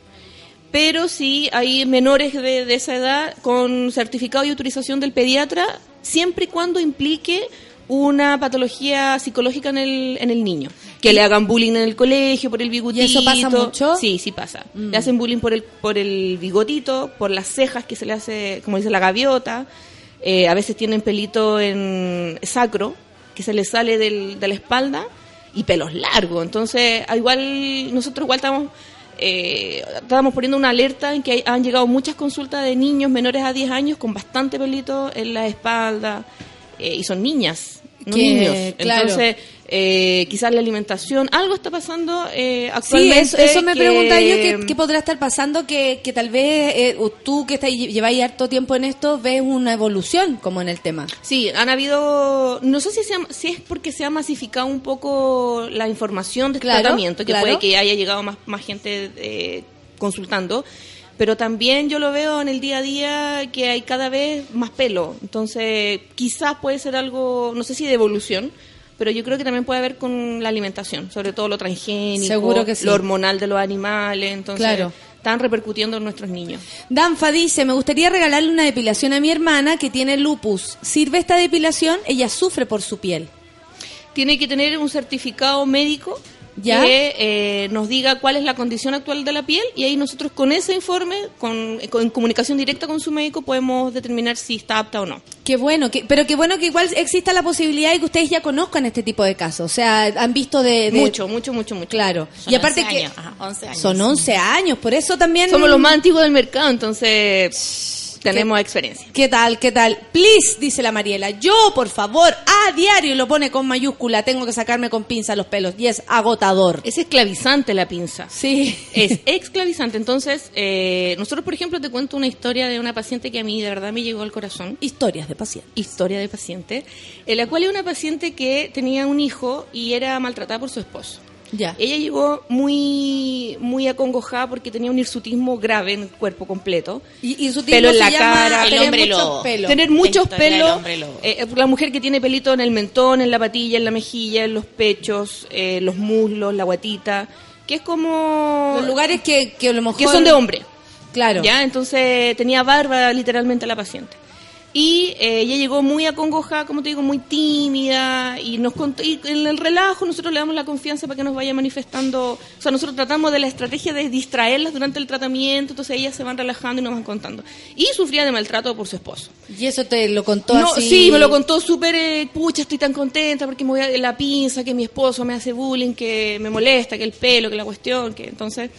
[SPEAKER 12] pero sí hay menores de, de esa edad con certificado y autorización del pediatra, siempre y cuando implique una patología psicológica en el, en el niño. Que le hagan bullying en el colegio por el bigotito.
[SPEAKER 1] eso pasa mucho?
[SPEAKER 12] Sí, sí pasa.
[SPEAKER 1] Mm.
[SPEAKER 12] Le hacen bullying por el, por el bigotito, por las cejas que se le hace, como dice la gaviota. Eh, a veces tienen pelito en sacro, que se les sale del- de la espalda, y pelos largos. Entonces, igual, nosotros igual estamos, eh, estábamos poniendo una alerta en que hay- han llegado muchas consultas de niños menores a 10 años con bastante pelito en la espalda, eh, y son niñas, no
[SPEAKER 1] Que,
[SPEAKER 12] niños.
[SPEAKER 1] claro.
[SPEAKER 12] Entonces, eh, quizás la alimentación, algo está pasando eh,
[SPEAKER 1] Sí,
[SPEAKER 12] actualmente.
[SPEAKER 1] eso, eso me
[SPEAKER 12] que-
[SPEAKER 1] preguntaba yo, ¿qué, qué podrá estar pasando? Que, que tal vez eh, tú que estás, lleváis harto tiempo en esto, ves una evolución como en el tema.
[SPEAKER 12] Sí, han habido, no sé si, se ha- si es porque se ha masificado un poco la información de este
[SPEAKER 1] Claro,
[SPEAKER 12] tratamiento, que
[SPEAKER 1] claro.
[SPEAKER 12] puede que haya llegado más, más gente eh, consultando, pero también yo lo veo en el día a día que hay cada vez más pelo, entonces quizás puede ser algo, no sé si de evolución, pero yo creo que también puede haber con la alimentación, sobre todo lo transgénico,
[SPEAKER 1] Seguro que sí.
[SPEAKER 12] lo hormonal de los animales, entonces
[SPEAKER 1] Claro.
[SPEAKER 12] están repercutiendo en nuestros niños.
[SPEAKER 1] Danfa dice, me gustaría regalarle una depilación a mi hermana que tiene lupus. ¿Sirve esta depilación? Ella sufre por su piel.
[SPEAKER 12] tiene que tener un certificado médico
[SPEAKER 1] ¿Ya?
[SPEAKER 12] que eh, nos diga cuál es la condición actual de la piel y ahí nosotros con ese informe, con, con- en comunicación directa con su médico, podemos determinar si está apta o no.
[SPEAKER 1] Qué bueno, que, pero qué bueno que igual exista la posibilidad de que ustedes ya conozcan este tipo de casos. O sea, han visto de... de-
[SPEAKER 12] Mucho, mucho, mucho, mucho.
[SPEAKER 1] Claro.
[SPEAKER 13] Son
[SPEAKER 1] y aparte
[SPEAKER 13] 11
[SPEAKER 1] que...
[SPEAKER 13] años, ajá, 11 años.
[SPEAKER 1] Son 11 años, por eso también...
[SPEAKER 12] Somos los más antiguos del mercado, entonces tenemos experiencia.
[SPEAKER 1] ¿Qué tal? ¿Qué tal? Please, dice la Mariela. Yo, por favor, a diario lo pone con mayúscula. Tengo que sacarme con pinza los pelos. Y es agotador.
[SPEAKER 12] Es esclavizante la pinza.
[SPEAKER 1] Sí.
[SPEAKER 12] Es esclavizante. Entonces, eh, nosotros, por ejemplo, te cuento una historia de una paciente que a mí de verdad me llegó al corazón.
[SPEAKER 1] Historias de pacientes.
[SPEAKER 12] Historia de paciente. En la cual hay una paciente que tenía un hijo y era maltratada por su esposo.
[SPEAKER 1] Ya.
[SPEAKER 12] Ella llegó muy muy acongojada porque tenía un hirsutismo grave en el cuerpo completo.
[SPEAKER 1] Y, y su
[SPEAKER 12] pelo en la cara,
[SPEAKER 1] tener
[SPEAKER 13] hombre
[SPEAKER 1] muchos
[SPEAKER 13] lobo.
[SPEAKER 1] pelos.
[SPEAKER 12] tener muchos pelos. eh, la mujer que tiene pelito en el mentón, en la patilla, en la mejilla, en los pechos, eh, los muslos, la guatita, que es como
[SPEAKER 1] Los lugares que, que a lo mejor...
[SPEAKER 12] que son de hombre.
[SPEAKER 1] Claro.
[SPEAKER 12] Ya, entonces tenía barba literalmente la paciente. Y eh, ella llegó muy acongojada, como te digo, muy tímida, y nos contó, y en el relajo nosotros le damos la confianza para que nos vaya manifestando, o sea, nosotros tratamos de la estrategia de distraerlas durante el tratamiento, entonces ellas se van relajando y nos van contando. Y sufría de maltrato por su esposo.
[SPEAKER 1] Y eso te lo contó
[SPEAKER 12] No,
[SPEAKER 1] así...
[SPEAKER 12] sí, me lo contó súper, eh, pucha, estoy tan contenta porque me voy a la pinza, que mi esposo me hace bullying, que me molesta, que el pelo, que la cuestión, que entonces...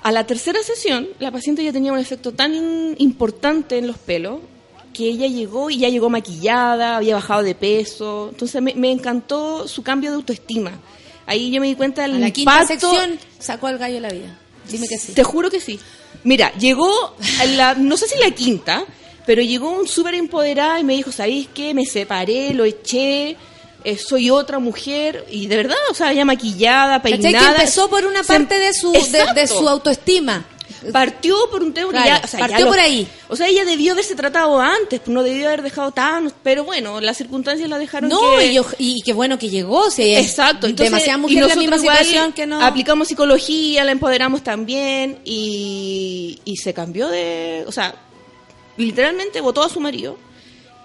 [SPEAKER 12] A la tercera sesión, la paciente ya tenía un efecto tan importante en los pelos que ella llegó y ya llegó maquillada, había bajado de peso. Entonces me, me encantó su cambio de autoestima. Ahí yo me di cuenta del
[SPEAKER 1] A la quinta
[SPEAKER 12] impacto.
[SPEAKER 1] sección sacó al gallo de la vida. Dime que sí.
[SPEAKER 12] Te juro que sí. Mira, llegó, a la, no sé si la quinta, pero llegó un súper empoderada y me dijo, ¿sabéis qué? Me separé, lo eché, eh, soy otra mujer. Y de verdad, o sea, ya maquillada,
[SPEAKER 1] ¿Cachai?
[SPEAKER 12] peinada.
[SPEAKER 1] Que empezó por una
[SPEAKER 12] Se-
[SPEAKER 1] parte de su, de, su autoestima.
[SPEAKER 12] Partió por un tema que ya, o sea,
[SPEAKER 1] partió
[SPEAKER 12] ya lo-
[SPEAKER 1] por ahí.
[SPEAKER 12] O sea, ella debió haberse tratado antes, no debió haber dejado tan, pero bueno, las circunstancias la dejaron
[SPEAKER 1] No,
[SPEAKER 12] que-
[SPEAKER 1] y, yo- y qué bueno que llegó. Si hay
[SPEAKER 12] Exacto, entonces,
[SPEAKER 1] demasiadas
[SPEAKER 12] y
[SPEAKER 1] mujeres en la misma situación que no.
[SPEAKER 12] Aplicamos psicología, la empoderamos también y, y se cambió de. O sea, literalmente votó a su marido.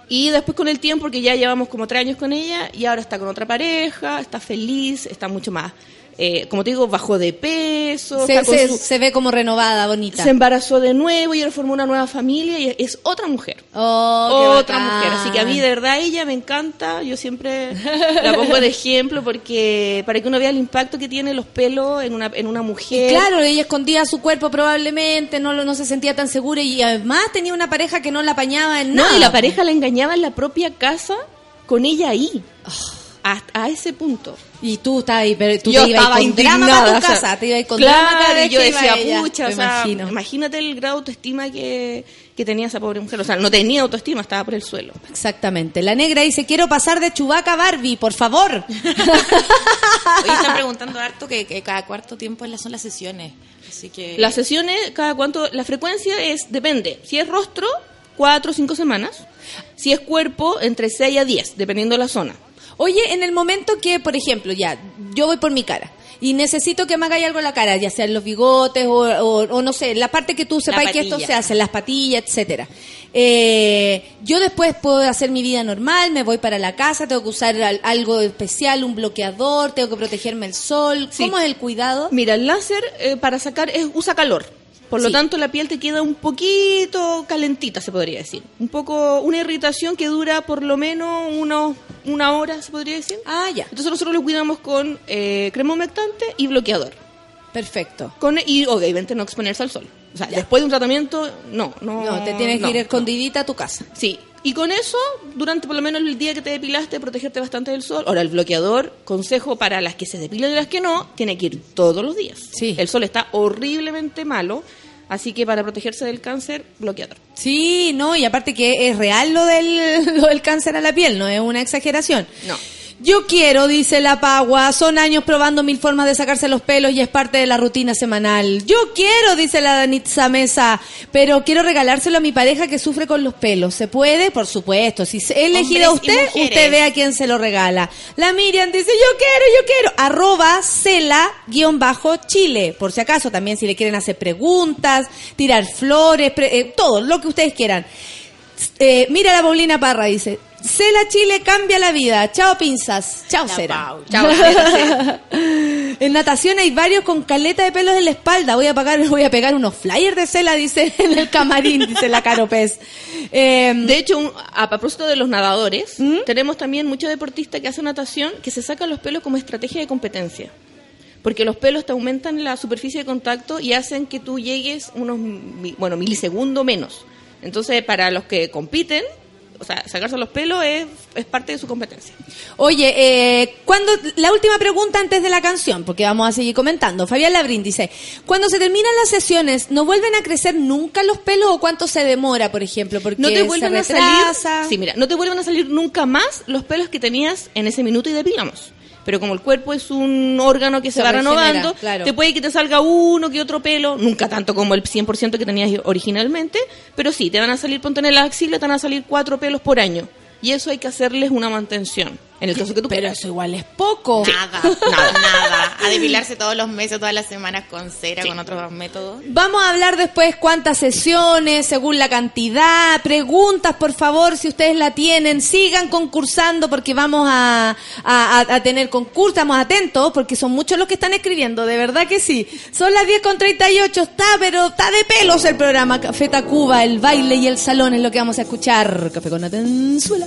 [SPEAKER 12] Y después con el tiempo, porque ya llevamos como tres años con ella, y ahora está con otra pareja, está feliz, está mucho más. Eh, como te digo, bajó de peso,
[SPEAKER 1] se,
[SPEAKER 12] está con
[SPEAKER 1] se-
[SPEAKER 12] su-
[SPEAKER 1] se ve como renovada, bonita.
[SPEAKER 12] se embarazó de nuevo y ahora formó una nueva familia y es otra mujer.
[SPEAKER 1] Oh,
[SPEAKER 12] otra mujer. Así que a mí de verdad ella me encanta. Yo siempre la pongo de ejemplo porque para que uno vea el impacto que tiene los pelos en una, en una
[SPEAKER 1] Y
[SPEAKER 12] mujer.
[SPEAKER 1] claro, ella escondía su cuerpo probablemente, no, no se sentía tan segura y además tenía una pareja que no la apañaba en
[SPEAKER 12] No,
[SPEAKER 1] nada.
[SPEAKER 12] y la pareja la engañaba en la propia casa con ella ahí.
[SPEAKER 1] Oh.
[SPEAKER 12] Hasta a ese punto.
[SPEAKER 1] Y tú estabas ahí, pero tú
[SPEAKER 12] yo
[SPEAKER 1] te ibas con drama para tu
[SPEAKER 12] o sea,
[SPEAKER 1] casa, te ibas con
[SPEAKER 12] claro,
[SPEAKER 1] drama
[SPEAKER 12] y yo decía,
[SPEAKER 1] ella.
[SPEAKER 12] pucha, o sea,
[SPEAKER 1] imagino.
[SPEAKER 12] imagínate el grado de autoestima que, que tenía esa pobre mujer. O sea, no tenía autoestima, estaba por el suelo.
[SPEAKER 1] Exactamente. La negra dice, quiero pasar de Chubaca a Barbie, por favor. [LAUGHS]
[SPEAKER 13] Hoy están preguntando harto que, que cada cuarto tiempo son las sesiones. Así que.
[SPEAKER 12] Las sesiones, cada cuánto, la frecuencia es, depende. Si es rostro, cuatro o cinco semanas. Si es cuerpo, entre 6 a 10, dependiendo de la zona.
[SPEAKER 1] Oye, en el momento que, por ejemplo, ya, yo voy por mi cara y necesito que me hagáis algo en la cara, ya sean los bigotes o, o- o no sé, la parte que tú sepáis que esto se hace, las patillas, etcétera. Eh, yo después puedo hacer mi vida normal, me voy para la casa, tengo que usar al- algo especial, un bloqueador, tengo que protegerme el sol. ¿Cómo es el cuidado?
[SPEAKER 12] Mira, el láser eh, para sacar es, usa calor. Por lo
[SPEAKER 1] Sí.
[SPEAKER 12] tanto, la piel te queda un poquito calentita, se podría decir. Un poco, una irritación que dura por lo menos unos, una hora, se podría decir.
[SPEAKER 1] Ah, ya.
[SPEAKER 12] Entonces nosotros lo cuidamos con eh, crema humectante y bloqueador.
[SPEAKER 1] Perfecto.
[SPEAKER 12] Con, y obviamente no exponerse al sol. O sea, después de un tratamiento, no, no.
[SPEAKER 1] No, te tienes
[SPEAKER 12] no,
[SPEAKER 1] que ir
[SPEAKER 12] no.
[SPEAKER 1] escondidita a tu casa.
[SPEAKER 12] Sí. Y con eso, durante por lo menos el día que te depilaste, protegerte bastante del sol. Ahora, el bloqueador, consejo para las que se depilan y las que no, tiene que ir todos los días.
[SPEAKER 1] Sí.
[SPEAKER 12] El sol está horriblemente malo, así que para protegerse del cáncer, bloqueador.
[SPEAKER 1] Sí, no, y aparte que es real lo del, [LAUGHS] lo del cáncer a la piel, no es una exageración.
[SPEAKER 12] No.
[SPEAKER 1] Yo quiero, dice la Pagua, son años probando mil formas de sacarse los pelos y es parte de la rutina semanal. Yo quiero, dice la Danitza Mesa, pero quiero regalárselo a mi pareja que sufre con los pelos. ¿Se puede? Por supuesto. Si he elegido a usted, usted ve a quién se lo regala. La Miriam dice, yo quiero, yo quiero. Arroba cela guion bajo Chile. Por si acaso, también si le quieren hacer preguntas, tirar flores, pre- eh, todo, lo que ustedes quieran. Eh, mira la Paulina Parra, dice. Cela Chile cambia la vida. Chao pinzas. Chao cera.
[SPEAKER 13] Pau. Chao, Cera. [LAUGHS]
[SPEAKER 1] en natación hay varios con caleta de pelos en la espalda. Voy a pagar, voy a pegar unos flyers de Cela, dice [LAUGHS] en el camarín, dice la Caro Pez. Eh,
[SPEAKER 12] De hecho, un- a propósito de los nadadores, tenemos también muchos deportistas que hacen natación que se sacan los pelos como estrategia de competencia. Porque los pelos te aumentan la superficie de contacto y hacen que tú llegues unos bueno, milisegundos menos. Entonces, para los que compiten, o sea, sacarse los pelos es, es parte de su competencia.
[SPEAKER 1] Oye, eh, cuando la última pregunta antes de la canción, porque vamos a seguir comentando. Fabián Labrín dice, cuando se terminan las sesiones, ¿no vuelven a crecer nunca los pelos o cuánto se demora, por ejemplo? Porque
[SPEAKER 12] No te vuelven a salir. Sí, mira, no te vuelven a salir nunca más los pelos que tenías en ese minuto y depilamos. Pero como el cuerpo es un órgano que se,
[SPEAKER 1] Se
[SPEAKER 12] va renovando,
[SPEAKER 1] claro.
[SPEAKER 12] te puede que te salga uno que otro pelo, nunca tanto como el 100% que tenías originalmente, pero sí, te van a salir, ponte en la axila, te van a salir cuatro pelos por año. Y eso hay que hacerles una mantención. En el caso que tú
[SPEAKER 1] Pero
[SPEAKER 12] quieras.
[SPEAKER 1] eso igual es poco.
[SPEAKER 13] Nada, nada, nada. A depilarse todos los meses, todas las semanas con cera, con otros métodos.
[SPEAKER 1] Vamos a hablar después cuántas sesiones, según la cantidad, preguntas, por favor, si ustedes la tienen, sigan concursando porque vamos a, a, a- a tener concurso, estamos atentos porque son muchos los que están escribiendo, de verdad que sí. Son las 10 con 38, está, pero está de pelos el programa Café Tacuba, el baile y el salón es lo que vamos a escuchar. Café con Atenzuela.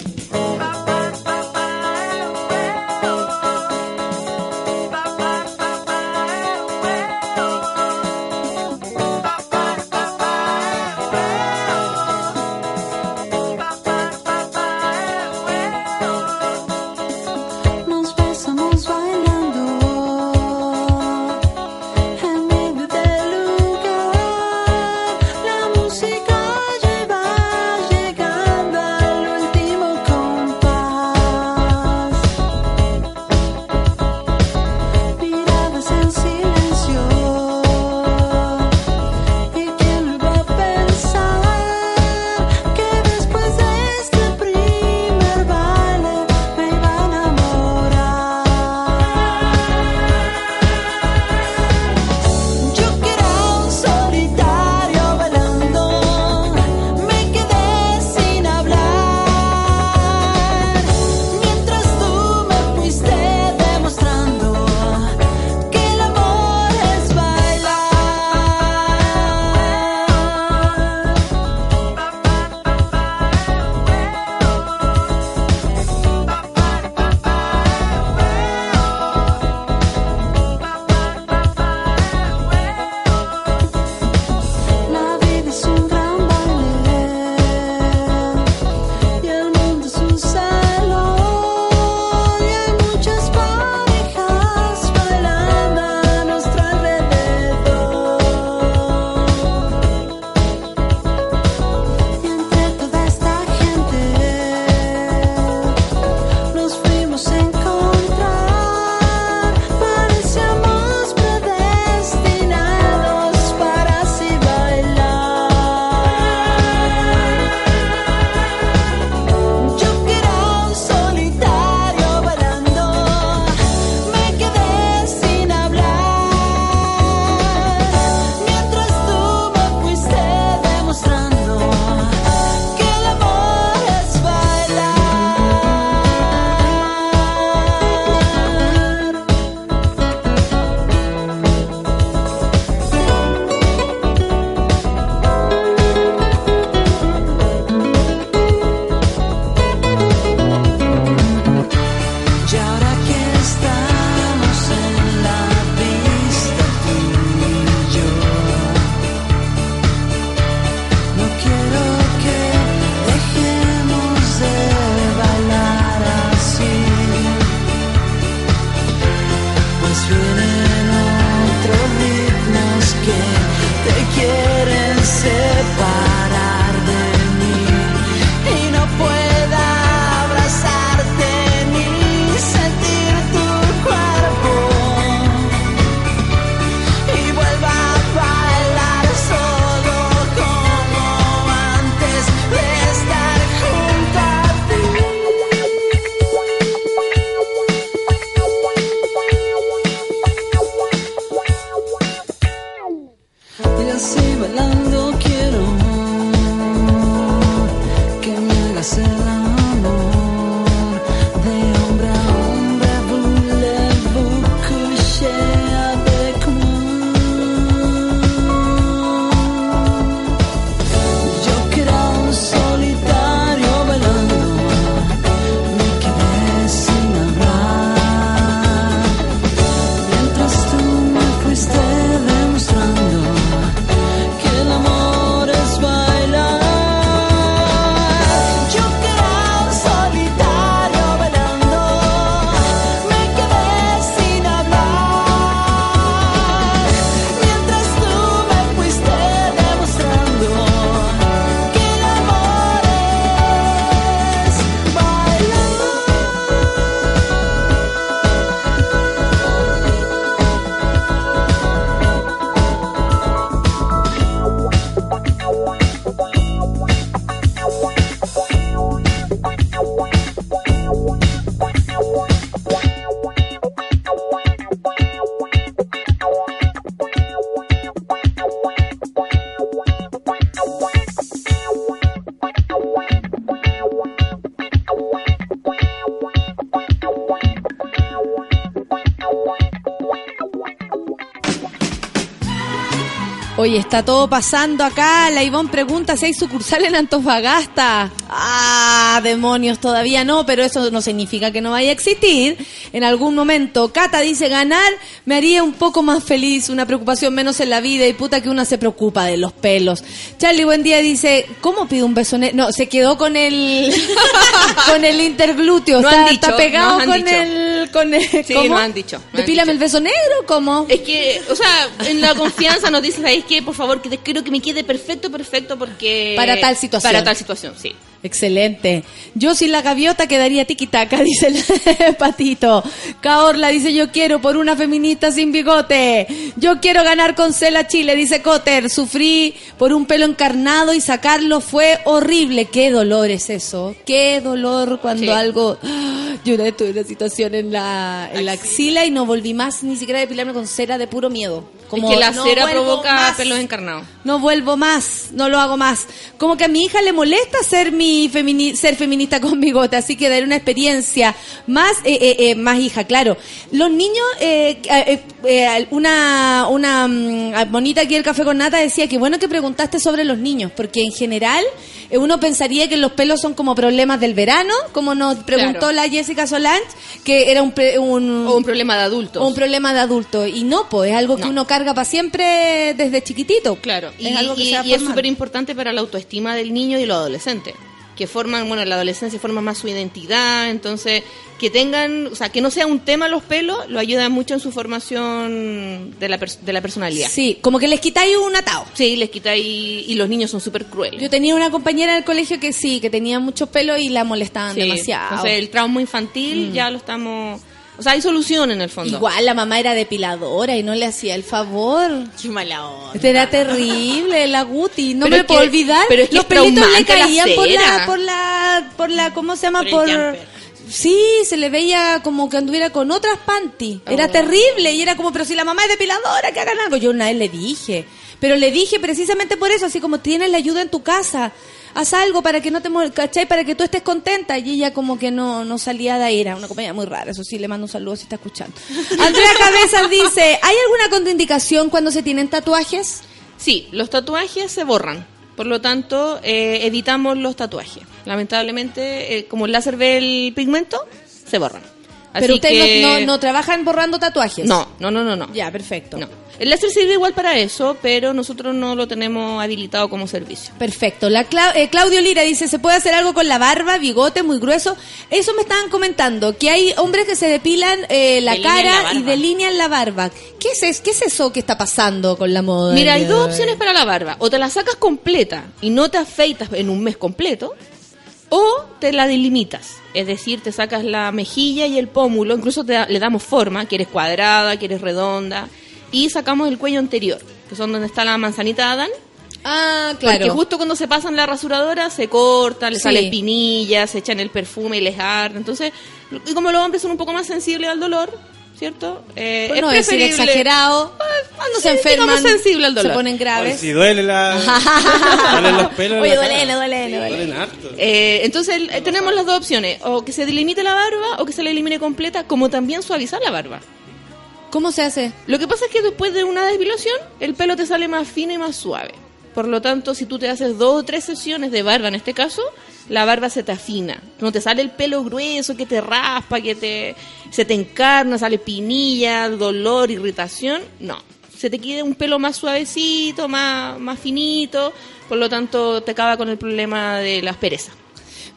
[SPEAKER 1] Oye, está todo pasando acá. La Ivonne pregunta si hay sucursal en Antofagasta. Ah, demonios, todavía no, pero eso no significa que no vaya a existir. En algún momento, Cata dice, ganar me haría un poco más feliz, una preocupación menos en la vida y puta que una se preocupa de los pelos. Charlie, buen día, dice, ¿cómo pido un beso? No, se quedó con el, [LAUGHS] con el interglúteo.
[SPEAKER 12] No
[SPEAKER 1] está,
[SPEAKER 12] han dicho,
[SPEAKER 1] está pegado
[SPEAKER 12] han
[SPEAKER 1] con
[SPEAKER 12] dicho.
[SPEAKER 1] el, con el,
[SPEAKER 12] Sí,
[SPEAKER 1] ¿cómo?
[SPEAKER 12] han dicho, han
[SPEAKER 1] Depílame el beso negro, ¿cómo?
[SPEAKER 12] Es que, o sea, en la confianza nos dices, ¿sabes qué? Por favor, que te quiero que me quede perfecto, perfecto, porque...
[SPEAKER 1] Para tal situación.
[SPEAKER 12] Para tal situación, sí.
[SPEAKER 1] Excelente. Yo sin la gaviota quedaría tiquitaca, [LAUGHS] dice el [LAUGHS] patito. Caorla dice yo quiero por una feminista sin bigote. Yo quiero ganar con Cela Chile, dice Cotter. Sufrí por un pelo encarnado y sacarlo fue horrible. Qué dolor es eso. Qué dolor cuando
[SPEAKER 12] Sí.
[SPEAKER 1] algo... Yo una vez tuve una situación en la, en la axila y no volví más ni siquiera a depilarme con cera de puro miedo. Como,
[SPEAKER 12] es que la
[SPEAKER 1] no
[SPEAKER 12] cera
[SPEAKER 1] vuelvo
[SPEAKER 12] provoca
[SPEAKER 1] más.
[SPEAKER 12] pelos encarnados.
[SPEAKER 1] No vuelvo más, no lo hago más. Como que a mi hija le molesta ser mi femini- ser feminista [LAUGHS] con bigote, así que daré una experiencia más eh, eh, eh, más hija, claro. Los niños, eh, eh, una una mm, bonita aquí el café con nata decía que bueno que preguntaste sobre los niños, porque en general uno pensaría que los pelos son como problemas del verano, como nos preguntó
[SPEAKER 12] Claro.
[SPEAKER 1] la Jessica Solange, que era un, pre- un
[SPEAKER 12] O un problema de adultos.
[SPEAKER 1] o un problema de adulto y no, pues es algo que uno carga para siempre desde chiquitito.
[SPEAKER 12] Claro, y,
[SPEAKER 1] es algo que
[SPEAKER 12] y- y es súper importante para la autoestima del niño y los adolescentes, que forman, bueno, en la adolescencia forman más su identidad, entonces que tengan, o sea, que no sea un tema los pelos, lo ayuda mucho en su formación de la, de la personalidad.
[SPEAKER 1] Sí, como que les quitáis un atado.
[SPEAKER 12] Sí, les quitáis, y los niños son súper crueles.
[SPEAKER 1] Yo tenía una compañera en el colegio que sí, que tenía muchos pelos y la molestaban
[SPEAKER 12] Sí,
[SPEAKER 1] demasiado.
[SPEAKER 12] Entonces el trauma infantil
[SPEAKER 1] Mm.
[SPEAKER 12] ya lo estamos... O sea, hay solución en el fondo.
[SPEAKER 1] Igual la mamá era depiladora y no le hacía el favor.
[SPEAKER 13] Qué mala onda.
[SPEAKER 1] Este era terrible, la Guti. No
[SPEAKER 12] Pero
[SPEAKER 1] me lo puedo
[SPEAKER 12] que-
[SPEAKER 1] olvidar.
[SPEAKER 12] pero es que
[SPEAKER 1] Los
[SPEAKER 12] es
[SPEAKER 1] pelitos le
[SPEAKER 12] la
[SPEAKER 1] caían por la, por la, por la, ¿cómo se llama?
[SPEAKER 13] Por
[SPEAKER 1] sí, se le veía como que anduviera con otras panty. Era
[SPEAKER 12] Oh.
[SPEAKER 1] terrible y era como, pero si la mamá es depiladora, que hagan algo. Yo una vez le dije, pero le dije precisamente por eso, así como tienes la ayuda en tu casa. Haz algo para que no te ¿cachai? Para que tú estés contenta. Y ella como que no, no salía de ahí. Era una compañía muy rara. Eso sí, le mando un saludo si está escuchando. [LAUGHS] Andrea Cabezas dice, ¿hay alguna contraindicación cuando se tienen tatuajes?
[SPEAKER 12] Sí, los tatuajes se borran. Por lo tanto, eh, evitamos los tatuajes. Lamentablemente, eh, como el láser ve el pigmento, se borran. Así
[SPEAKER 1] Pero ustedes
[SPEAKER 12] que-
[SPEAKER 1] no, trabajan borrando tatuajes.
[SPEAKER 12] No, no, no, no, no.
[SPEAKER 1] Ya, perfecto.
[SPEAKER 12] No. El láser sirve igual para eso, pero nosotros no lo tenemos habilitado como servicio.
[SPEAKER 1] Perfecto. La Cla- eh, Claudio Lira dice, ¿se puede hacer algo con la barba, bigote muy grueso? Eso me estaban comentando, que hay hombres que se depilan eh, la
[SPEAKER 13] Delinean
[SPEAKER 1] cara
[SPEAKER 13] la
[SPEAKER 1] y delinean la barba. ¿Qué es, es- ¿Qué es eso que está pasando con la moda?
[SPEAKER 12] Mira, hay dos opciones para la barba. O te la sacas completa y no te afeitas en un mes completo, o te la delimitas. Es decir, te sacas la mejilla y el pómulo, incluso te da- le damos forma, quieres cuadrada, quieres redonda, y sacamos el cuello anterior, que son donde está la manzanita de Adán.
[SPEAKER 1] Ah,
[SPEAKER 12] Porque
[SPEAKER 1] claro.
[SPEAKER 12] justo cuando se pasan la rasuradora se corta, le
[SPEAKER 1] Sí.
[SPEAKER 12] sale espinillas, se echan el perfume y les arde. Entonces, y como los hombres son un poco más sensibles al dolor, ¿cierto? Eh,
[SPEAKER 1] Por
[SPEAKER 12] es
[SPEAKER 1] no decir
[SPEAKER 12] preferible-
[SPEAKER 1] exagerado. Cuando se enferman,
[SPEAKER 12] sensible al dolor.
[SPEAKER 1] se ponen graves.
[SPEAKER 3] Si duele la. [LAUGHS] duelen los pelos.
[SPEAKER 1] Oye,
[SPEAKER 3] la
[SPEAKER 1] duele, duele, duele.
[SPEAKER 3] Harto.
[SPEAKER 12] Eh, entonces eh, tenemos las dos opciones, o que se delimite la barba o que se la elimine completa, como también suavizar la barba.
[SPEAKER 1] ¿Cómo se hace?
[SPEAKER 12] Lo que pasa es que después de una depilación, el pelo te sale más fino y más suave. Por lo tanto, si tú te haces dos o tres sesiones de barba en este caso, la barba se te afina. No te sale el pelo grueso que te raspa, que te se te encarna, sale pinilla, dolor, irritación. No. Se te queda un pelo más suavecito, más, más finito. Por lo tanto, te acaba con el problema de las perezas.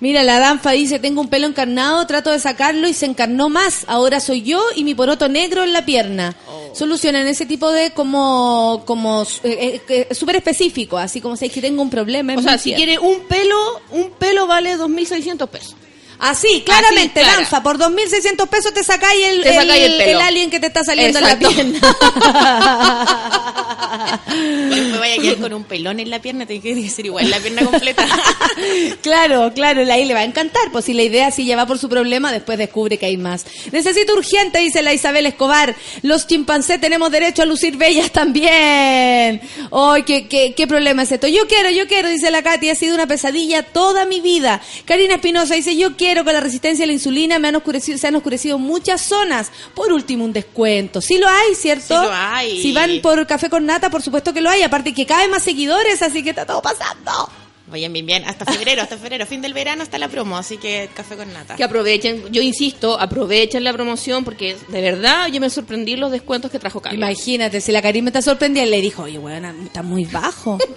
[SPEAKER 1] Mira, la Danfa dice, tengo un pelo encarnado, trato de sacarlo y se encarnó más. Ahora soy yo y mi poroto negro en la pierna.
[SPEAKER 12] Oh.
[SPEAKER 1] Solucionan ese tipo de como, como eh, eh, súper específico, así como si es que tengo un problema. en
[SPEAKER 12] O sea, si quiere un pelo, un pelo vale 2.600 pesos.
[SPEAKER 1] Así, claramente,
[SPEAKER 12] Así.
[SPEAKER 1] Danfa, por 2.600 pesos te sacáis el,
[SPEAKER 12] Te sacáis el
[SPEAKER 1] el, el alien que te está saliendo
[SPEAKER 12] Exacto.
[SPEAKER 1] en la pierna. [LAUGHS] [LAUGHS]
[SPEAKER 13] Después vaya a quedar con un pelón en la pierna, tiene que ser igual la pierna completa. [LAUGHS]
[SPEAKER 1] claro, claro, ahí le va a encantar. Pues si la idea si ya va por su problema, después descubre que hay más. Necesito urgente, dice la Isabel Escobar. Los chimpancés tenemos derecho a lucir bellas también. ¡Ay, qué, qué, qué problema es esto! Yo quiero, yo quiero, dice la Katy. Ha sido una pesadilla toda mi vida. Karina Espinosa dice, yo quiero con la resistencia a la insulina me han oscurecido, se han oscurecido muchas zonas. Por último, un descuento. Sí lo hay, ¿cierto?
[SPEAKER 13] Sí lo hay.
[SPEAKER 1] Si van por café con nata, por supuesto que lo hay. Aparte que cabe más seguidores, así que está todo pasando.
[SPEAKER 13] Vayan bien, bien. Hasta febrero, hasta febrero. Fin del verano está la promo, así que café con nata.
[SPEAKER 12] Que aprovechen, yo insisto, aprovechen la promoción porque de verdad yo me sorprendí los descuentos que trajo Carlos.
[SPEAKER 1] Imagínate, si la Karim está sorprendida, le dijo, oye, weón, está muy bajo. [LAUGHS]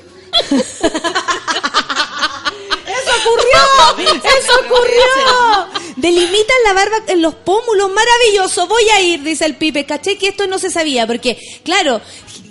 [SPEAKER 1] [LAUGHS] ¡Eso ocurrió! ¡Eso ocurrió! Delimitan la barba en los pómulos, maravilloso, voy a ir, dice el Pipe. Caché que esto no se sabía, porque, claro,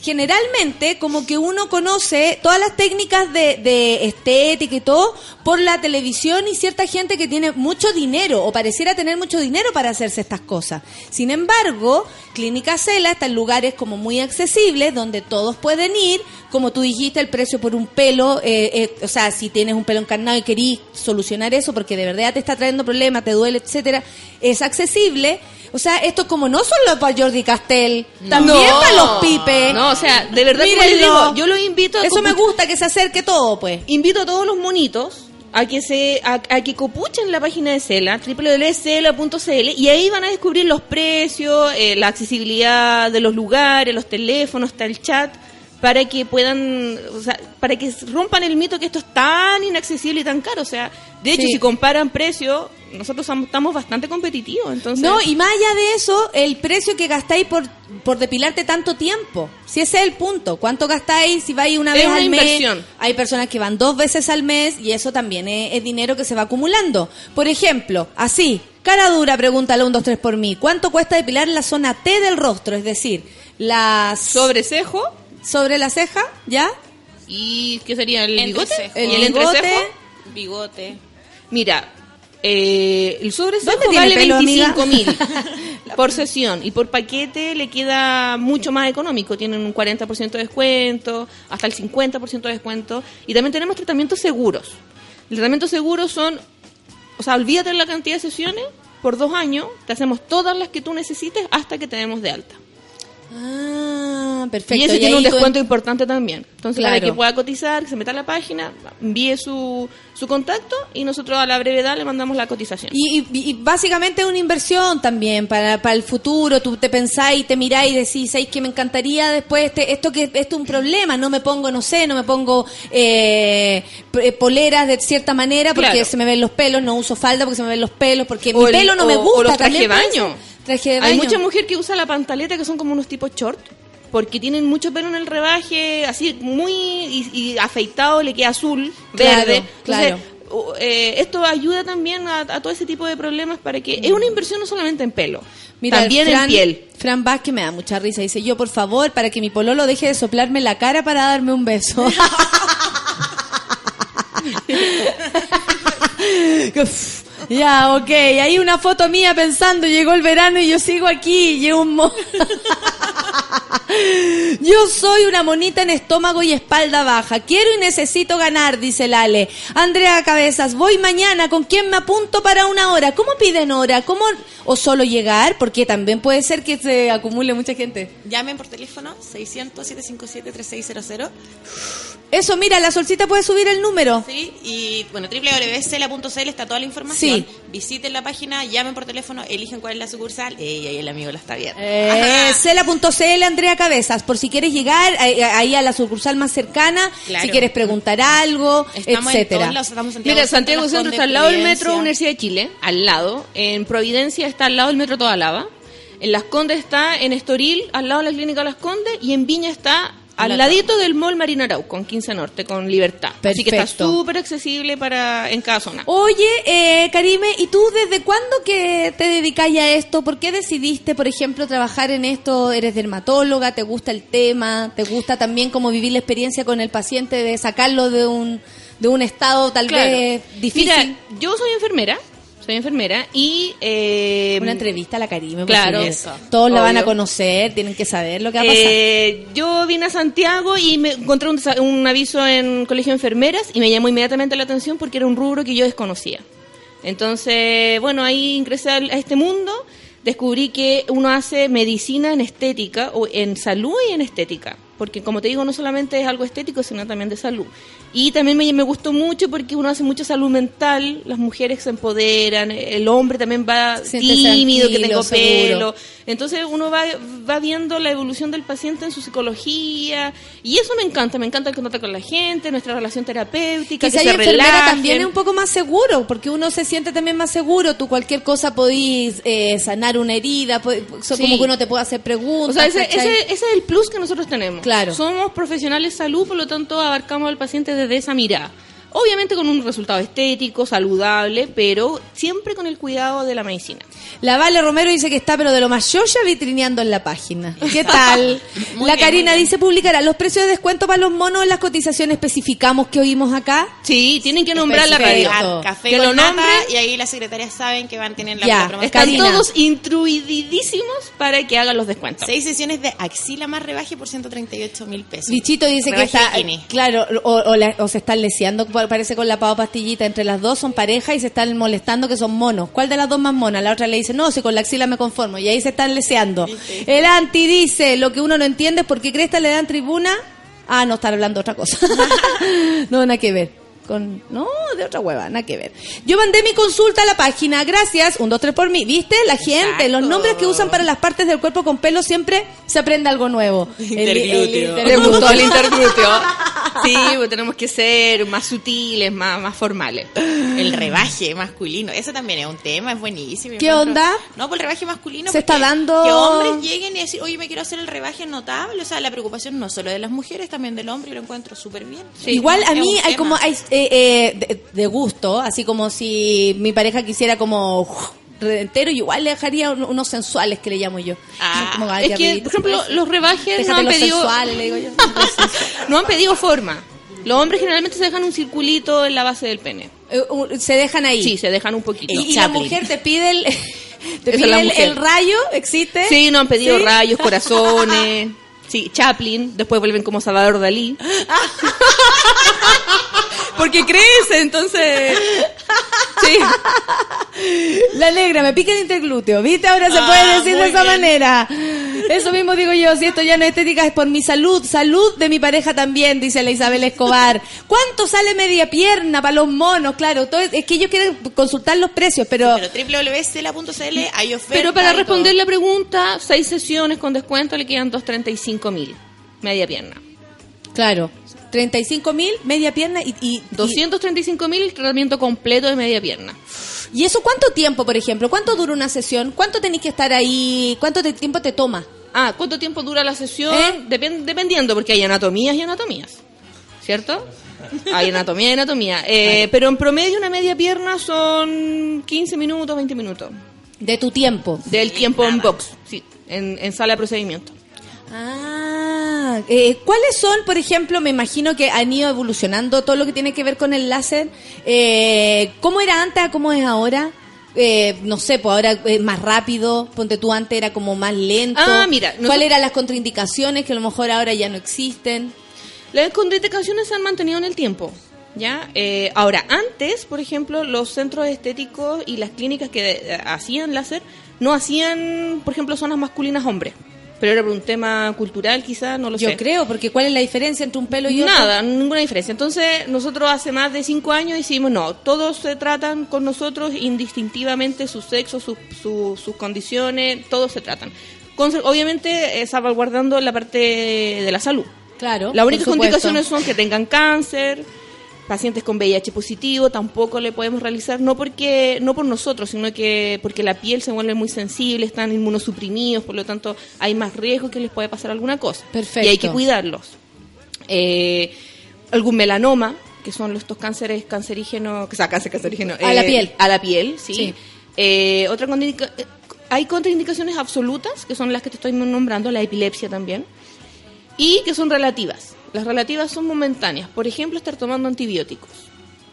[SPEAKER 1] generalmente como que uno conoce todas las técnicas de, de estética y todo por la televisión y cierta gente que tiene mucho dinero o pareciera tener mucho dinero para hacerse estas cosas. Sin embargo, Clínica Cela está en lugares como muy accesibles donde todos pueden ir, como tú dijiste, el precio por un pelo, eh, eh, o sea, si tienes un pelo encarnado y querís solucionar eso porque de verdad te está trayendo problemas, te duele, etcétera, es accesible. O sea, esto como no solo para Jordi Castell, también
[SPEAKER 12] No.
[SPEAKER 1] para los pipes.
[SPEAKER 12] No, o sea, de verdad, como les digo, yo los invito a
[SPEAKER 1] Eso me gusta, que se acerque todo, pues.
[SPEAKER 12] Invito a todos los monitos a que se a, a que copuchen la página de Cela, www.cela.cl y ahí van a descubrir los precios, eh, la accesibilidad de los lugares, los teléfonos, está el chat para que puedan, o sea, para que rompan el mito que esto es tan inaccesible y tan caro, o sea, de hecho
[SPEAKER 1] Sí.
[SPEAKER 12] si comparan precios, nosotros am- estamos bastante competitivos, entonces
[SPEAKER 1] No, y más allá de eso, el precio que gastáis por, por depilarte tanto tiempo. Si ese es el punto. ¿Cuánto gastáis si vais una
[SPEAKER 12] Es
[SPEAKER 1] vez
[SPEAKER 12] una
[SPEAKER 1] al mes?
[SPEAKER 12] inversión.
[SPEAKER 1] Hay personas que van dos veces al mes y eso también es, es dinero que se va acumulando. Por ejemplo, así, cara dura, pregúntale un, dos, tres por mí. ¿Cuánto cuesta depilar la zona T del rostro? Es decir, las...
[SPEAKER 12] sobre cejo
[SPEAKER 1] Sobre la ceja, ¿ya?
[SPEAKER 12] y ¿qué sería el bigote?
[SPEAKER 13] Entrecejo.
[SPEAKER 1] El
[SPEAKER 12] ¿Y el
[SPEAKER 1] bigote.
[SPEAKER 12] entrecejo?
[SPEAKER 13] Bigote.
[SPEAKER 12] Mira, eh, el sobrecejo
[SPEAKER 1] ¿Dónde tiene
[SPEAKER 12] vale
[SPEAKER 1] pelo, amiga?
[SPEAKER 12] 25 mil [LAUGHS] por sesión y por paquete le queda mucho más económico. Tienen un 40% de descuento, hasta el 50% de descuento. Y también tenemos tratamientos seguros. Los tratamientos seguros son, o sea, olvídate de la cantidad de sesiones, por dos años te hacemos todas las que tú necesites hasta que te demos de alta.
[SPEAKER 1] Ah, perfecto.
[SPEAKER 12] y ese tiene un descuento importante también. Entonces, para que pueda cotizar, que se meta a la página, envíe su, su contacto y nosotros a la brevedad le mandamos la cotización.
[SPEAKER 1] Y, y- y básicamente es una inversión también para, para el futuro. Tú te pensáis, te miráis y decís, ¿sabéis que me encantaría después este, esto que esto es un problema? No me pongo, no sé, no me pongo eh, eh, poleras de cierta manera porque
[SPEAKER 12] Claro.
[SPEAKER 1] se me ven los pelos, no uso falda porque se me ven los pelos, porque
[SPEAKER 12] O
[SPEAKER 1] mi
[SPEAKER 12] el-
[SPEAKER 1] pelo no me gusta.
[SPEAKER 12] o los traje baño.
[SPEAKER 1] Traje de
[SPEAKER 12] Hay mucha mujer que usa la pantaleta que son como unos tipos short porque tienen mucho pelo en el rebaje, así muy y, y afeitado le queda azul,
[SPEAKER 1] Claro,
[SPEAKER 12] verde.
[SPEAKER 1] Claro.
[SPEAKER 12] eh, esto ayuda también a, a todo ese tipo de problemas para que es una inversión no solamente en pelo,
[SPEAKER 1] Mira,
[SPEAKER 12] también
[SPEAKER 1] Fran,
[SPEAKER 12] en piel.
[SPEAKER 1] Fran Vázquez me da mucha risa. Dice, yo por favor, para que mi pololo deje de soplarme la cara para darme un beso. [LAUGHS] [LAUGHS] Ya, ok. Hay una foto mía pensando, llegó el verano y yo sigo aquí. Llevo un mo- [LAUGHS] [LAUGHS] Yo soy una monita en estómago y espalda baja. Quiero y necesito ganar, dice Lale. Andrea Cabezas, voy mañana. ¿Con quién me apunto para una hora? ¿Cómo piden hora? ¿Cómo? ¿O solo llegar? Porque también puede ser que se acumule mucha gente.
[SPEAKER 13] Llamen por teléfono 600-757-3600.
[SPEAKER 1] Eso, mira, la solcita puede subir el número.
[SPEAKER 13] Sí, y bueno, www.cela.cl está toda la información.
[SPEAKER 1] Sí.
[SPEAKER 13] Visiten la página, llamen por teléfono, eligen cuál es la sucursal. Ey, ahí el amigo la está viendo.
[SPEAKER 1] Eh, [LAUGHS] Cela.cl Andrea Cabezas, por si quieres llegar ahí a la sucursal más cercana,
[SPEAKER 13] Claro.
[SPEAKER 1] si quieres preguntar algo,
[SPEAKER 13] Estamos en
[SPEAKER 1] etcétera.
[SPEAKER 13] todos lados, estamos en Santiago
[SPEAKER 12] Mira, Santiago Centro está al lado del metro Universidad de Chile, al lado. En Providencia está al lado del metro Toda Lava. En Las Condes está en Estoril, al lado de la clínica Las Condes. Y en Viña está al
[SPEAKER 13] La-
[SPEAKER 12] ladito del Mall Marina Arauco, en 15 Norte, con Libertad. Así que está
[SPEAKER 1] Perfecto.
[SPEAKER 12] súper accesible para en cada zona.
[SPEAKER 1] Oye, eh, Karime, ¿y tú desde cuándo que te dedicáis a esto? ¿Por qué decidiste, por ejemplo, trabajar en esto? ¿Eres dermatóloga? ¿Te gusta el tema? ¿Te gusta también como vivir la experiencia con el paciente de sacarlo de un, de un estado tal
[SPEAKER 12] Claro.
[SPEAKER 1] vez difícil?
[SPEAKER 12] Mira, yo soy enfermera, soy enfermera y... eh,
[SPEAKER 1] Una entrevista a la Karime.
[SPEAKER 12] Claro.
[SPEAKER 1] porque
[SPEAKER 12] Eso.
[SPEAKER 1] Todos la van a conocer, tienen que saber lo que va a pasar.
[SPEAKER 12] Eh, yo vine a Santiago y me encontré un, desa- un aviso en Colegio de Enfermeras y me llamó inmediatamente la atención porque era un rubro que yo desconocía. Entonces, bueno, ahí ingresé a este mundo, descubrí que uno hace medicina en estética, o en salud y en estética. Porque como te digo, no solamente es algo estético, sino también de salud. Y también me, me gustó mucho porque uno hace mucha salud mental, las mujeres se empoderan, el hombre también va tímido, que tengo
[SPEAKER 1] seguro.
[SPEAKER 12] pelo. Entonces uno va, va viendo la evolución del paciente en su psicología y eso me encanta, me encanta el contacto con la gente, nuestra relación terapéutica,
[SPEAKER 1] Que
[SPEAKER 12] se
[SPEAKER 1] enfermera también es un poco más seguro, porque uno se siente también más seguro. Tú cualquier cosa podís eh, sanar una herida,
[SPEAKER 12] Sí.
[SPEAKER 1] como que uno te puede hacer
[SPEAKER 12] O
[SPEAKER 1] preguntas.
[SPEAKER 12] sea, ese, ese, ese es el plus que nosotros tenemos.
[SPEAKER 1] Claro.
[SPEAKER 12] Somos profesionales de salud, por lo tanto abarcamos al paciente desde esa mirada. Obviamente con un resultado estético, saludable, pero siempre con el cuidado de la medicina.
[SPEAKER 1] La Vale Romero dice que está, pero de lo más yoya vitrineando en la página. ¿Qué tal? [LAUGHS] La
[SPEAKER 12] bien,
[SPEAKER 1] Karina dice publicará los precios de descuento para los monos en las cotizaciones especificamos que oímos acá.
[SPEAKER 12] Sí, tienen que nombrar la radio.
[SPEAKER 13] Café
[SPEAKER 12] Que
[SPEAKER 13] con
[SPEAKER 12] lo
[SPEAKER 13] nata y ahí las secretarias saben que van a tener la
[SPEAKER 1] Ya,
[SPEAKER 13] promoción.
[SPEAKER 12] Están
[SPEAKER 1] Karina.
[SPEAKER 12] todos instruidísimos para que hagan los descuentos.
[SPEAKER 13] Seis sesiones de axila más rebaje por 138 mil pesos.
[SPEAKER 1] Bichito dice que está, claro, o, o la- o se están leseando, parece con la pava pastillita, entre las dos son pareja y se están molestando que son monos. ¿Cuál de las dos más mona? La otra le dice, no, si con la axila me conformo, y ahí se están leseando. El anti dice, lo que uno no entiende es por qué Cresta le dan tribuna. Ah, no, están hablando de otra cosa. [LAUGHS] no, nada que ver. Con, no, de otra hueva, nada que ver. Yo mandé mi consulta a la página, gracias, un, dos, tres por mí. ¿Viste? La gente, los nombres que usan para las partes del cuerpo con pelo siempre se aprende algo nuevo. [LAUGHS] El- el
[SPEAKER 13] Interglúteo.
[SPEAKER 12] Les gustó el interglúteo. Sí, pues tenemos que ser más sutiles, más, más formales.
[SPEAKER 13] El rebaje masculino, eso también es un tema, es buenísimo.
[SPEAKER 1] ¿Qué onda?
[SPEAKER 13] No, por el rebaje masculino.
[SPEAKER 1] Se está dando-
[SPEAKER 13] Que hombres lleguen y decir, oye, me quiero hacer el rebaje notable. O sea, la preocupación no solo de las mujeres, también del hombre, y lo encuentro súper bien.
[SPEAKER 1] Igual a mí hay
[SPEAKER 13] tema.
[SPEAKER 1] como hay, eh, eh, de, de gusto, así como si mi pareja quisiera como uf, entero, igual le dejaría un- unos sensuales que le llamo yo.
[SPEAKER 13] Ah,
[SPEAKER 1] Como,
[SPEAKER 12] Es que, por ejemplo, los rebajes no han
[SPEAKER 1] los
[SPEAKER 12] pedido...
[SPEAKER 1] sensuales, le digo yo. [LAUGHS]
[SPEAKER 12] no han pedido forma. Los hombres generalmente se dejan un circulito en la base del pene.
[SPEAKER 1] Eh, se dejan ahí.
[SPEAKER 12] Sí, se dejan un poquito.
[SPEAKER 1] y, y la mujer te pide el, [LAUGHS] te pide el, rayo, ¿existe?
[SPEAKER 12] Sí, no han pedido
[SPEAKER 1] ¿Sí?
[SPEAKER 12] rayos, corazones. [LAUGHS] Sí, Chaplin. Después vuelven como Salvador Dalí. [LAUGHS] Porque crece, entonces. Sí.
[SPEAKER 1] La negra, me pica el interglúteo. ¿Viste? Ahora se
[SPEAKER 13] Ah,
[SPEAKER 1] puede decir de esa
[SPEAKER 13] bien.
[SPEAKER 1] manera. Eso mismo digo yo. Si esto ya no es estética, es por mi salud. Salud de mi pareja también, dice la Isabel Escobar. ¿Cuánto sale media pierna para los monos? Claro, todo es, es que ellos quieren consultar los precios, pero.
[SPEAKER 13] Pero www.cela.cl hay ofertas.
[SPEAKER 12] Pero para
[SPEAKER 13] y
[SPEAKER 12] responder la pregunta, seis sesiones con descuento le quedan 235 mil. Media pierna.
[SPEAKER 1] Claro. 35 mil, media pierna y, y,
[SPEAKER 12] 235 mil tratamiento completo de media pierna.
[SPEAKER 1] ¿Y eso cuánto tiempo, por ejemplo? ¿Cuánto dura una sesión? ¿Cuánto tenéis que estar ahí? ¿Cuánto te- tiempo te toma?
[SPEAKER 12] Ah, ¿cuánto tiempo dura la sesión?
[SPEAKER 1] ¿Eh?
[SPEAKER 12] Depen- dependiendo, porque hay anatomías y anatomías. ¿Cierto? Hay anatomía y anatomía. Eh, pero en promedio una media pierna son 15 minutos, 20 minutos.
[SPEAKER 1] De tu tiempo.
[SPEAKER 12] Del tiempo en box, sí, en, en sala de procedimiento.
[SPEAKER 1] Ah, eh, ¿cuáles son, por ejemplo, me imagino que han ido evolucionando todo lo que tiene que ver con el láser? Eh, ¿Cómo era antes cómo es ahora? Eh, no sé, pues ahora es más rápido, ponte tú antes era como más lento.
[SPEAKER 12] Ah, mira,
[SPEAKER 1] ¿Cuáles eran las contraindicaciones que a lo mejor ahora ya no existen?
[SPEAKER 12] Las contraindicaciones se han mantenido en el tiempo. ¿Ya? Eh, ahora, antes, por ejemplo, los centros estéticos y las clínicas que eh, hacían láser no hacían, por ejemplo, zonas masculinas hombres. Pero era por un tema cultural, quizás, no lo
[SPEAKER 1] Yo
[SPEAKER 12] sé.
[SPEAKER 1] creo, porque ¿cuál es la diferencia entre un pelo y otro?
[SPEAKER 12] Nada, ninguna diferencia. Entonces, nosotros hace más de cinco años decimos, no, todos se tratan con nosotros indistintivamente su sexo, su- su- sus condiciones, todos se tratan. Con- obviamente, eh, salvaguardando la parte de la salud.
[SPEAKER 1] Claro.
[SPEAKER 12] Las únicas contraindicaciones son que tengan cáncer, pacientes con VIH positivo, tampoco le podemos realizar, no porque no por nosotros, sino que porque la piel se vuelve muy sensible, están inmunosuprimidos, por lo tanto hay más riesgo que les puede pasar alguna cosa.
[SPEAKER 1] Perfecto.
[SPEAKER 12] Y hay que cuidarlos. Eh, algún melanoma, que son estos cánceres cancerígenos, o sea, cáncer cancerígeno.
[SPEAKER 1] A la
[SPEAKER 12] eh,
[SPEAKER 1] piel.
[SPEAKER 12] A la piel, sí.
[SPEAKER 1] Sí.
[SPEAKER 12] Eh, otra contraindica- eh, hay contraindicaciones absolutas, que son las que te estoy nombrando, la epilepsia también y que son relativas. Las relativas son momentáneas. Por ejemplo, estar tomando antibióticos.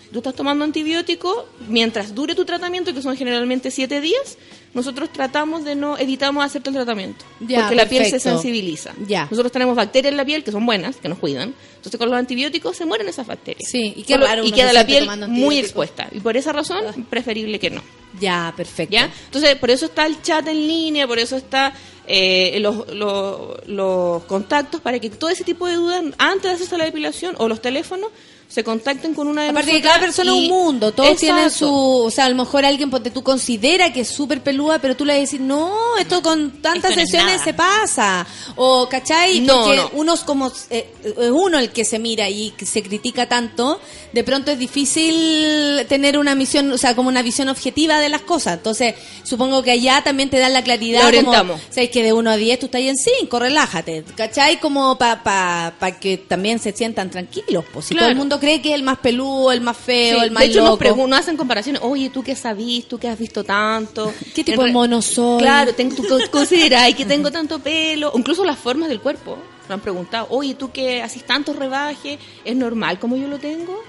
[SPEAKER 12] Si tú estás tomando antibióticos, mientras dure tu tratamiento, que son generalmente siete días, nosotros tratamos de no, evitamos hacerte el tratamiento.
[SPEAKER 1] Ya,
[SPEAKER 12] porque la piel se sensibiliza.
[SPEAKER 1] Ya.
[SPEAKER 12] Nosotros tenemos bacterias en la piel que son buenas, que nos cuidan. Entonces con los antibióticos se mueren esas bacterias.
[SPEAKER 1] Sí, y
[SPEAKER 12] y queda la piel muy expuesta. Y por esa razón, preferible que no.
[SPEAKER 1] Ya, perfecto.
[SPEAKER 12] ¿Ya? Entonces, por eso está el chat en línea, por eso está eh, los, los, los contactos, para que todo ese tipo de dudas, antes de hacerse la depilación, o los teléfonos, se contacten con una de
[SPEAKER 1] Aparte que cada persona es un mundo, todos tienen su, o sea, a lo mejor alguien ponte tú considera que es súper pelúa, pero tú le decís, no, esto con tantas
[SPEAKER 13] Esto
[SPEAKER 1] sesiones
[SPEAKER 13] nada".
[SPEAKER 1] se pasa. O, ¿cachai?
[SPEAKER 12] No,
[SPEAKER 1] Porque
[SPEAKER 12] no.
[SPEAKER 1] uno es como, eh, es uno el que se mira y que se critica tanto, de pronto es difícil tener una misión, o sea, como una visión objetiva de las cosas. Entonces, supongo que allá también te dan la claridad.
[SPEAKER 12] La orientamos.
[SPEAKER 1] Como, ¿sabes? Que de 1 a 10 tú estás ahí en 5, relájate. ¿Cachai? Como para pa, pa que también se sientan tranquilos. Pues si
[SPEAKER 12] Claro.
[SPEAKER 1] todo el mundo cree que es el más peludo, el más feo,
[SPEAKER 12] Sí,
[SPEAKER 1] el más
[SPEAKER 12] de hecho, nos,
[SPEAKER 1] loco.
[SPEAKER 12] pregun- nos hacen comparaciones. Oye, ¿tú qué sabís? ¿Tú qué has visto tanto?
[SPEAKER 1] ¿Qué tipo de mono soy?
[SPEAKER 12] Claro, ten- tú co- [LAUGHS] consideráis que tengo tanto pelo. Incluso las formas del cuerpo. Me han preguntado, oye, ¿tú que haces tantos rebajes? ¿Es normal como yo lo tengo?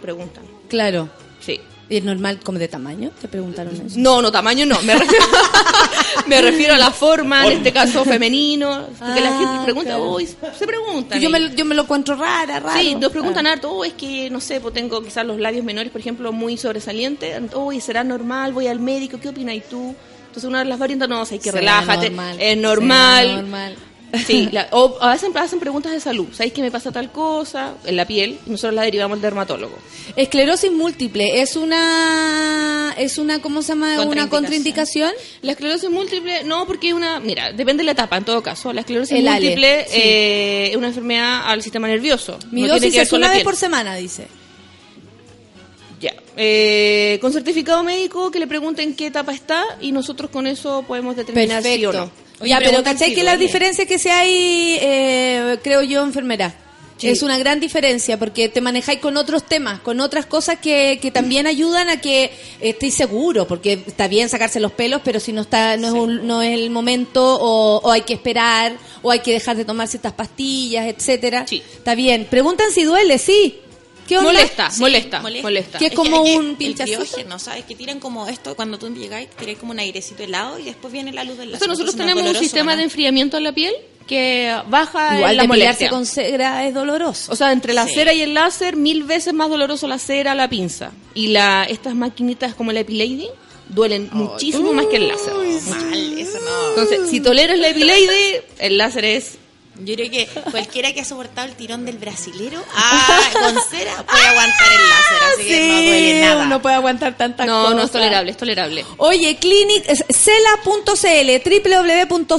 [SPEAKER 12] Preguntan.
[SPEAKER 1] Claro. ¿Y es normal como de tamaño? Te preguntaron eso.
[SPEAKER 12] No, no, tamaño no. Me refiero, [LAUGHS] me refiero a la forma, en este caso femenino. Porque la gente
[SPEAKER 1] Ah,
[SPEAKER 12] pregunta,
[SPEAKER 1] claro.
[SPEAKER 12] uy, se preguntan.
[SPEAKER 1] Yo me, yo me lo encuentro rara, raro.
[SPEAKER 12] Sí, nos preguntan
[SPEAKER 1] Ah.
[SPEAKER 12] harto, oh, es que, no sé, pues tengo quizás los labios menores, por ejemplo, muy sobresalientes. Oh, ¿será normal? Voy al médico, ¿qué opinas tú? Entonces una de las variantes, no, o sea, hay que relájate,
[SPEAKER 1] normal,
[SPEAKER 12] es
[SPEAKER 1] será
[SPEAKER 12] normal. Sí, la- o veces hacen preguntas de salud. ¿Sabéis que me pasa tal cosa en la piel? Y nosotros la derivamos al dermatólogo.
[SPEAKER 1] Esclerosis múltiple es una es una ¿cómo se llama? Una contraindicación.
[SPEAKER 12] La esclerosis múltiple, no, porque es una. Mira, depende de la etapa, en todo caso. La esclerosis
[SPEAKER 1] El Ale,
[SPEAKER 12] múltiple
[SPEAKER 1] sí.
[SPEAKER 12] eh, es una enfermedad al sistema nervioso.
[SPEAKER 1] Mi
[SPEAKER 12] no
[SPEAKER 1] dosis es una vez por semana, dice.
[SPEAKER 12] Ya. Eh, con certificado médico que le pregunten qué etapa está y nosotros con eso podemos determinar sí o no.
[SPEAKER 1] Ya, pero ¿cachai que las diferencias que se hay, eh, creo yo, enfermera?
[SPEAKER 12] Sí.
[SPEAKER 1] Es una gran diferencia porque te manejáis con otros temas, con otras cosas que, que también ayudan a que estéis seguro, porque está bien sacarse los pelos, pero si no está no es, un- no es el momento o, o hay que esperar o hay que dejar de tomar ciertas pastillas, etcétera. Está bien. Preguntan si duele, sí. ¿Qué onda?
[SPEAKER 12] Molesta,
[SPEAKER 13] Sí,
[SPEAKER 12] molesta, molesta.
[SPEAKER 1] Que es
[SPEAKER 13] Es
[SPEAKER 1] como
[SPEAKER 13] hay
[SPEAKER 1] un pinchazo.
[SPEAKER 13] criógeno, ¿sabes? Que tiran como esto, cuando tú llegáis, tiráis como un airecito helado y después viene la luz del
[SPEAKER 12] O
[SPEAKER 13] láser.
[SPEAKER 12] sea, nosotros
[SPEAKER 13] no
[SPEAKER 12] tenemos un sistema de enfriamiento en la piel que baja
[SPEAKER 1] Igual
[SPEAKER 12] la molestia.
[SPEAKER 1] con cera es doloroso.
[SPEAKER 12] O sea, entre la
[SPEAKER 1] Sí.
[SPEAKER 12] cera y el láser, mil veces más doloroso la cera a la pinza. Y la estas maquinitas como la Epilady duelen muchísimo más que el láser.
[SPEAKER 13] Mal, eso no.
[SPEAKER 12] Entonces, si toleras la Epilady, el láser es...
[SPEAKER 13] Yo creo que cualquiera que ha soportado el tirón del brasilero, ah, con cera, puede aguantar el láser, así que no duele nada.
[SPEAKER 1] puede aguantar tantas
[SPEAKER 12] No,
[SPEAKER 1] cosas.
[SPEAKER 12] no es tolerable, es tolerable.
[SPEAKER 1] Oye, clinic, cela.cl,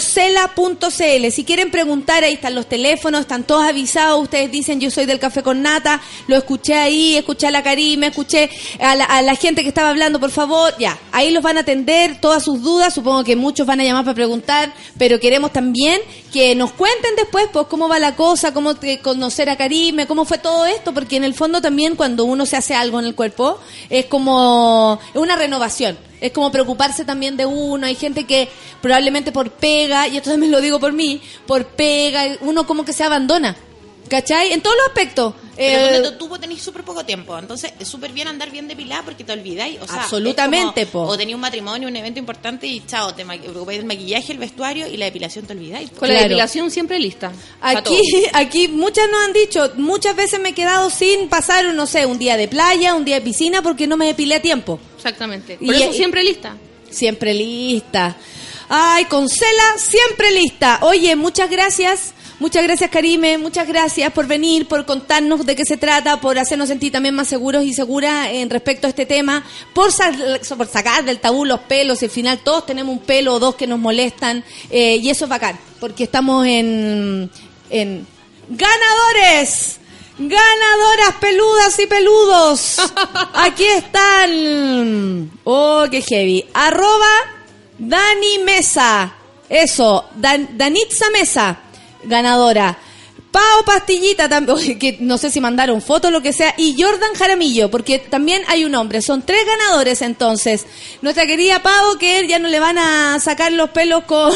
[SPEAKER 1] www.cela.cl. Si quieren preguntar, ahí están los teléfonos, están todos avisados. Ustedes dicen, yo soy del café con nata, lo escuché ahí, escuché a la Karime, escuché a la, a la gente que estaba hablando, por favor, ya. Ahí los van a atender todas sus dudas. Supongo que muchos van a llamar para preguntar, pero queremos también que nos cuenten después, pues, cómo va la cosa, cómo te- conocer a Karime, cómo fue todo esto, porque en el fondo también cuando uno se hace algo en el cuerpo, es como una renovación. Es como preocuparse también de uno. Hay gente que probablemente por pega, y esto también lo digo por mí, por pega, uno como que se abandona. ¿Cachai? En todos los aspectos.
[SPEAKER 13] Pero
[SPEAKER 1] Eh,
[SPEAKER 13] donde tú tenés súper poco tiempo, entonces es súper bien andar bien depilada porque te olvidáis. O sea,
[SPEAKER 1] Absolutamente,
[SPEAKER 13] como-
[SPEAKER 1] po.
[SPEAKER 13] O tenías un matrimonio, un evento importante y chao, te preocupáis del maquillaje, el vestuario y la depilación te olvidáis.
[SPEAKER 12] Con la depilación siempre lista.
[SPEAKER 1] Aquí, [LAUGHS] aquí muchas nos han dicho, muchas veces me he quedado sin pasar, no sé, un día de playa, un día de piscina, porque no me depilé a tiempo.
[SPEAKER 12] Exactamente.
[SPEAKER 1] Y-
[SPEAKER 12] Por eso
[SPEAKER 1] y-
[SPEAKER 12] siempre lista.
[SPEAKER 1] Siempre lista. Ay, con Cela, siempre lista. Oye, muchas gracias. Muchas gracias, Karime. Muchas gracias por venir, por contarnos de qué se trata, por hacernos sentir también más seguros y seguras en respecto a este tema, por, por sacar del tabú los pelos. Al final todos tenemos un pelo o dos que nos molestan. eh, y eso es bacán, porque estamos en, en ganadores. Ganadoras peludas y peludos. [LAUGHS] Aquí están. Oh, qué heavy. Arroba Dani Mesa. Eso, Dan- Danitza Mesa. Ganadora. Pao Pastillita [LAUGHS] que no sé si mandaron fotos lo que sea, y Jordan Jaramillo, porque también hay un hombre, son tres ganadores entonces. Nuestra querida Pau, que ya no le van a sacar los pelos con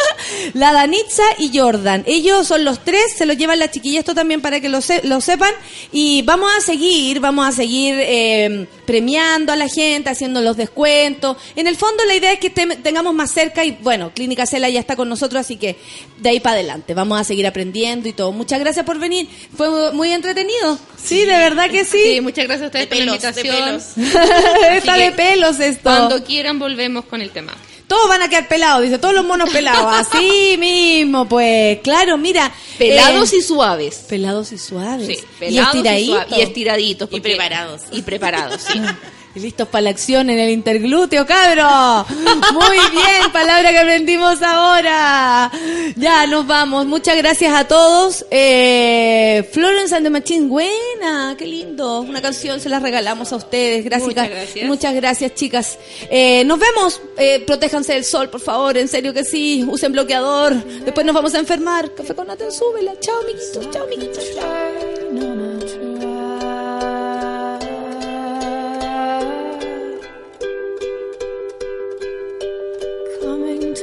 [SPEAKER 1] [LAUGHS] la Danitza y Jordan. Ellos son los tres, se los llevan las chiquillas, esto también para que lo, se- lo sepan, y vamos a seguir, vamos a seguir eh, premiando a la gente, haciendo los descuentos. En el fondo la idea es que te- tengamos más cerca y bueno, Clínica Cela ya está con nosotros, así que de ahí para adelante vamos a seguir aprendiendo y todo. Muchas gracias por venir, fue muy entretenido. Sí, de verdad que sí.
[SPEAKER 12] Sí, muchas gracias a ustedes
[SPEAKER 13] De
[SPEAKER 12] por la
[SPEAKER 13] pelos, de pelos. [LAUGHS]
[SPEAKER 1] Está de pelos esto.
[SPEAKER 12] Cuando quieran volvemos con el tema.
[SPEAKER 1] Todos van a quedar pelados, dice, todos los monos pelados. [LAUGHS] Así mismo, pues, claro, mira.
[SPEAKER 12] Pelados
[SPEAKER 1] eh,
[SPEAKER 12] y suaves.
[SPEAKER 1] Pelados y suaves.
[SPEAKER 12] Sí,
[SPEAKER 1] y
[SPEAKER 12] pelados y,
[SPEAKER 1] estiraditos.
[SPEAKER 12] suaves. y estiraditos.
[SPEAKER 13] Y preparados.
[SPEAKER 12] Y preparados, sí. [LAUGHS]
[SPEAKER 1] Y listos para la acción en el interglúteo, cabro. Muy bien, palabra que aprendimos ahora. Ya, nos vamos. Muchas gracias a todos. Eh, Florence and the Machine, buena, qué lindo. Una canción se la regalamos a ustedes. Gracias.
[SPEAKER 12] Muchas gracias.
[SPEAKER 1] Muchas gracias, chicas. Eh, nos vemos. Eh, protéjanse del sol, por favor. En serio que sí. Usen bloqueador. Después nos vamos a enfermar. Café con nata, súbela. Chao, miquitos. Chao, miquitos. Chao.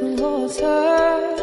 [SPEAKER 9] into water.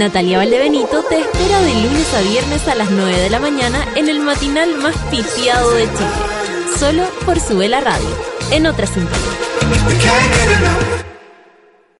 [SPEAKER 9] Natalia Valdebenito te espera de lunes a viernes a las 9 de la mañana en el matinal más pitiado de Chile. Solo por su vela radio, en otra sintonía.